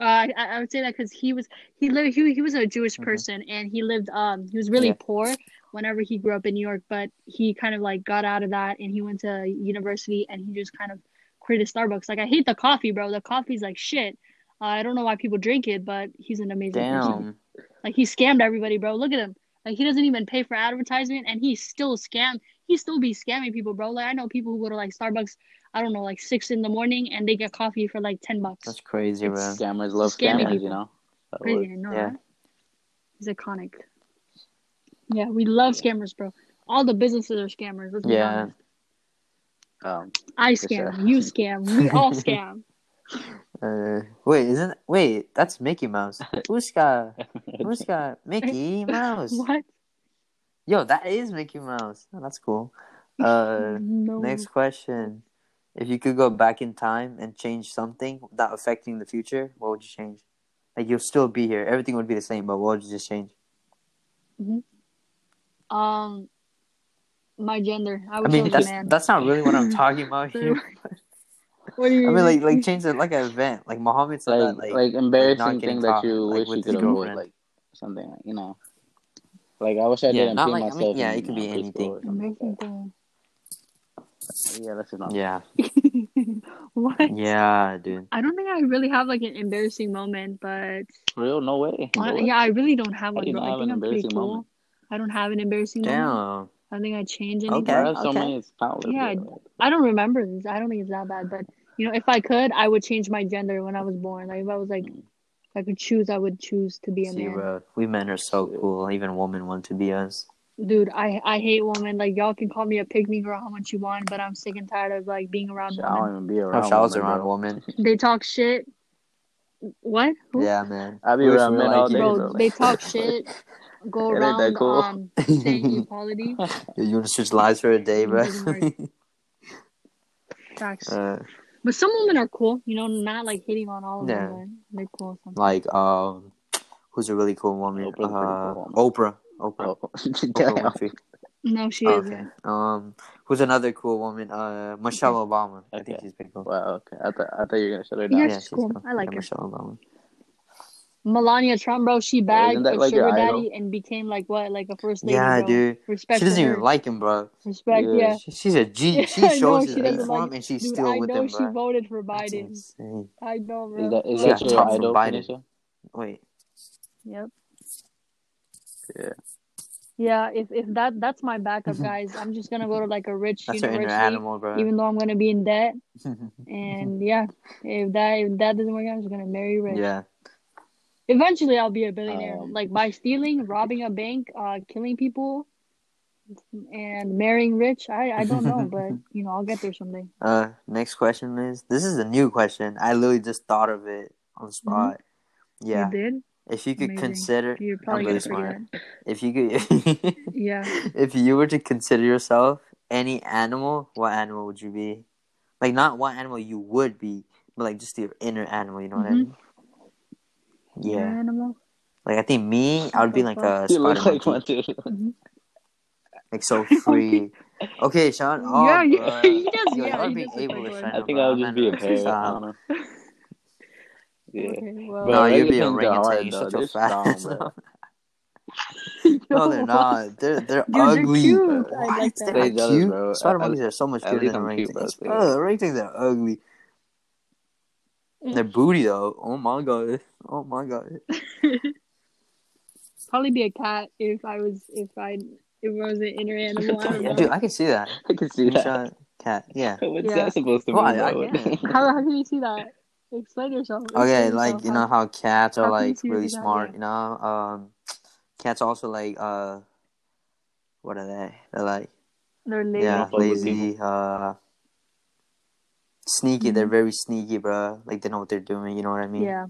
[SPEAKER 3] Uh, I, I would say that because he was he lived he, he was a Jewish
[SPEAKER 1] Mhm.
[SPEAKER 3] person and he lived um he was really
[SPEAKER 1] Yeah.
[SPEAKER 3] poor whenever he grew up in New York, but he kind of like got out of that and he went to university and he just kind of created Starbucks. Like I hate the coffee, bro. The coffee's like shit. Uh, I don't know why people drink it, but he's an amazing person.
[SPEAKER 1] Damn.
[SPEAKER 3] Like he scammed everybody, bro. Look at him. Like he doesn't even pay for advertisement, and he still scam. He still be scamming people, bro. Like I know people who go to like Starbucks. I don't know, like six in the morning, and they get coffee for like ten bucks.
[SPEAKER 1] That's crazy, bro.
[SPEAKER 2] Scammers love
[SPEAKER 3] Scamming
[SPEAKER 2] scammers,
[SPEAKER 3] people.
[SPEAKER 2] you know. That
[SPEAKER 3] Crazy,
[SPEAKER 2] works.
[SPEAKER 3] I know
[SPEAKER 1] Yeah.
[SPEAKER 3] that. He's iconic. Yeah, we love scammers, bro. All the businesses are scammers. Let's be
[SPEAKER 1] Yeah.
[SPEAKER 3] honest.
[SPEAKER 2] Um,
[SPEAKER 3] I scam,
[SPEAKER 2] sure.
[SPEAKER 3] you scam, we all scam.
[SPEAKER 1] Uh, wait, isn't wait? That's Mickey Mouse. Who's got who's got Mickey Mouse?
[SPEAKER 3] what?
[SPEAKER 1] Yo, that is Mickey Mouse. Oh, that's cool. Uh,
[SPEAKER 3] no.
[SPEAKER 1] next question: If you could go back in time and change something without affecting the future, what would you change? Like you'll still be here, everything would be the same, but what would you just change?
[SPEAKER 3] Um, my gender. I
[SPEAKER 1] I mean, that's
[SPEAKER 3] man.
[SPEAKER 1] that's not really what I'm talking about here.
[SPEAKER 3] What do you
[SPEAKER 1] I
[SPEAKER 3] mean?
[SPEAKER 1] mean, like like change it like an event. Like Muhammad said
[SPEAKER 2] like,
[SPEAKER 1] that, like,
[SPEAKER 2] like embarrassing
[SPEAKER 1] not getting
[SPEAKER 2] thing that you
[SPEAKER 1] like,
[SPEAKER 2] wish
[SPEAKER 1] with
[SPEAKER 2] you could avoid, like something like you know. Like I wish I
[SPEAKER 1] Yeah,
[SPEAKER 2] didn't
[SPEAKER 1] not
[SPEAKER 2] pee
[SPEAKER 1] like- I mean,
[SPEAKER 2] myself.
[SPEAKER 1] yeah,
[SPEAKER 2] in,
[SPEAKER 1] it could be
[SPEAKER 2] preschool
[SPEAKER 1] anything.
[SPEAKER 2] or something like
[SPEAKER 3] Amazing thing.
[SPEAKER 2] Yeah, that's enough.
[SPEAKER 1] yeah,
[SPEAKER 3] what?
[SPEAKER 1] yeah, dude.
[SPEAKER 3] I don't think I really have like an embarrassing moment, but
[SPEAKER 2] Real? No way.
[SPEAKER 3] I-
[SPEAKER 2] No way.
[SPEAKER 3] yeah, I really don't have
[SPEAKER 2] How
[SPEAKER 3] one,
[SPEAKER 2] don't
[SPEAKER 3] I
[SPEAKER 2] have
[SPEAKER 3] think
[SPEAKER 2] an
[SPEAKER 3] I'm pretty
[SPEAKER 2] embarrassing
[SPEAKER 3] cool.
[SPEAKER 2] moment?
[SPEAKER 3] I don't have an embarrassing moment.
[SPEAKER 1] Damn.
[SPEAKER 3] I don't think I change
[SPEAKER 1] Okay.
[SPEAKER 3] anything.
[SPEAKER 2] I have so
[SPEAKER 1] okay.
[SPEAKER 2] many.
[SPEAKER 3] Yeah,
[SPEAKER 2] bro.
[SPEAKER 3] I don't remember this. I don't think it's that bad, but you know, if I could, I would change my gender when I was born. Like if I was like, if I could choose, I would choose to be a
[SPEAKER 1] See,
[SPEAKER 3] man.
[SPEAKER 1] bro, we men are so
[SPEAKER 2] Shit.
[SPEAKER 1] cool. Even women want to be us.
[SPEAKER 3] Dude, I I hate women. Like y'all can call me a pygmy girl how much you want, but I'm sick and tired of like being around
[SPEAKER 2] Shit, I don't
[SPEAKER 3] women.
[SPEAKER 2] even be
[SPEAKER 1] I
[SPEAKER 2] around.
[SPEAKER 1] I was
[SPEAKER 2] women,
[SPEAKER 1] around
[SPEAKER 2] bro.
[SPEAKER 1] women.
[SPEAKER 3] They talk shit. What? Who?
[SPEAKER 1] Yeah, man.
[SPEAKER 2] I be
[SPEAKER 1] Wish
[SPEAKER 2] around men
[SPEAKER 1] like
[SPEAKER 2] all day,
[SPEAKER 3] Bro,
[SPEAKER 2] bro.
[SPEAKER 3] they talk shit. Go
[SPEAKER 2] It ain't that
[SPEAKER 3] around
[SPEAKER 2] cool.
[SPEAKER 3] um saying equality.
[SPEAKER 1] You want to switch lives for a day, bro?
[SPEAKER 3] Facts.
[SPEAKER 1] uh,
[SPEAKER 3] But some women are cool, you know, not like hitting on all of
[SPEAKER 1] Yeah.
[SPEAKER 3] them, but they're cool. Sometimes.
[SPEAKER 1] like, um, who's a really cool woman?
[SPEAKER 2] Oprah's
[SPEAKER 1] uh,
[SPEAKER 2] cool woman.
[SPEAKER 1] Oprah. Oprah.
[SPEAKER 2] oh,
[SPEAKER 1] Oprah
[SPEAKER 3] No, she
[SPEAKER 1] Oh,
[SPEAKER 3] isn't.
[SPEAKER 1] okay. Um, who's another cool woman? Uh, Michelle Obama. I think she's pretty cool.
[SPEAKER 2] Wow. Okay. I thought I thought you were gonna shut her down.
[SPEAKER 3] Yeah,
[SPEAKER 2] down.
[SPEAKER 3] she's cool. I like
[SPEAKER 1] yeah,
[SPEAKER 3] her.
[SPEAKER 1] Michelle Obama.
[SPEAKER 3] Melania Trump, bro, she bagged
[SPEAKER 2] isn't that
[SPEAKER 3] a
[SPEAKER 2] like your
[SPEAKER 3] sugar
[SPEAKER 2] idol?
[SPEAKER 3] daddy and became like what, like a first lady.
[SPEAKER 1] Yeah,
[SPEAKER 3] bro.
[SPEAKER 1] dude.
[SPEAKER 3] Respect
[SPEAKER 1] she doesn't
[SPEAKER 3] to
[SPEAKER 1] even like him, bro.
[SPEAKER 3] Respect,
[SPEAKER 2] Yeah.
[SPEAKER 3] yeah.
[SPEAKER 1] She, she's a G.
[SPEAKER 3] Yeah,
[SPEAKER 1] She
[SPEAKER 3] I know,
[SPEAKER 1] shows
[SPEAKER 3] she
[SPEAKER 1] his hate
[SPEAKER 3] doesn't
[SPEAKER 1] for
[SPEAKER 3] like-
[SPEAKER 1] him, and she's
[SPEAKER 3] Dude,
[SPEAKER 1] still
[SPEAKER 3] I
[SPEAKER 1] with
[SPEAKER 3] know she voted for Biden. I know, bro.
[SPEAKER 2] Is that is
[SPEAKER 1] She
[SPEAKER 2] that your idol,
[SPEAKER 1] Biden. Wait.
[SPEAKER 3] Yep.
[SPEAKER 2] Yeah.
[SPEAKER 3] Yeah, if if that that's my backup, guys. I'm just gonna go to like a rich
[SPEAKER 1] That's her
[SPEAKER 3] university,
[SPEAKER 1] animal, bro.
[SPEAKER 3] even though I'm gonna be in debt. And yeah, if that if that doesn't work out, I'm just gonna marry rich.
[SPEAKER 1] yeah.
[SPEAKER 3] Eventually, I'll be a billionaire,
[SPEAKER 2] Um,
[SPEAKER 3] like by stealing, robbing a bank, uh, killing people, and marrying rich. I I don't know, but you know, I'll get there someday.
[SPEAKER 1] Uh, next question is this is a new question. I literally just thought of it on the spot. Yeah.
[SPEAKER 3] You did?
[SPEAKER 1] if you could
[SPEAKER 3] Amazing.
[SPEAKER 1] consider,
[SPEAKER 3] You're
[SPEAKER 1] I'm
[SPEAKER 3] probably
[SPEAKER 1] really smart. If you could,
[SPEAKER 3] Yeah.
[SPEAKER 1] if you were to consider yourself any animal, what animal would you be? Like not what animal you would be, but like just your inner animal. You know what I
[SPEAKER 3] Mhm.
[SPEAKER 1] mean? Yeah.
[SPEAKER 3] Animal.
[SPEAKER 1] Like I think me, I would be like a
[SPEAKER 2] You
[SPEAKER 1] spider
[SPEAKER 2] look like
[SPEAKER 1] monkey,
[SPEAKER 2] one too. Mm-hmm.
[SPEAKER 1] like so free. Okay, Sean. Oh,
[SPEAKER 3] yeah, you,
[SPEAKER 1] bruh.
[SPEAKER 3] he does.
[SPEAKER 1] Yo,
[SPEAKER 3] yeah,
[SPEAKER 1] y'all
[SPEAKER 3] he
[SPEAKER 1] being
[SPEAKER 3] does look
[SPEAKER 1] ableist
[SPEAKER 3] like
[SPEAKER 1] right
[SPEAKER 2] I think. I would just be a
[SPEAKER 1] not-
[SPEAKER 2] parrot. I
[SPEAKER 1] Stop.
[SPEAKER 2] don't know.
[SPEAKER 3] one.
[SPEAKER 2] Yeah.
[SPEAKER 3] Okay, well,
[SPEAKER 1] No, you'd be a
[SPEAKER 2] orangutans are
[SPEAKER 1] orangutan.
[SPEAKER 2] hard,
[SPEAKER 1] You're such a fat. no, they're not. They're they're
[SPEAKER 3] Dude, they're
[SPEAKER 1] ugly.
[SPEAKER 3] cute.
[SPEAKER 1] bro.
[SPEAKER 3] I like that.
[SPEAKER 1] They're
[SPEAKER 2] Stay
[SPEAKER 1] not
[SPEAKER 2] jealous,
[SPEAKER 1] cute. Spider monkeys are so much
[SPEAKER 2] at
[SPEAKER 1] cuter than
[SPEAKER 2] I'm cute, bro.
[SPEAKER 1] orangutans.
[SPEAKER 2] Stay
[SPEAKER 1] Bro, orangutans are ugly. Their booty though. Oh my god. Oh my god.
[SPEAKER 3] Probably be a cat if I was if I if I was an inner animal. I don't
[SPEAKER 1] Yeah, dude, I can see that.
[SPEAKER 2] I can see
[SPEAKER 1] You
[SPEAKER 2] that.
[SPEAKER 1] shot cat. Yeah.
[SPEAKER 2] What's
[SPEAKER 3] Yeah.
[SPEAKER 2] that supposed to
[SPEAKER 1] Well. I- I
[SPEAKER 2] bro?
[SPEAKER 3] How how can you see that? Explain yourself.
[SPEAKER 1] Okay,
[SPEAKER 3] Explain
[SPEAKER 1] like you know how cats are
[SPEAKER 3] how can
[SPEAKER 1] like
[SPEAKER 3] see
[SPEAKER 1] really
[SPEAKER 3] that?
[SPEAKER 1] smart.
[SPEAKER 3] Yeah.
[SPEAKER 1] You know, um, cats also like uh, what are they? They're like
[SPEAKER 3] they're lazy.
[SPEAKER 1] yeah, lazy. Uh, sneaky. They're
[SPEAKER 3] Mhm.
[SPEAKER 1] very sneaky, bro. Like they know what they're doing. You know what I mean?
[SPEAKER 3] Yeah,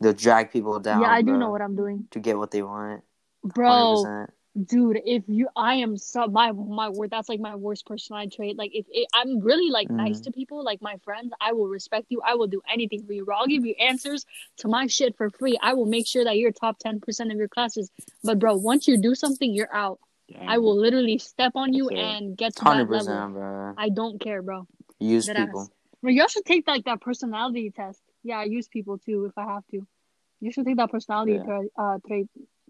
[SPEAKER 1] They'll drag people down.
[SPEAKER 3] yeah, I do know what I'm doing,
[SPEAKER 1] to get what they want.
[SPEAKER 3] bro.
[SPEAKER 1] 100%.
[SPEAKER 3] Dude, if you, I am so my my word. That's like my worst personality trait. Like if it, I'm really like nice
[SPEAKER 1] Mhm.
[SPEAKER 3] to people, like my friends, I will respect you. I will do anything for you, bro. I'll give you answers to my shit for free. I will make sure that you're top ten percent of your classes. But bro, once you do something, you're out. I will literally step on you and get to that
[SPEAKER 1] Hundred
[SPEAKER 3] level.
[SPEAKER 1] percent, bro.
[SPEAKER 3] I don't care, bro.
[SPEAKER 1] Use
[SPEAKER 3] Dead
[SPEAKER 1] people.
[SPEAKER 3] ass. Bro, y'all should take like that personality test. Yeah, I use people too if I have to. You should take that personality
[SPEAKER 2] Yeah.
[SPEAKER 3] tra- uh, trait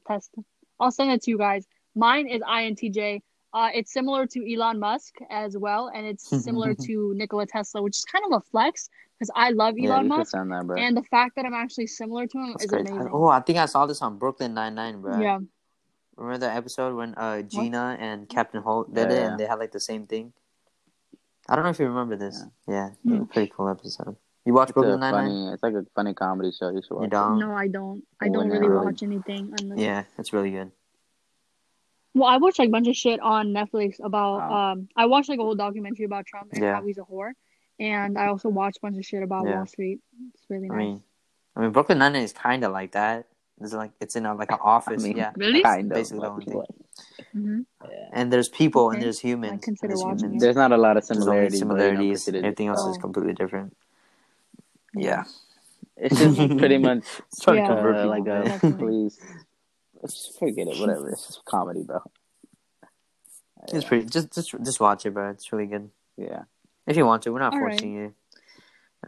[SPEAKER 3] test. I'll send it to you guys. Mine is INTJ. Uh, it's similar to Elon Musk as well, and it's similar to Nikola Tesla, which is kind of a flex because I love
[SPEAKER 2] Yeah,
[SPEAKER 3] Elon
[SPEAKER 2] you should
[SPEAKER 3] Musk,
[SPEAKER 2] that, bro.
[SPEAKER 3] and the fact that I'm actually similar to him
[SPEAKER 1] That's
[SPEAKER 3] is
[SPEAKER 1] great.
[SPEAKER 3] amazing.
[SPEAKER 1] Oh, I think I saw this on Brooklyn Nine Nine, bro.
[SPEAKER 3] Yeah,
[SPEAKER 1] Remember that episode when uh Gina and Captain Holt did
[SPEAKER 2] Yeah,
[SPEAKER 1] it,
[SPEAKER 2] yeah.
[SPEAKER 1] and they had like the same thing. I don't know if you remember this. Yeah, it was a
[SPEAKER 3] Hmm.
[SPEAKER 1] pretty cool episode. You watch
[SPEAKER 2] It's
[SPEAKER 1] Brooklyn Nine Nine?
[SPEAKER 2] funny. It's like a funny comedy show. You should watch.
[SPEAKER 1] You
[SPEAKER 2] it.
[SPEAKER 1] don't?
[SPEAKER 3] no, I don't. I don't
[SPEAKER 2] no,
[SPEAKER 3] really
[SPEAKER 1] really?
[SPEAKER 3] watch anything. Unless...
[SPEAKER 1] Yeah, it's really good.
[SPEAKER 3] Well, I watched like a bunch of shit on Netflix about.
[SPEAKER 2] Wow.
[SPEAKER 3] Um, I watched like a whole documentary about Trump and
[SPEAKER 1] Yeah.
[SPEAKER 3] how he's a whore, and I also watched a bunch of shit about
[SPEAKER 1] Yeah.
[SPEAKER 3] Wall Street. It's really
[SPEAKER 1] I
[SPEAKER 3] nice.
[SPEAKER 1] mean, I mean Brooklyn Nine Nine is kind of like that. It's like it's in a, like an
[SPEAKER 2] I
[SPEAKER 1] office.
[SPEAKER 2] mean,
[SPEAKER 1] yeah,
[SPEAKER 3] Really?
[SPEAKER 2] Kind of.
[SPEAKER 1] Basically the only thing.
[SPEAKER 2] What?
[SPEAKER 3] hmm
[SPEAKER 1] and there's people and there's humans.
[SPEAKER 3] I consider
[SPEAKER 1] and there's humans.
[SPEAKER 2] There's not a lot of similarities. but, you know,
[SPEAKER 1] similarities. Everything else is
[SPEAKER 3] Oh.
[SPEAKER 1] completely different. Yeah.
[SPEAKER 2] It's just pretty much
[SPEAKER 1] Trying
[SPEAKER 3] Yeah.
[SPEAKER 1] to convert
[SPEAKER 2] uh, like a please. Let's forget it. Whatever. It's just comedy, bro.
[SPEAKER 1] It's pretty. Just just just watch it, bro. It's really good.
[SPEAKER 2] Yeah.
[SPEAKER 1] If you want to, we're not
[SPEAKER 3] All right.
[SPEAKER 1] forcing you.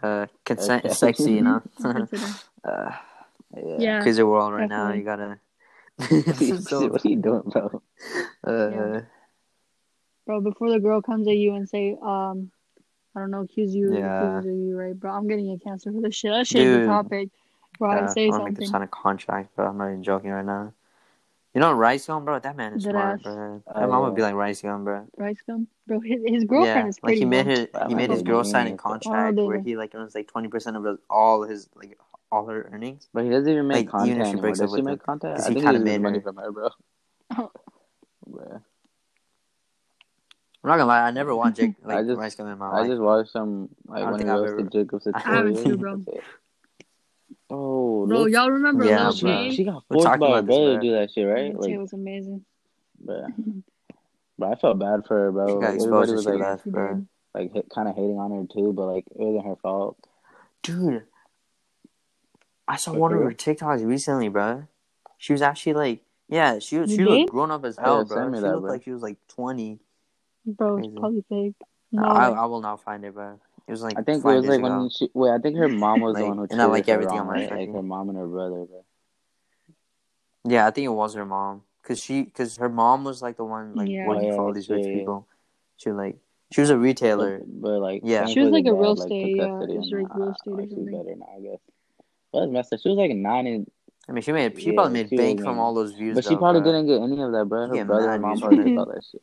[SPEAKER 1] Uh, consent
[SPEAKER 2] Okay.
[SPEAKER 1] is sexy, you know.
[SPEAKER 3] I'll consider.
[SPEAKER 1] uh,
[SPEAKER 2] Yeah.
[SPEAKER 3] Yeah.
[SPEAKER 1] crazy world right now. You gotta.
[SPEAKER 2] So, what are you doing, bro?
[SPEAKER 1] uh,
[SPEAKER 3] Yeah. Bro, before the girl comes at you and say, um, I don't know, accuse you,
[SPEAKER 1] Yeah.
[SPEAKER 3] accuse you, right, bro? I'm getting a cancer for this shit. Let's change
[SPEAKER 1] Dude.
[SPEAKER 3] the topic. Bro,
[SPEAKER 1] uh,
[SPEAKER 3] I say
[SPEAKER 1] I want to make them
[SPEAKER 3] something.
[SPEAKER 1] sign a contract, bro. I'm not even joking right now. You know Rice Gum, bro. That man is
[SPEAKER 3] Dead
[SPEAKER 1] smart,
[SPEAKER 3] ass.
[SPEAKER 1] bro.
[SPEAKER 2] Oh,
[SPEAKER 1] My mom
[SPEAKER 2] yeah.
[SPEAKER 1] would be like Rice Gum, bro.
[SPEAKER 3] Rice gum, bro. His, his girlfriend
[SPEAKER 1] yeah,
[SPEAKER 3] is
[SPEAKER 1] like he made his he made his girl sign a contract
[SPEAKER 3] Oh,
[SPEAKER 1] where he like earns like twenty percent of his, all his like all her earnings.
[SPEAKER 2] But he doesn't even make
[SPEAKER 1] Like,
[SPEAKER 2] content
[SPEAKER 1] even if she
[SPEAKER 2] anymore.
[SPEAKER 1] breaks
[SPEAKER 2] Does
[SPEAKER 1] up
[SPEAKER 2] she
[SPEAKER 1] with
[SPEAKER 2] make
[SPEAKER 1] him,
[SPEAKER 2] content?
[SPEAKER 1] 'cause
[SPEAKER 2] I
[SPEAKER 1] he
[SPEAKER 2] think
[SPEAKER 1] kinda
[SPEAKER 2] he
[SPEAKER 1] made
[SPEAKER 2] money
[SPEAKER 1] her-
[SPEAKER 2] from her, bro. Bruh.
[SPEAKER 1] I'm not gonna lie, I never watched Jake
[SPEAKER 2] I just-
[SPEAKER 1] Rice Gum in my
[SPEAKER 2] I
[SPEAKER 1] life.
[SPEAKER 2] just watched some like
[SPEAKER 1] I don't
[SPEAKER 2] when he
[SPEAKER 1] think I've
[SPEAKER 2] roasted
[SPEAKER 1] ever- I
[SPEAKER 3] haven't too, bro.
[SPEAKER 2] That's. Oh,
[SPEAKER 3] Bro,
[SPEAKER 2] look.
[SPEAKER 3] y'all remember
[SPEAKER 1] Yeah,
[SPEAKER 3] Lil
[SPEAKER 1] bro.
[SPEAKER 2] She got
[SPEAKER 1] We're
[SPEAKER 2] forced by her brother to do that shit, right?
[SPEAKER 3] Lil Tay
[SPEAKER 2] Like,
[SPEAKER 3] was amazing.
[SPEAKER 2] bruh. But I felt bad for her, bro.
[SPEAKER 1] She got
[SPEAKER 2] Like,
[SPEAKER 1] exposed
[SPEAKER 2] everybody
[SPEAKER 1] and
[SPEAKER 2] was like,
[SPEAKER 1] left, bro.
[SPEAKER 2] like kind of hating on her too, but like it wasn't her fault.
[SPEAKER 1] Dude, I saw
[SPEAKER 2] For
[SPEAKER 1] one of her TikToks recently, bro. She was actually like, yeah, she was
[SPEAKER 3] You
[SPEAKER 1] she
[SPEAKER 3] did?
[SPEAKER 1] looked grown up as hell,
[SPEAKER 2] Yeah,
[SPEAKER 1] bro. She
[SPEAKER 2] that,
[SPEAKER 1] looked
[SPEAKER 2] bro.
[SPEAKER 1] like she was like twenty.
[SPEAKER 3] Bro, it's
[SPEAKER 1] Crazy.
[SPEAKER 3] probably fake. No,
[SPEAKER 1] I. I will not find it, bro. It was like
[SPEAKER 2] I think it
[SPEAKER 1] five
[SPEAKER 2] was
[SPEAKER 1] days
[SPEAKER 2] like
[SPEAKER 1] ago.
[SPEAKER 2] when she wait. I think her mom was the one who
[SPEAKER 1] and I like everything on my
[SPEAKER 2] right? Like her mom and her brother, bro.
[SPEAKER 1] Yeah, I think it was her mom, cause she, cause her mom was like the one like
[SPEAKER 3] Yeah.
[SPEAKER 1] working
[SPEAKER 2] Oh, yeah,
[SPEAKER 1] for all these rich
[SPEAKER 2] yeah.
[SPEAKER 1] people. She like she was a retailer.
[SPEAKER 2] But, but like,
[SPEAKER 1] Yeah.
[SPEAKER 3] She was, like, a real estate, yeah,
[SPEAKER 2] custody
[SPEAKER 3] it was, like, real estate or something.
[SPEAKER 2] better now, I guess. But it's messed up. She was like nine, and
[SPEAKER 1] I mean, she made she
[SPEAKER 2] Yeah,
[SPEAKER 1] probably made
[SPEAKER 2] she
[SPEAKER 1] bank from all those views.
[SPEAKER 2] but she probably
[SPEAKER 1] bro.
[SPEAKER 2] didn't get any of that, bro. Her
[SPEAKER 1] Yeah,
[SPEAKER 2] brother and mom
[SPEAKER 1] views.
[SPEAKER 2] probably took all that shit.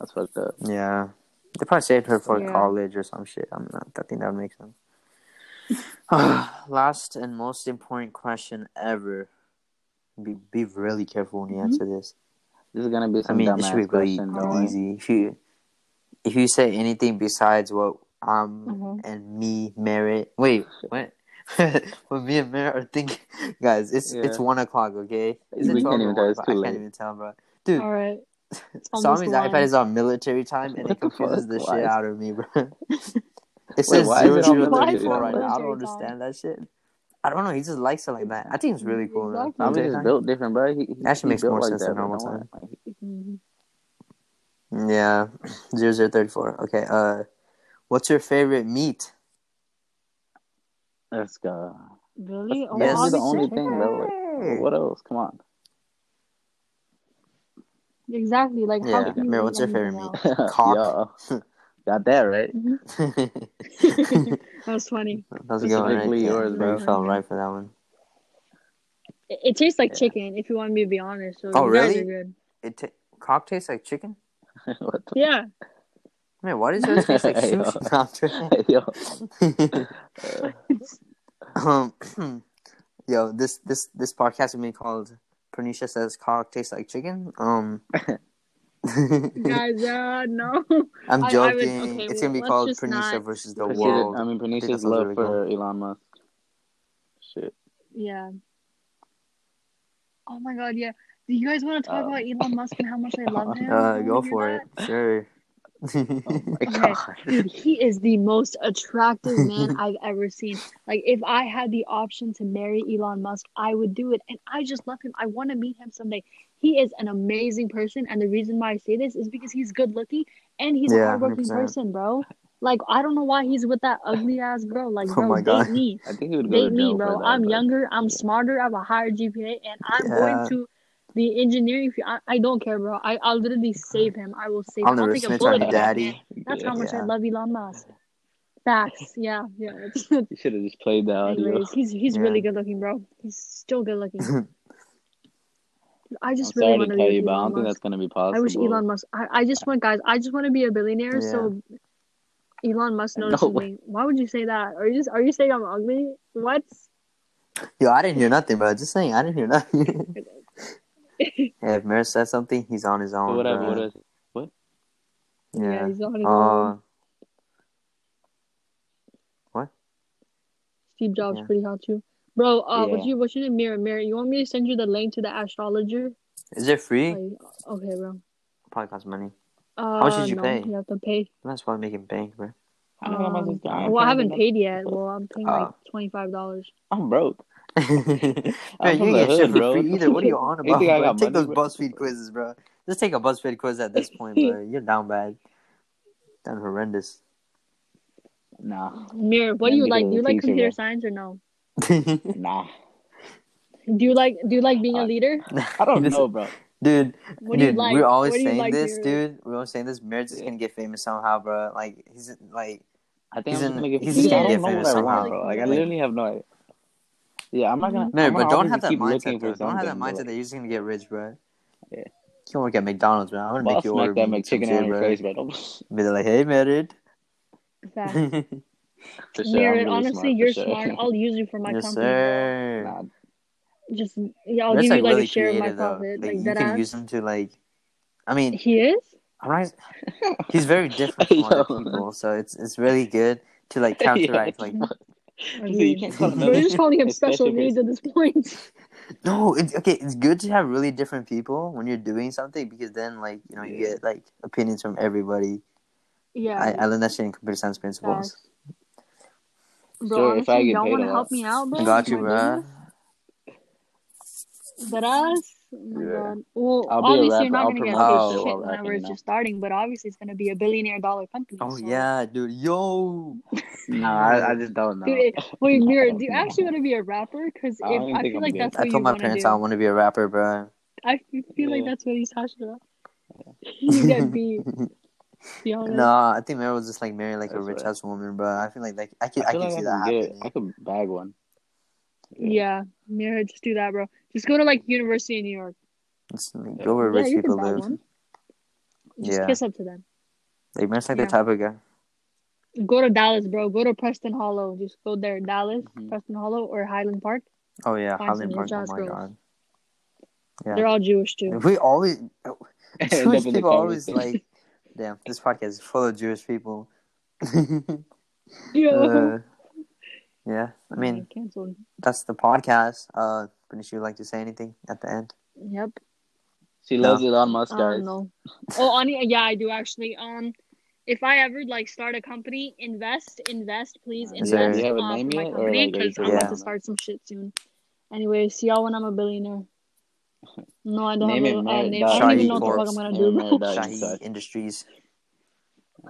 [SPEAKER 2] That's fucked up.
[SPEAKER 1] Yeah, they probably saved her for
[SPEAKER 3] Yeah.
[SPEAKER 1] college or some shit. I'm not. I think that would make sense. Last and most important question ever. Be be really careful when you
[SPEAKER 3] Mhm.
[SPEAKER 1] answer this.
[SPEAKER 2] This is gonna be
[SPEAKER 1] I mean,
[SPEAKER 2] dumbass
[SPEAKER 1] it should be really
[SPEAKER 2] question,
[SPEAKER 3] Alright.
[SPEAKER 1] easy. If you if you say anything besides what um
[SPEAKER 3] Mhm.
[SPEAKER 1] and me Merritt, wait, what? when me and Mary are thinking, guys, it's it's one o'clock. Okay, is it
[SPEAKER 2] We
[SPEAKER 1] 12
[SPEAKER 2] can't even tell,
[SPEAKER 1] 1
[SPEAKER 2] it's
[SPEAKER 1] o'clock?
[SPEAKER 2] too
[SPEAKER 1] I
[SPEAKER 2] late.
[SPEAKER 1] can't even tell, bro. Dude,
[SPEAKER 3] All right. It's almost
[SPEAKER 1] Sami's iPad is on military time, and it
[SPEAKER 2] the
[SPEAKER 1] confuses
[SPEAKER 2] fuck?
[SPEAKER 1] the shit out of me, bro. It says
[SPEAKER 2] why is
[SPEAKER 1] zero
[SPEAKER 2] it on
[SPEAKER 1] zero
[SPEAKER 3] military
[SPEAKER 1] thirty four
[SPEAKER 3] time?
[SPEAKER 1] right now. I don't
[SPEAKER 3] time.
[SPEAKER 1] understand that shit. I don't know. He just likes it like that. I think it's really cool. though.
[SPEAKER 3] Exactly.
[SPEAKER 2] I was
[SPEAKER 1] Military
[SPEAKER 2] just built different, bro. He, he,
[SPEAKER 1] That shit makes more
[SPEAKER 2] like
[SPEAKER 1] sense than normal time.
[SPEAKER 2] Like,
[SPEAKER 3] Mhm.
[SPEAKER 1] Yeah, zero zero thirty four. Okay. Uh, what's your favorite meat?
[SPEAKER 2] Let's go.
[SPEAKER 3] Really? Oh,
[SPEAKER 2] That's the
[SPEAKER 3] obviously
[SPEAKER 2] only thing,
[SPEAKER 3] chicken.
[SPEAKER 2] bro. Like, what else? Come on.
[SPEAKER 3] Exactly. Like how
[SPEAKER 1] Yeah,
[SPEAKER 3] can you
[SPEAKER 1] Mary, what's your favorite meat? Cock.
[SPEAKER 2] yeah. Got that right. Mm-hmm.
[SPEAKER 3] that was funny.
[SPEAKER 1] That's a good one, right?
[SPEAKER 2] Specifically
[SPEAKER 1] Yeah,
[SPEAKER 2] yours,
[SPEAKER 1] Mary
[SPEAKER 3] bro.
[SPEAKER 1] fell right for that one.
[SPEAKER 3] It, it tastes like
[SPEAKER 2] Yeah.
[SPEAKER 3] chicken, if you want me to be honest. So
[SPEAKER 1] Oh, really?
[SPEAKER 3] good.
[SPEAKER 1] It ta cock tastes like chicken.
[SPEAKER 2] what the
[SPEAKER 3] Yeah.
[SPEAKER 1] Man, why does yours taste like
[SPEAKER 2] Hey, yo.
[SPEAKER 1] sushi? No, I'm.
[SPEAKER 2] Yo.
[SPEAKER 1] Uh, um, yo, this this this podcast with be called Pernisha says cock tastes like chicken. Um,
[SPEAKER 3] Guys, uh, no.
[SPEAKER 1] I'm
[SPEAKER 3] I- I
[SPEAKER 1] joking.
[SPEAKER 3] would- okay,
[SPEAKER 1] it's
[SPEAKER 3] well,
[SPEAKER 1] gonna be called
[SPEAKER 3] just
[SPEAKER 1] Pernisha
[SPEAKER 3] not-
[SPEAKER 1] versus the
[SPEAKER 2] Consider-
[SPEAKER 1] world.
[SPEAKER 2] I mean,
[SPEAKER 1] think
[SPEAKER 2] Pernisha's love for Elon Musk. Shit.
[SPEAKER 3] Yeah. Oh my god, yeah. Do you guys want to talk
[SPEAKER 2] Um,
[SPEAKER 3] about Elon Musk and how much I love him?
[SPEAKER 1] Uh, go for
[SPEAKER 3] that?
[SPEAKER 1] it. Sure.
[SPEAKER 2] Oh my
[SPEAKER 3] Okay.
[SPEAKER 2] god.
[SPEAKER 3] Dude, he is the most attractive man I've ever seen. Like, if I had the option to marry Elon Musk, I would do it. And I just love him. I want to meet him someday. He is an amazing person. And the reason why I say this is because he's good looking and he's a
[SPEAKER 1] Yeah,
[SPEAKER 3] hardworking
[SPEAKER 1] 100%.
[SPEAKER 3] person, bro. Like, I don't know why he's with that ugly ass girl. Like,
[SPEAKER 1] Oh
[SPEAKER 3] bro,
[SPEAKER 1] my
[SPEAKER 3] date
[SPEAKER 1] God.
[SPEAKER 3] me.
[SPEAKER 2] I think he would go
[SPEAKER 3] Date
[SPEAKER 2] to
[SPEAKER 3] me, bro.
[SPEAKER 2] that,
[SPEAKER 3] I'm
[SPEAKER 2] but-
[SPEAKER 3] younger. I'm smarter. I have a higher GPA. And I'm
[SPEAKER 1] Yeah.
[SPEAKER 3] going to the engineering. field. I, I don't care, bro. I, I'll literally save him. I will save
[SPEAKER 1] I'll
[SPEAKER 3] him. I'll
[SPEAKER 1] never
[SPEAKER 3] take a
[SPEAKER 1] snitch
[SPEAKER 3] bullet
[SPEAKER 1] on
[SPEAKER 3] for
[SPEAKER 1] daddy.
[SPEAKER 3] man. That's how much I love Elon Musk. Facts. Yeah, yeah. It's,
[SPEAKER 2] You should have just played the audio.
[SPEAKER 3] anyways, he's he's
[SPEAKER 1] Yeah.
[SPEAKER 3] really good looking, bro. He's still good looking. I
[SPEAKER 2] I'm
[SPEAKER 3] just really want
[SPEAKER 2] to
[SPEAKER 3] to
[SPEAKER 2] tell
[SPEAKER 3] be
[SPEAKER 2] you,
[SPEAKER 3] with
[SPEAKER 2] but I don't
[SPEAKER 3] Elon
[SPEAKER 2] think that's gonna be possible.
[SPEAKER 3] I wish Elon Musk. I, I just want guys. I just want to be a billionaire. So Elon Musk
[SPEAKER 2] No
[SPEAKER 3] notices
[SPEAKER 2] way.
[SPEAKER 3] me. Why would you say that? Are you just are you saying I'm ugly? What?
[SPEAKER 1] Yo, I didn't hear nothing, bro. Just saying, I didn't hear nothing. yeah, if Maris says something, he's on his own.
[SPEAKER 2] So whatever.
[SPEAKER 1] bro.
[SPEAKER 2] What is,
[SPEAKER 1] Yeah.
[SPEAKER 3] he's on his
[SPEAKER 1] Uh,
[SPEAKER 3] own. What? Steve Jobs
[SPEAKER 1] yeah.
[SPEAKER 3] pretty hot too. Bro, uh, what's
[SPEAKER 2] Yeah.
[SPEAKER 3] your what's your name? Mirror, Mirror. You want me to send you the link to the astrologer?
[SPEAKER 1] is it free?
[SPEAKER 3] Like, okay, bro.
[SPEAKER 1] Probably costs money.
[SPEAKER 3] Uh,
[SPEAKER 1] much did you
[SPEAKER 3] no,
[SPEAKER 1] pay?
[SPEAKER 3] You have to pay.
[SPEAKER 1] That's why I'm making bank, bro.
[SPEAKER 2] I don't know how much
[SPEAKER 3] Um,
[SPEAKER 2] this guy-
[SPEAKER 3] well, I haven't paid yet. Well, I'm paying like
[SPEAKER 1] Oh.
[SPEAKER 3] twenty five dollars.
[SPEAKER 2] I'm broke.
[SPEAKER 1] bro, you
[SPEAKER 2] from
[SPEAKER 1] ain't get shit for
[SPEAKER 2] bro.
[SPEAKER 1] free either. What are you on
[SPEAKER 2] You
[SPEAKER 1] about?
[SPEAKER 2] think I
[SPEAKER 1] bro? Take
[SPEAKER 2] money,
[SPEAKER 1] those
[SPEAKER 2] bro?
[SPEAKER 1] BuzzFeed quizzes, bro. Just take a BuzzFeed quiz at this point, bro. You're down bad. Down horrendous.
[SPEAKER 2] Nah,
[SPEAKER 3] Mirror, what do you like? Do you like computer science or no?
[SPEAKER 2] nah.
[SPEAKER 3] Do you like Do you like being a
[SPEAKER 2] Uh,
[SPEAKER 3] leader?
[SPEAKER 2] I don't
[SPEAKER 1] Listen,
[SPEAKER 2] know, bro.
[SPEAKER 1] Dude,
[SPEAKER 3] What do you
[SPEAKER 1] dude,
[SPEAKER 3] like?
[SPEAKER 1] we're always
[SPEAKER 3] What do you
[SPEAKER 1] saying
[SPEAKER 3] like,
[SPEAKER 1] this,
[SPEAKER 3] Mirror?
[SPEAKER 1] dude. We're always saying this. Marriage is gonna get famous somehow, bro. Like he's like,
[SPEAKER 2] I think
[SPEAKER 1] He's
[SPEAKER 2] I'm
[SPEAKER 1] in-
[SPEAKER 2] just gonna get.
[SPEAKER 1] he's
[SPEAKER 3] just gonna get
[SPEAKER 1] famous somehow.
[SPEAKER 2] bro. Like I literally have no idea. Yeah, I'm not gonna.
[SPEAKER 1] No,
[SPEAKER 2] I'm
[SPEAKER 1] but don't have that
[SPEAKER 2] keep
[SPEAKER 1] mindset
[SPEAKER 2] looking for
[SPEAKER 1] Don't have that
[SPEAKER 2] something, but,
[SPEAKER 1] mindset
[SPEAKER 2] like,
[SPEAKER 1] that you're just gonna get rich, bro.
[SPEAKER 2] Yeah.
[SPEAKER 1] You can work at McDonald's, bro. I'm gonna
[SPEAKER 2] well, I'll
[SPEAKER 1] make you order
[SPEAKER 2] smack that
[SPEAKER 1] me some
[SPEAKER 2] McChicken
[SPEAKER 1] shit,
[SPEAKER 2] on your
[SPEAKER 1] bro.
[SPEAKER 2] face, bro. Don't-
[SPEAKER 1] Be like, hey, married.
[SPEAKER 3] Facts.
[SPEAKER 2] Sure,
[SPEAKER 3] Mirror,
[SPEAKER 2] really
[SPEAKER 3] honestly,
[SPEAKER 2] smart,
[SPEAKER 3] you're
[SPEAKER 2] sure.
[SPEAKER 3] smart. I'll use you for my
[SPEAKER 1] yes,
[SPEAKER 3] company. bro.
[SPEAKER 1] sir.
[SPEAKER 2] Nah,
[SPEAKER 3] Just yeah, I'll
[SPEAKER 1] That's
[SPEAKER 3] give
[SPEAKER 1] like
[SPEAKER 3] you like
[SPEAKER 1] really
[SPEAKER 3] a share of my profit.
[SPEAKER 1] Like,
[SPEAKER 3] Like
[SPEAKER 1] you
[SPEAKER 3] that
[SPEAKER 1] can
[SPEAKER 3] ass.
[SPEAKER 1] use him to like. I mean,
[SPEAKER 3] He is.
[SPEAKER 1] I'm. He's very different from other people, so it's it's really good to like
[SPEAKER 2] Yeah,
[SPEAKER 1] counteract. Like,
[SPEAKER 3] I
[SPEAKER 2] You see, you can't call
[SPEAKER 3] We're just calling him special
[SPEAKER 2] special
[SPEAKER 3] needs at this point.
[SPEAKER 1] no, it's okay. It's good to have really different people when you're doing something because then, like, you know, you get like opinions from everybody.
[SPEAKER 3] Yeah.
[SPEAKER 1] I, I learned that shit in computer science principles.
[SPEAKER 3] facts. Bro,
[SPEAKER 2] Sure, if I
[SPEAKER 3] honestly,
[SPEAKER 2] get
[SPEAKER 3] y'all
[SPEAKER 2] paid
[SPEAKER 3] want to help me out, bro?
[SPEAKER 1] Got you,
[SPEAKER 3] my
[SPEAKER 1] bro.
[SPEAKER 3] business? That ass? Oh my
[SPEAKER 2] Yeah.
[SPEAKER 3] god. Well,
[SPEAKER 2] I'll
[SPEAKER 3] obviously you're not gonna get
[SPEAKER 2] promote
[SPEAKER 1] this
[SPEAKER 3] paid
[SPEAKER 1] shit oh,
[SPEAKER 3] shit
[SPEAKER 2] while
[SPEAKER 3] whenever
[SPEAKER 2] rapping,
[SPEAKER 3] it's just starting, but obviously it's gonna be a billionaire dollar company.
[SPEAKER 1] Oh
[SPEAKER 3] so-
[SPEAKER 1] yeah, dude. Yo.
[SPEAKER 2] Nah, I, I just don't know.
[SPEAKER 3] Dude, wait, Mirror, do you actually want to be a rapper? Because
[SPEAKER 2] I don't
[SPEAKER 3] if
[SPEAKER 2] even
[SPEAKER 3] I feel
[SPEAKER 2] I'm
[SPEAKER 3] like
[SPEAKER 2] good.
[SPEAKER 3] that's what you
[SPEAKER 1] told my
[SPEAKER 3] want to
[SPEAKER 1] parents
[SPEAKER 3] do.
[SPEAKER 1] I want to be a rapper, bro.
[SPEAKER 3] I feel like that's what he's passionate about. you get beat. Be honest.
[SPEAKER 1] no, I think Mary was just like marrying like a rich
[SPEAKER 2] right.
[SPEAKER 1] ass woman, bro. I feel like like I can
[SPEAKER 2] I
[SPEAKER 1] I, can
[SPEAKER 2] like
[SPEAKER 1] see
[SPEAKER 2] I
[SPEAKER 1] that
[SPEAKER 2] get.
[SPEAKER 1] happening.
[SPEAKER 2] I could bag one.
[SPEAKER 3] Yeah, Mirror, just do that, bro. Just go to like University of New York.
[SPEAKER 1] Just like, go where
[SPEAKER 3] Yeah,
[SPEAKER 1] rich
[SPEAKER 3] you
[SPEAKER 1] people live.
[SPEAKER 3] one. Just
[SPEAKER 1] Yeah.
[SPEAKER 3] kiss up to them.
[SPEAKER 1] Like Mary's like
[SPEAKER 3] Yeah.
[SPEAKER 1] the type of guy.
[SPEAKER 3] Go to Dallas, bro. Go to Preston Hollow. Just go there, Dallas,
[SPEAKER 2] Mhm.
[SPEAKER 3] Preston Hollow, or Highland Park.
[SPEAKER 1] Oh yeah,
[SPEAKER 3] Find
[SPEAKER 1] Highland
[SPEAKER 3] some
[SPEAKER 1] Park. Oh my
[SPEAKER 3] girls.
[SPEAKER 1] god. Yeah.
[SPEAKER 3] They're all Jewish too.
[SPEAKER 1] We always
[SPEAKER 2] End up
[SPEAKER 1] Jewish people always like. Damn, this podcast is full of Jewish people.
[SPEAKER 3] Yeah.
[SPEAKER 1] Uh, Yeah, I mean
[SPEAKER 3] canceled.
[SPEAKER 1] that's the podcast. Uh, Benicia, you like to say anything at the end?
[SPEAKER 3] Yep.
[SPEAKER 2] She
[SPEAKER 1] No.
[SPEAKER 2] loves Elon Musk, guys.
[SPEAKER 3] no. Oh, on yeah, I do actually. Um, if I ever like start a company, invest, invest, please
[SPEAKER 2] Uh,
[SPEAKER 1] Is there-
[SPEAKER 3] invest
[SPEAKER 1] do
[SPEAKER 2] you have a
[SPEAKER 3] um,
[SPEAKER 2] name
[SPEAKER 3] for my
[SPEAKER 2] yet, or, like, are you
[SPEAKER 3] because I'm
[SPEAKER 1] figuring
[SPEAKER 3] about to start some shit soon. Anyway, see y'all when I'm a billionaire. No, I don't
[SPEAKER 2] Name
[SPEAKER 3] have
[SPEAKER 2] it
[SPEAKER 3] a, uh, name. I don't
[SPEAKER 1] Shahi
[SPEAKER 3] even know what the fuck I'm gonna
[SPEAKER 2] Name it
[SPEAKER 3] do.
[SPEAKER 2] Merritt
[SPEAKER 1] Shahi. Industries.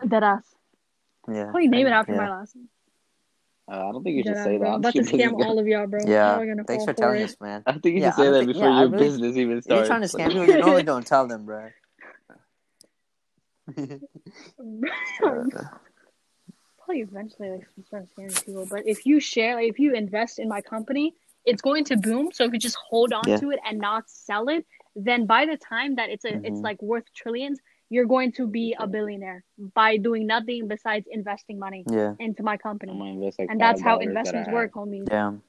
[SPEAKER 3] Dead ass.
[SPEAKER 1] Yeah.
[SPEAKER 3] Probably name it after
[SPEAKER 1] yeah.
[SPEAKER 3] my last name.
[SPEAKER 2] Uh, I don't think you should
[SPEAKER 3] Dead
[SPEAKER 2] say
[SPEAKER 3] bro.
[SPEAKER 2] that.
[SPEAKER 3] I'm about to scam all of y'all, bro.
[SPEAKER 1] Yeah.
[SPEAKER 3] Y'all are gonna
[SPEAKER 1] Thanks
[SPEAKER 3] fall
[SPEAKER 1] for telling
[SPEAKER 3] it.
[SPEAKER 1] us, man.
[SPEAKER 2] I think you
[SPEAKER 1] Yeah,
[SPEAKER 2] should say
[SPEAKER 1] I
[SPEAKER 2] that
[SPEAKER 1] don't think-
[SPEAKER 2] before
[SPEAKER 1] yeah,
[SPEAKER 2] your
[SPEAKER 1] really-
[SPEAKER 2] business even
[SPEAKER 1] If
[SPEAKER 2] starts.
[SPEAKER 1] you're trying to scam people, you normally don't tell them, bro.
[SPEAKER 3] Probably eventually like start scamming people. But if you share, like if you invest in my company, it's going to boom. So if you just hold on
[SPEAKER 1] Yeah.
[SPEAKER 3] to it and not sell it, then by the time that it's a it's
[SPEAKER 1] Mhm.
[SPEAKER 3] like worth trillions, you're going to be a billionaire by doing nothing besides investing money
[SPEAKER 1] yeah.
[SPEAKER 3] into my
[SPEAKER 2] I'm
[SPEAKER 3] company.
[SPEAKER 2] invest like
[SPEAKER 3] And that's how
[SPEAKER 2] $5 that
[SPEAKER 3] investments work, homie.
[SPEAKER 1] Damn.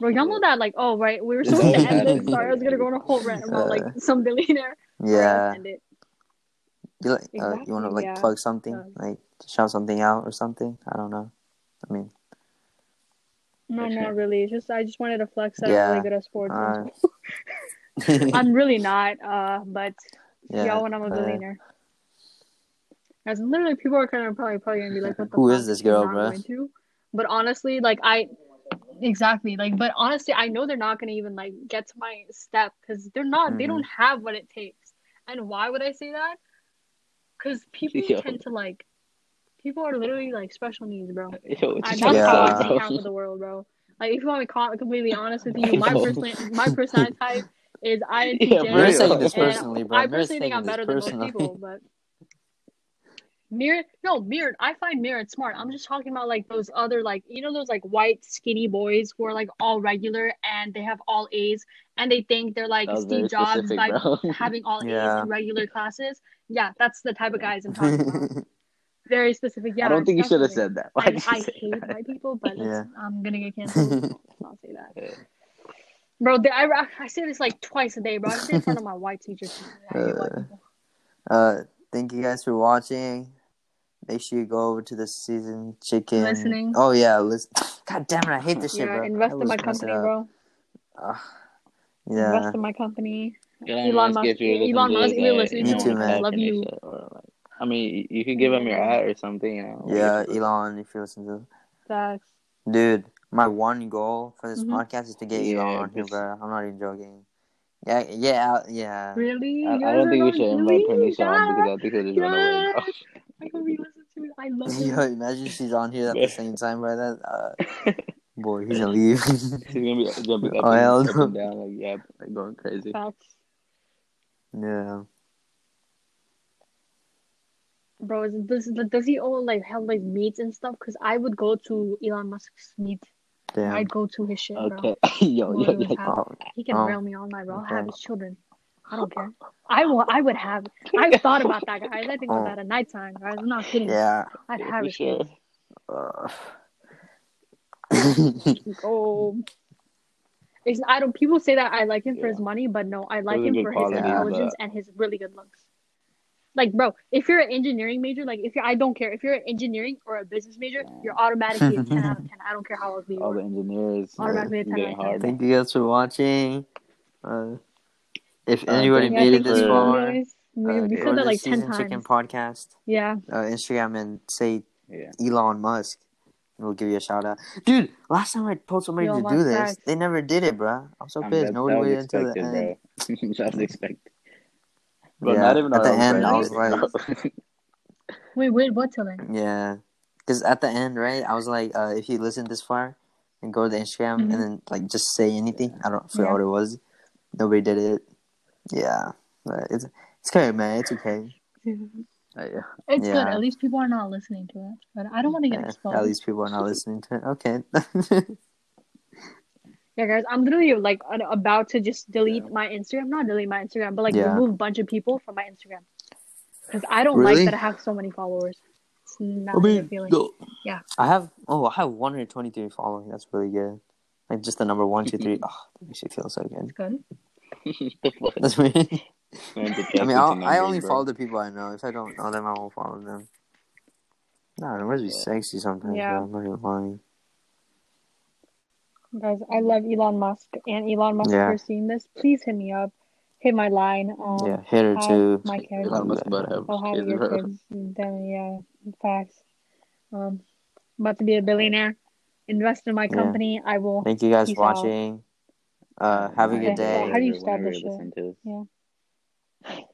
[SPEAKER 3] Bro, y'all know that like, oh right, we were supposed to end this. Sorry, I was gonna go on a whole rant about like some billionaire.
[SPEAKER 1] Yeah.
[SPEAKER 3] let's end it.
[SPEAKER 1] You like, uh, you want to like
[SPEAKER 3] yeah.
[SPEAKER 1] plug something, like shout something out or something? I don't know. I mean,
[SPEAKER 3] No,
[SPEAKER 2] Okay.
[SPEAKER 3] not really. It's just I just wanted to flex that I'm really good at sports.
[SPEAKER 1] uh,
[SPEAKER 3] I'm really not, uh, but
[SPEAKER 1] yeah.
[SPEAKER 3] y'all when I'm a
[SPEAKER 1] uh,
[SPEAKER 3] billionaire. As literally people are kind of probably probably gonna be like, "What the
[SPEAKER 1] Who
[SPEAKER 3] fuck?"
[SPEAKER 1] is this girl,
[SPEAKER 3] not
[SPEAKER 1] bruh?
[SPEAKER 3] going to. But honestly, like I, exactly, like, but honestly, I know they're not gonna even like get to my step because they're not. They
[SPEAKER 1] Mhm.
[SPEAKER 3] don't have what it takes. And why would I say that? Because people
[SPEAKER 2] Yo.
[SPEAKER 3] tend to like. People are literally like special needs, bro.
[SPEAKER 2] Yo,
[SPEAKER 3] I, that's
[SPEAKER 1] Yeah.
[SPEAKER 3] how I
[SPEAKER 2] fuck
[SPEAKER 3] see half of the world, bro. Like, if you want to be completely honest with you, my personally, my personality type is INTJ.
[SPEAKER 2] Yeah,
[SPEAKER 1] You're
[SPEAKER 2] Really?
[SPEAKER 1] saying this personally, bro.
[SPEAKER 3] I personally think I'm
[SPEAKER 1] this
[SPEAKER 3] better than most people, but Mirrored, no, Mirrored. I find Mirrored smart. I'm just talking about like those other like you know those like white skinny boys who are like all regular and they have all A's and they think they're like
[SPEAKER 2] That was
[SPEAKER 3] Steve Jobs by
[SPEAKER 2] bro.
[SPEAKER 3] having all A's in regular classes. Yeah, that's the type of guys I'm talking about. Very specific. Yeah,
[SPEAKER 2] I don't think you should have said that. Why
[SPEAKER 3] And I hate
[SPEAKER 2] that?
[SPEAKER 3] white people, but
[SPEAKER 1] Yeah.
[SPEAKER 3] I'm gonna get canceled. so Let's say that,
[SPEAKER 2] Yeah.
[SPEAKER 3] Bro. They, I I say this like twice a day, bro. I say it in front of my white teachers. I
[SPEAKER 1] Uh, uh, thank you guys for watching. Make sure you go over to the season chicken.
[SPEAKER 3] Listening.
[SPEAKER 1] Oh yeah, listen. God damn it, I hate this shit,
[SPEAKER 3] Yeah,
[SPEAKER 1] bro.
[SPEAKER 3] invest in my
[SPEAKER 1] always mess it
[SPEAKER 3] company,
[SPEAKER 1] up.
[SPEAKER 3] bro.
[SPEAKER 1] Ugh.
[SPEAKER 3] Invest in my company.
[SPEAKER 2] Elon,
[SPEAKER 3] Elon
[SPEAKER 2] Musk,
[SPEAKER 3] Musk-
[SPEAKER 2] if you're
[SPEAKER 3] Elon Musk,
[SPEAKER 2] this,
[SPEAKER 3] if you're
[SPEAKER 2] uh,
[SPEAKER 3] listening
[SPEAKER 1] to
[SPEAKER 2] know,
[SPEAKER 1] this, I
[SPEAKER 2] help
[SPEAKER 3] love you.
[SPEAKER 2] shit, or, like, I mean, you can give him your
[SPEAKER 3] Yeah.
[SPEAKER 2] ad or something. You know,
[SPEAKER 1] yeah,
[SPEAKER 2] it's-
[SPEAKER 1] Elon. If you listen to,
[SPEAKER 3] Facts.
[SPEAKER 1] dude, my one goal for this
[SPEAKER 3] Mhm.
[SPEAKER 1] podcast is to get
[SPEAKER 2] Yeah,
[SPEAKER 1] Elon on here, bro. I'm not even joking. Yeah, yeah, yeah.
[SPEAKER 3] Really?
[SPEAKER 2] I,
[SPEAKER 3] You
[SPEAKER 2] I don't
[SPEAKER 3] guys
[SPEAKER 2] think
[SPEAKER 3] are
[SPEAKER 2] we should
[SPEAKER 3] not
[SPEAKER 2] invite
[SPEAKER 3] really?
[SPEAKER 2] Pernisha on because I think he'll just run away.
[SPEAKER 3] I hope he listens to it. I love
[SPEAKER 1] Yo, imagine she's on here at the same time, bro. That uh, boy, he's gonna leave.
[SPEAKER 2] He's gonna be jumping up,
[SPEAKER 1] Oh, hell
[SPEAKER 2] and, up
[SPEAKER 1] no.
[SPEAKER 2] and down like yeah, like going crazy.
[SPEAKER 3] Facts.
[SPEAKER 1] yeah.
[SPEAKER 3] Bro, is, does, does he own like have like meats and stuff? Because I would go to Elon Musk's meat.
[SPEAKER 1] Damn.
[SPEAKER 3] I'd go to his shit, bro.
[SPEAKER 2] Okay, yo, yo, yo.
[SPEAKER 3] have- He can
[SPEAKER 1] Oh.
[SPEAKER 3] rail me all night, bro. I'll have his children. I don't care. I will. I would have. I've thought about that, guys. I think about that at nighttime, guys. I'm not kidding.
[SPEAKER 1] yeah.
[SPEAKER 3] I'd
[SPEAKER 2] Yeah,
[SPEAKER 3] have his kids.
[SPEAKER 1] Uh,
[SPEAKER 3] Oh. It's, I don't. People say that I like him for his money, but no, I like him for his intelligence and his really good looks. Like, bro, if you're an engineering major, like if you're, I don't care if you're an engineering or a business major, you're automatically a ten out of ten. I don't care how old you are.
[SPEAKER 2] All the engineers
[SPEAKER 3] Automatically a 10 out of 10.
[SPEAKER 2] hard.
[SPEAKER 1] Thank you guys for watching. Uh, if
[SPEAKER 2] Uh,
[SPEAKER 1] anybody
[SPEAKER 2] thank
[SPEAKER 1] made it this far,
[SPEAKER 3] guys. We,
[SPEAKER 1] uh,
[SPEAKER 3] we
[SPEAKER 1] go
[SPEAKER 3] said that
[SPEAKER 1] the
[SPEAKER 3] like ten
[SPEAKER 1] Season Chicken
[SPEAKER 3] times.
[SPEAKER 1] podcast,
[SPEAKER 3] Yeah.
[SPEAKER 1] uh, Instagram, and say
[SPEAKER 2] Yeah.
[SPEAKER 1] Elon Musk. and We'll give you a shout out, dude. Last time I told somebody
[SPEAKER 3] Elon
[SPEAKER 1] to do
[SPEAKER 3] Musk
[SPEAKER 1] this,
[SPEAKER 3] facts.
[SPEAKER 1] they never did it, bro. I'm so
[SPEAKER 2] Um,
[SPEAKER 1] pissed.
[SPEAKER 2] that,
[SPEAKER 1] Nobody
[SPEAKER 2] that was
[SPEAKER 1] waited until the end.
[SPEAKER 2] bro. that was expected. Bro,
[SPEAKER 1] Yeah,
[SPEAKER 2] not even
[SPEAKER 1] at the end, I was like-
[SPEAKER 3] Wait, wait, what till then?
[SPEAKER 1] Yeah, because at the end, right? I was like, uh, if you listen this far, and go to the Instagram,
[SPEAKER 3] Mhm.
[SPEAKER 1] and then like just say anything. I don't forget
[SPEAKER 3] Yeah.
[SPEAKER 1] what it was. Nobody did it. Yeah, but it's it's okay, man. It's okay.
[SPEAKER 2] Uh, yeah.
[SPEAKER 3] It's good. At least people are not listening to it. But I don't want to get
[SPEAKER 1] Yeah,
[SPEAKER 3] exposed.
[SPEAKER 1] at least people are not listening to it. Okay.
[SPEAKER 3] Yeah, guys, I'm literally like about to just delete my Instagram. Not delete my Instagram, but like
[SPEAKER 1] Yeah.
[SPEAKER 3] remove a bunch of people from my Instagram because I don't
[SPEAKER 1] Really?
[SPEAKER 3] like that I have so many followers. It's not a good feeling.
[SPEAKER 1] no.
[SPEAKER 3] Yeah.
[SPEAKER 1] I have oh, I have 123 following. That's really good. Like just the number one, two, three. Oh, that makes you feel so good.
[SPEAKER 3] It's good.
[SPEAKER 1] That's me. I mean, I'll, I only
[SPEAKER 2] bro.
[SPEAKER 1] follow the people I know. If I don't know them, I won't follow them. Nah, it must be
[SPEAKER 2] Yeah.
[SPEAKER 1] sexy sometimes.
[SPEAKER 3] Yeah.
[SPEAKER 1] Yeah. I'm not even lying.
[SPEAKER 3] Guys, I love Elon Musk and Elon Musk.
[SPEAKER 1] Yeah.
[SPEAKER 3] If you're seeing this, please hit me up. Hit my line. Um,
[SPEAKER 1] yeah, hit her
[SPEAKER 3] have
[SPEAKER 1] too.
[SPEAKER 3] my kids.
[SPEAKER 2] Elon Musk about to have
[SPEAKER 3] I'll have your
[SPEAKER 2] bro.
[SPEAKER 3] kids. Then yeah, facts. Um, about to be a billionaire. Invest in my
[SPEAKER 1] Yeah.
[SPEAKER 3] company. I will.
[SPEAKER 1] Thank you guys
[SPEAKER 3] Peace
[SPEAKER 1] for
[SPEAKER 3] out.
[SPEAKER 1] watching. Uh, have a
[SPEAKER 3] Okay.
[SPEAKER 1] good day.
[SPEAKER 3] How do you
[SPEAKER 2] Whenever
[SPEAKER 3] stop
[SPEAKER 2] you
[SPEAKER 3] this shit?
[SPEAKER 2] listen.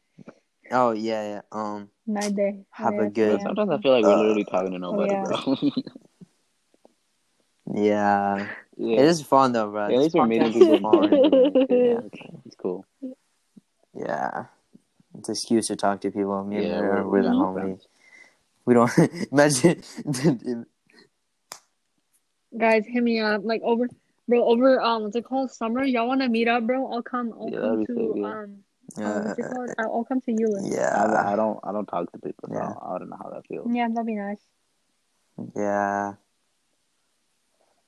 [SPEAKER 1] Oh yeah, yeah. Um,
[SPEAKER 3] Night day.
[SPEAKER 1] Have a good-
[SPEAKER 2] Sometimes I feel like we're
[SPEAKER 1] Uh,
[SPEAKER 2] literally talking to nobody,
[SPEAKER 3] yeah.
[SPEAKER 2] bro.
[SPEAKER 1] yeah.
[SPEAKER 2] yeah.
[SPEAKER 1] It is fun though, bro.
[SPEAKER 2] Yeah, at least we're meeting people.
[SPEAKER 1] fun.
[SPEAKER 2] yeah, it's cool.
[SPEAKER 1] Yeah. It's an excuse to talk to people. Me
[SPEAKER 2] Yeah, we're-
[SPEAKER 1] we're, the homies. We don't imagine.
[SPEAKER 3] Guys, hit me up. Like over, bro. Over um, what's it called? Summer. Y'all want to meet up, bro? I'll come. I'll
[SPEAKER 2] Yeah,
[SPEAKER 3] come
[SPEAKER 2] that'd be
[SPEAKER 3] to
[SPEAKER 2] sick, yeah.
[SPEAKER 3] um.
[SPEAKER 1] uh,
[SPEAKER 3] what's? I'll, I'll come to Euless.
[SPEAKER 2] I,
[SPEAKER 1] yeah,
[SPEAKER 2] I don't I don't talk to people, so
[SPEAKER 1] Yeah.
[SPEAKER 2] I don't know how that feels.
[SPEAKER 3] Yeah, that'd be nice.
[SPEAKER 1] yeah.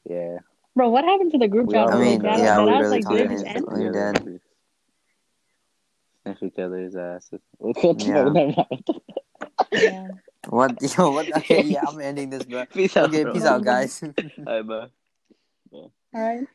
[SPEAKER 2] Yeah.
[SPEAKER 3] Bro, what happened to the group
[SPEAKER 2] We
[SPEAKER 3] chat?
[SPEAKER 2] all
[SPEAKER 1] I mean,
[SPEAKER 3] that,
[SPEAKER 1] yeah,
[SPEAKER 3] that
[SPEAKER 1] we
[SPEAKER 3] I was
[SPEAKER 1] really
[SPEAKER 3] like, did it
[SPEAKER 1] talked
[SPEAKER 3] just
[SPEAKER 1] it.
[SPEAKER 3] end?
[SPEAKER 1] We did.
[SPEAKER 2] Sniff each other's asses.
[SPEAKER 1] Yeah.
[SPEAKER 3] Yeah.
[SPEAKER 1] What? Yo, what? Okay, yeah, I'm ending this, bro.
[SPEAKER 2] Peace out. Bro.
[SPEAKER 1] peace out, guys.
[SPEAKER 2] Bye, bro. bye.
[SPEAKER 3] All right.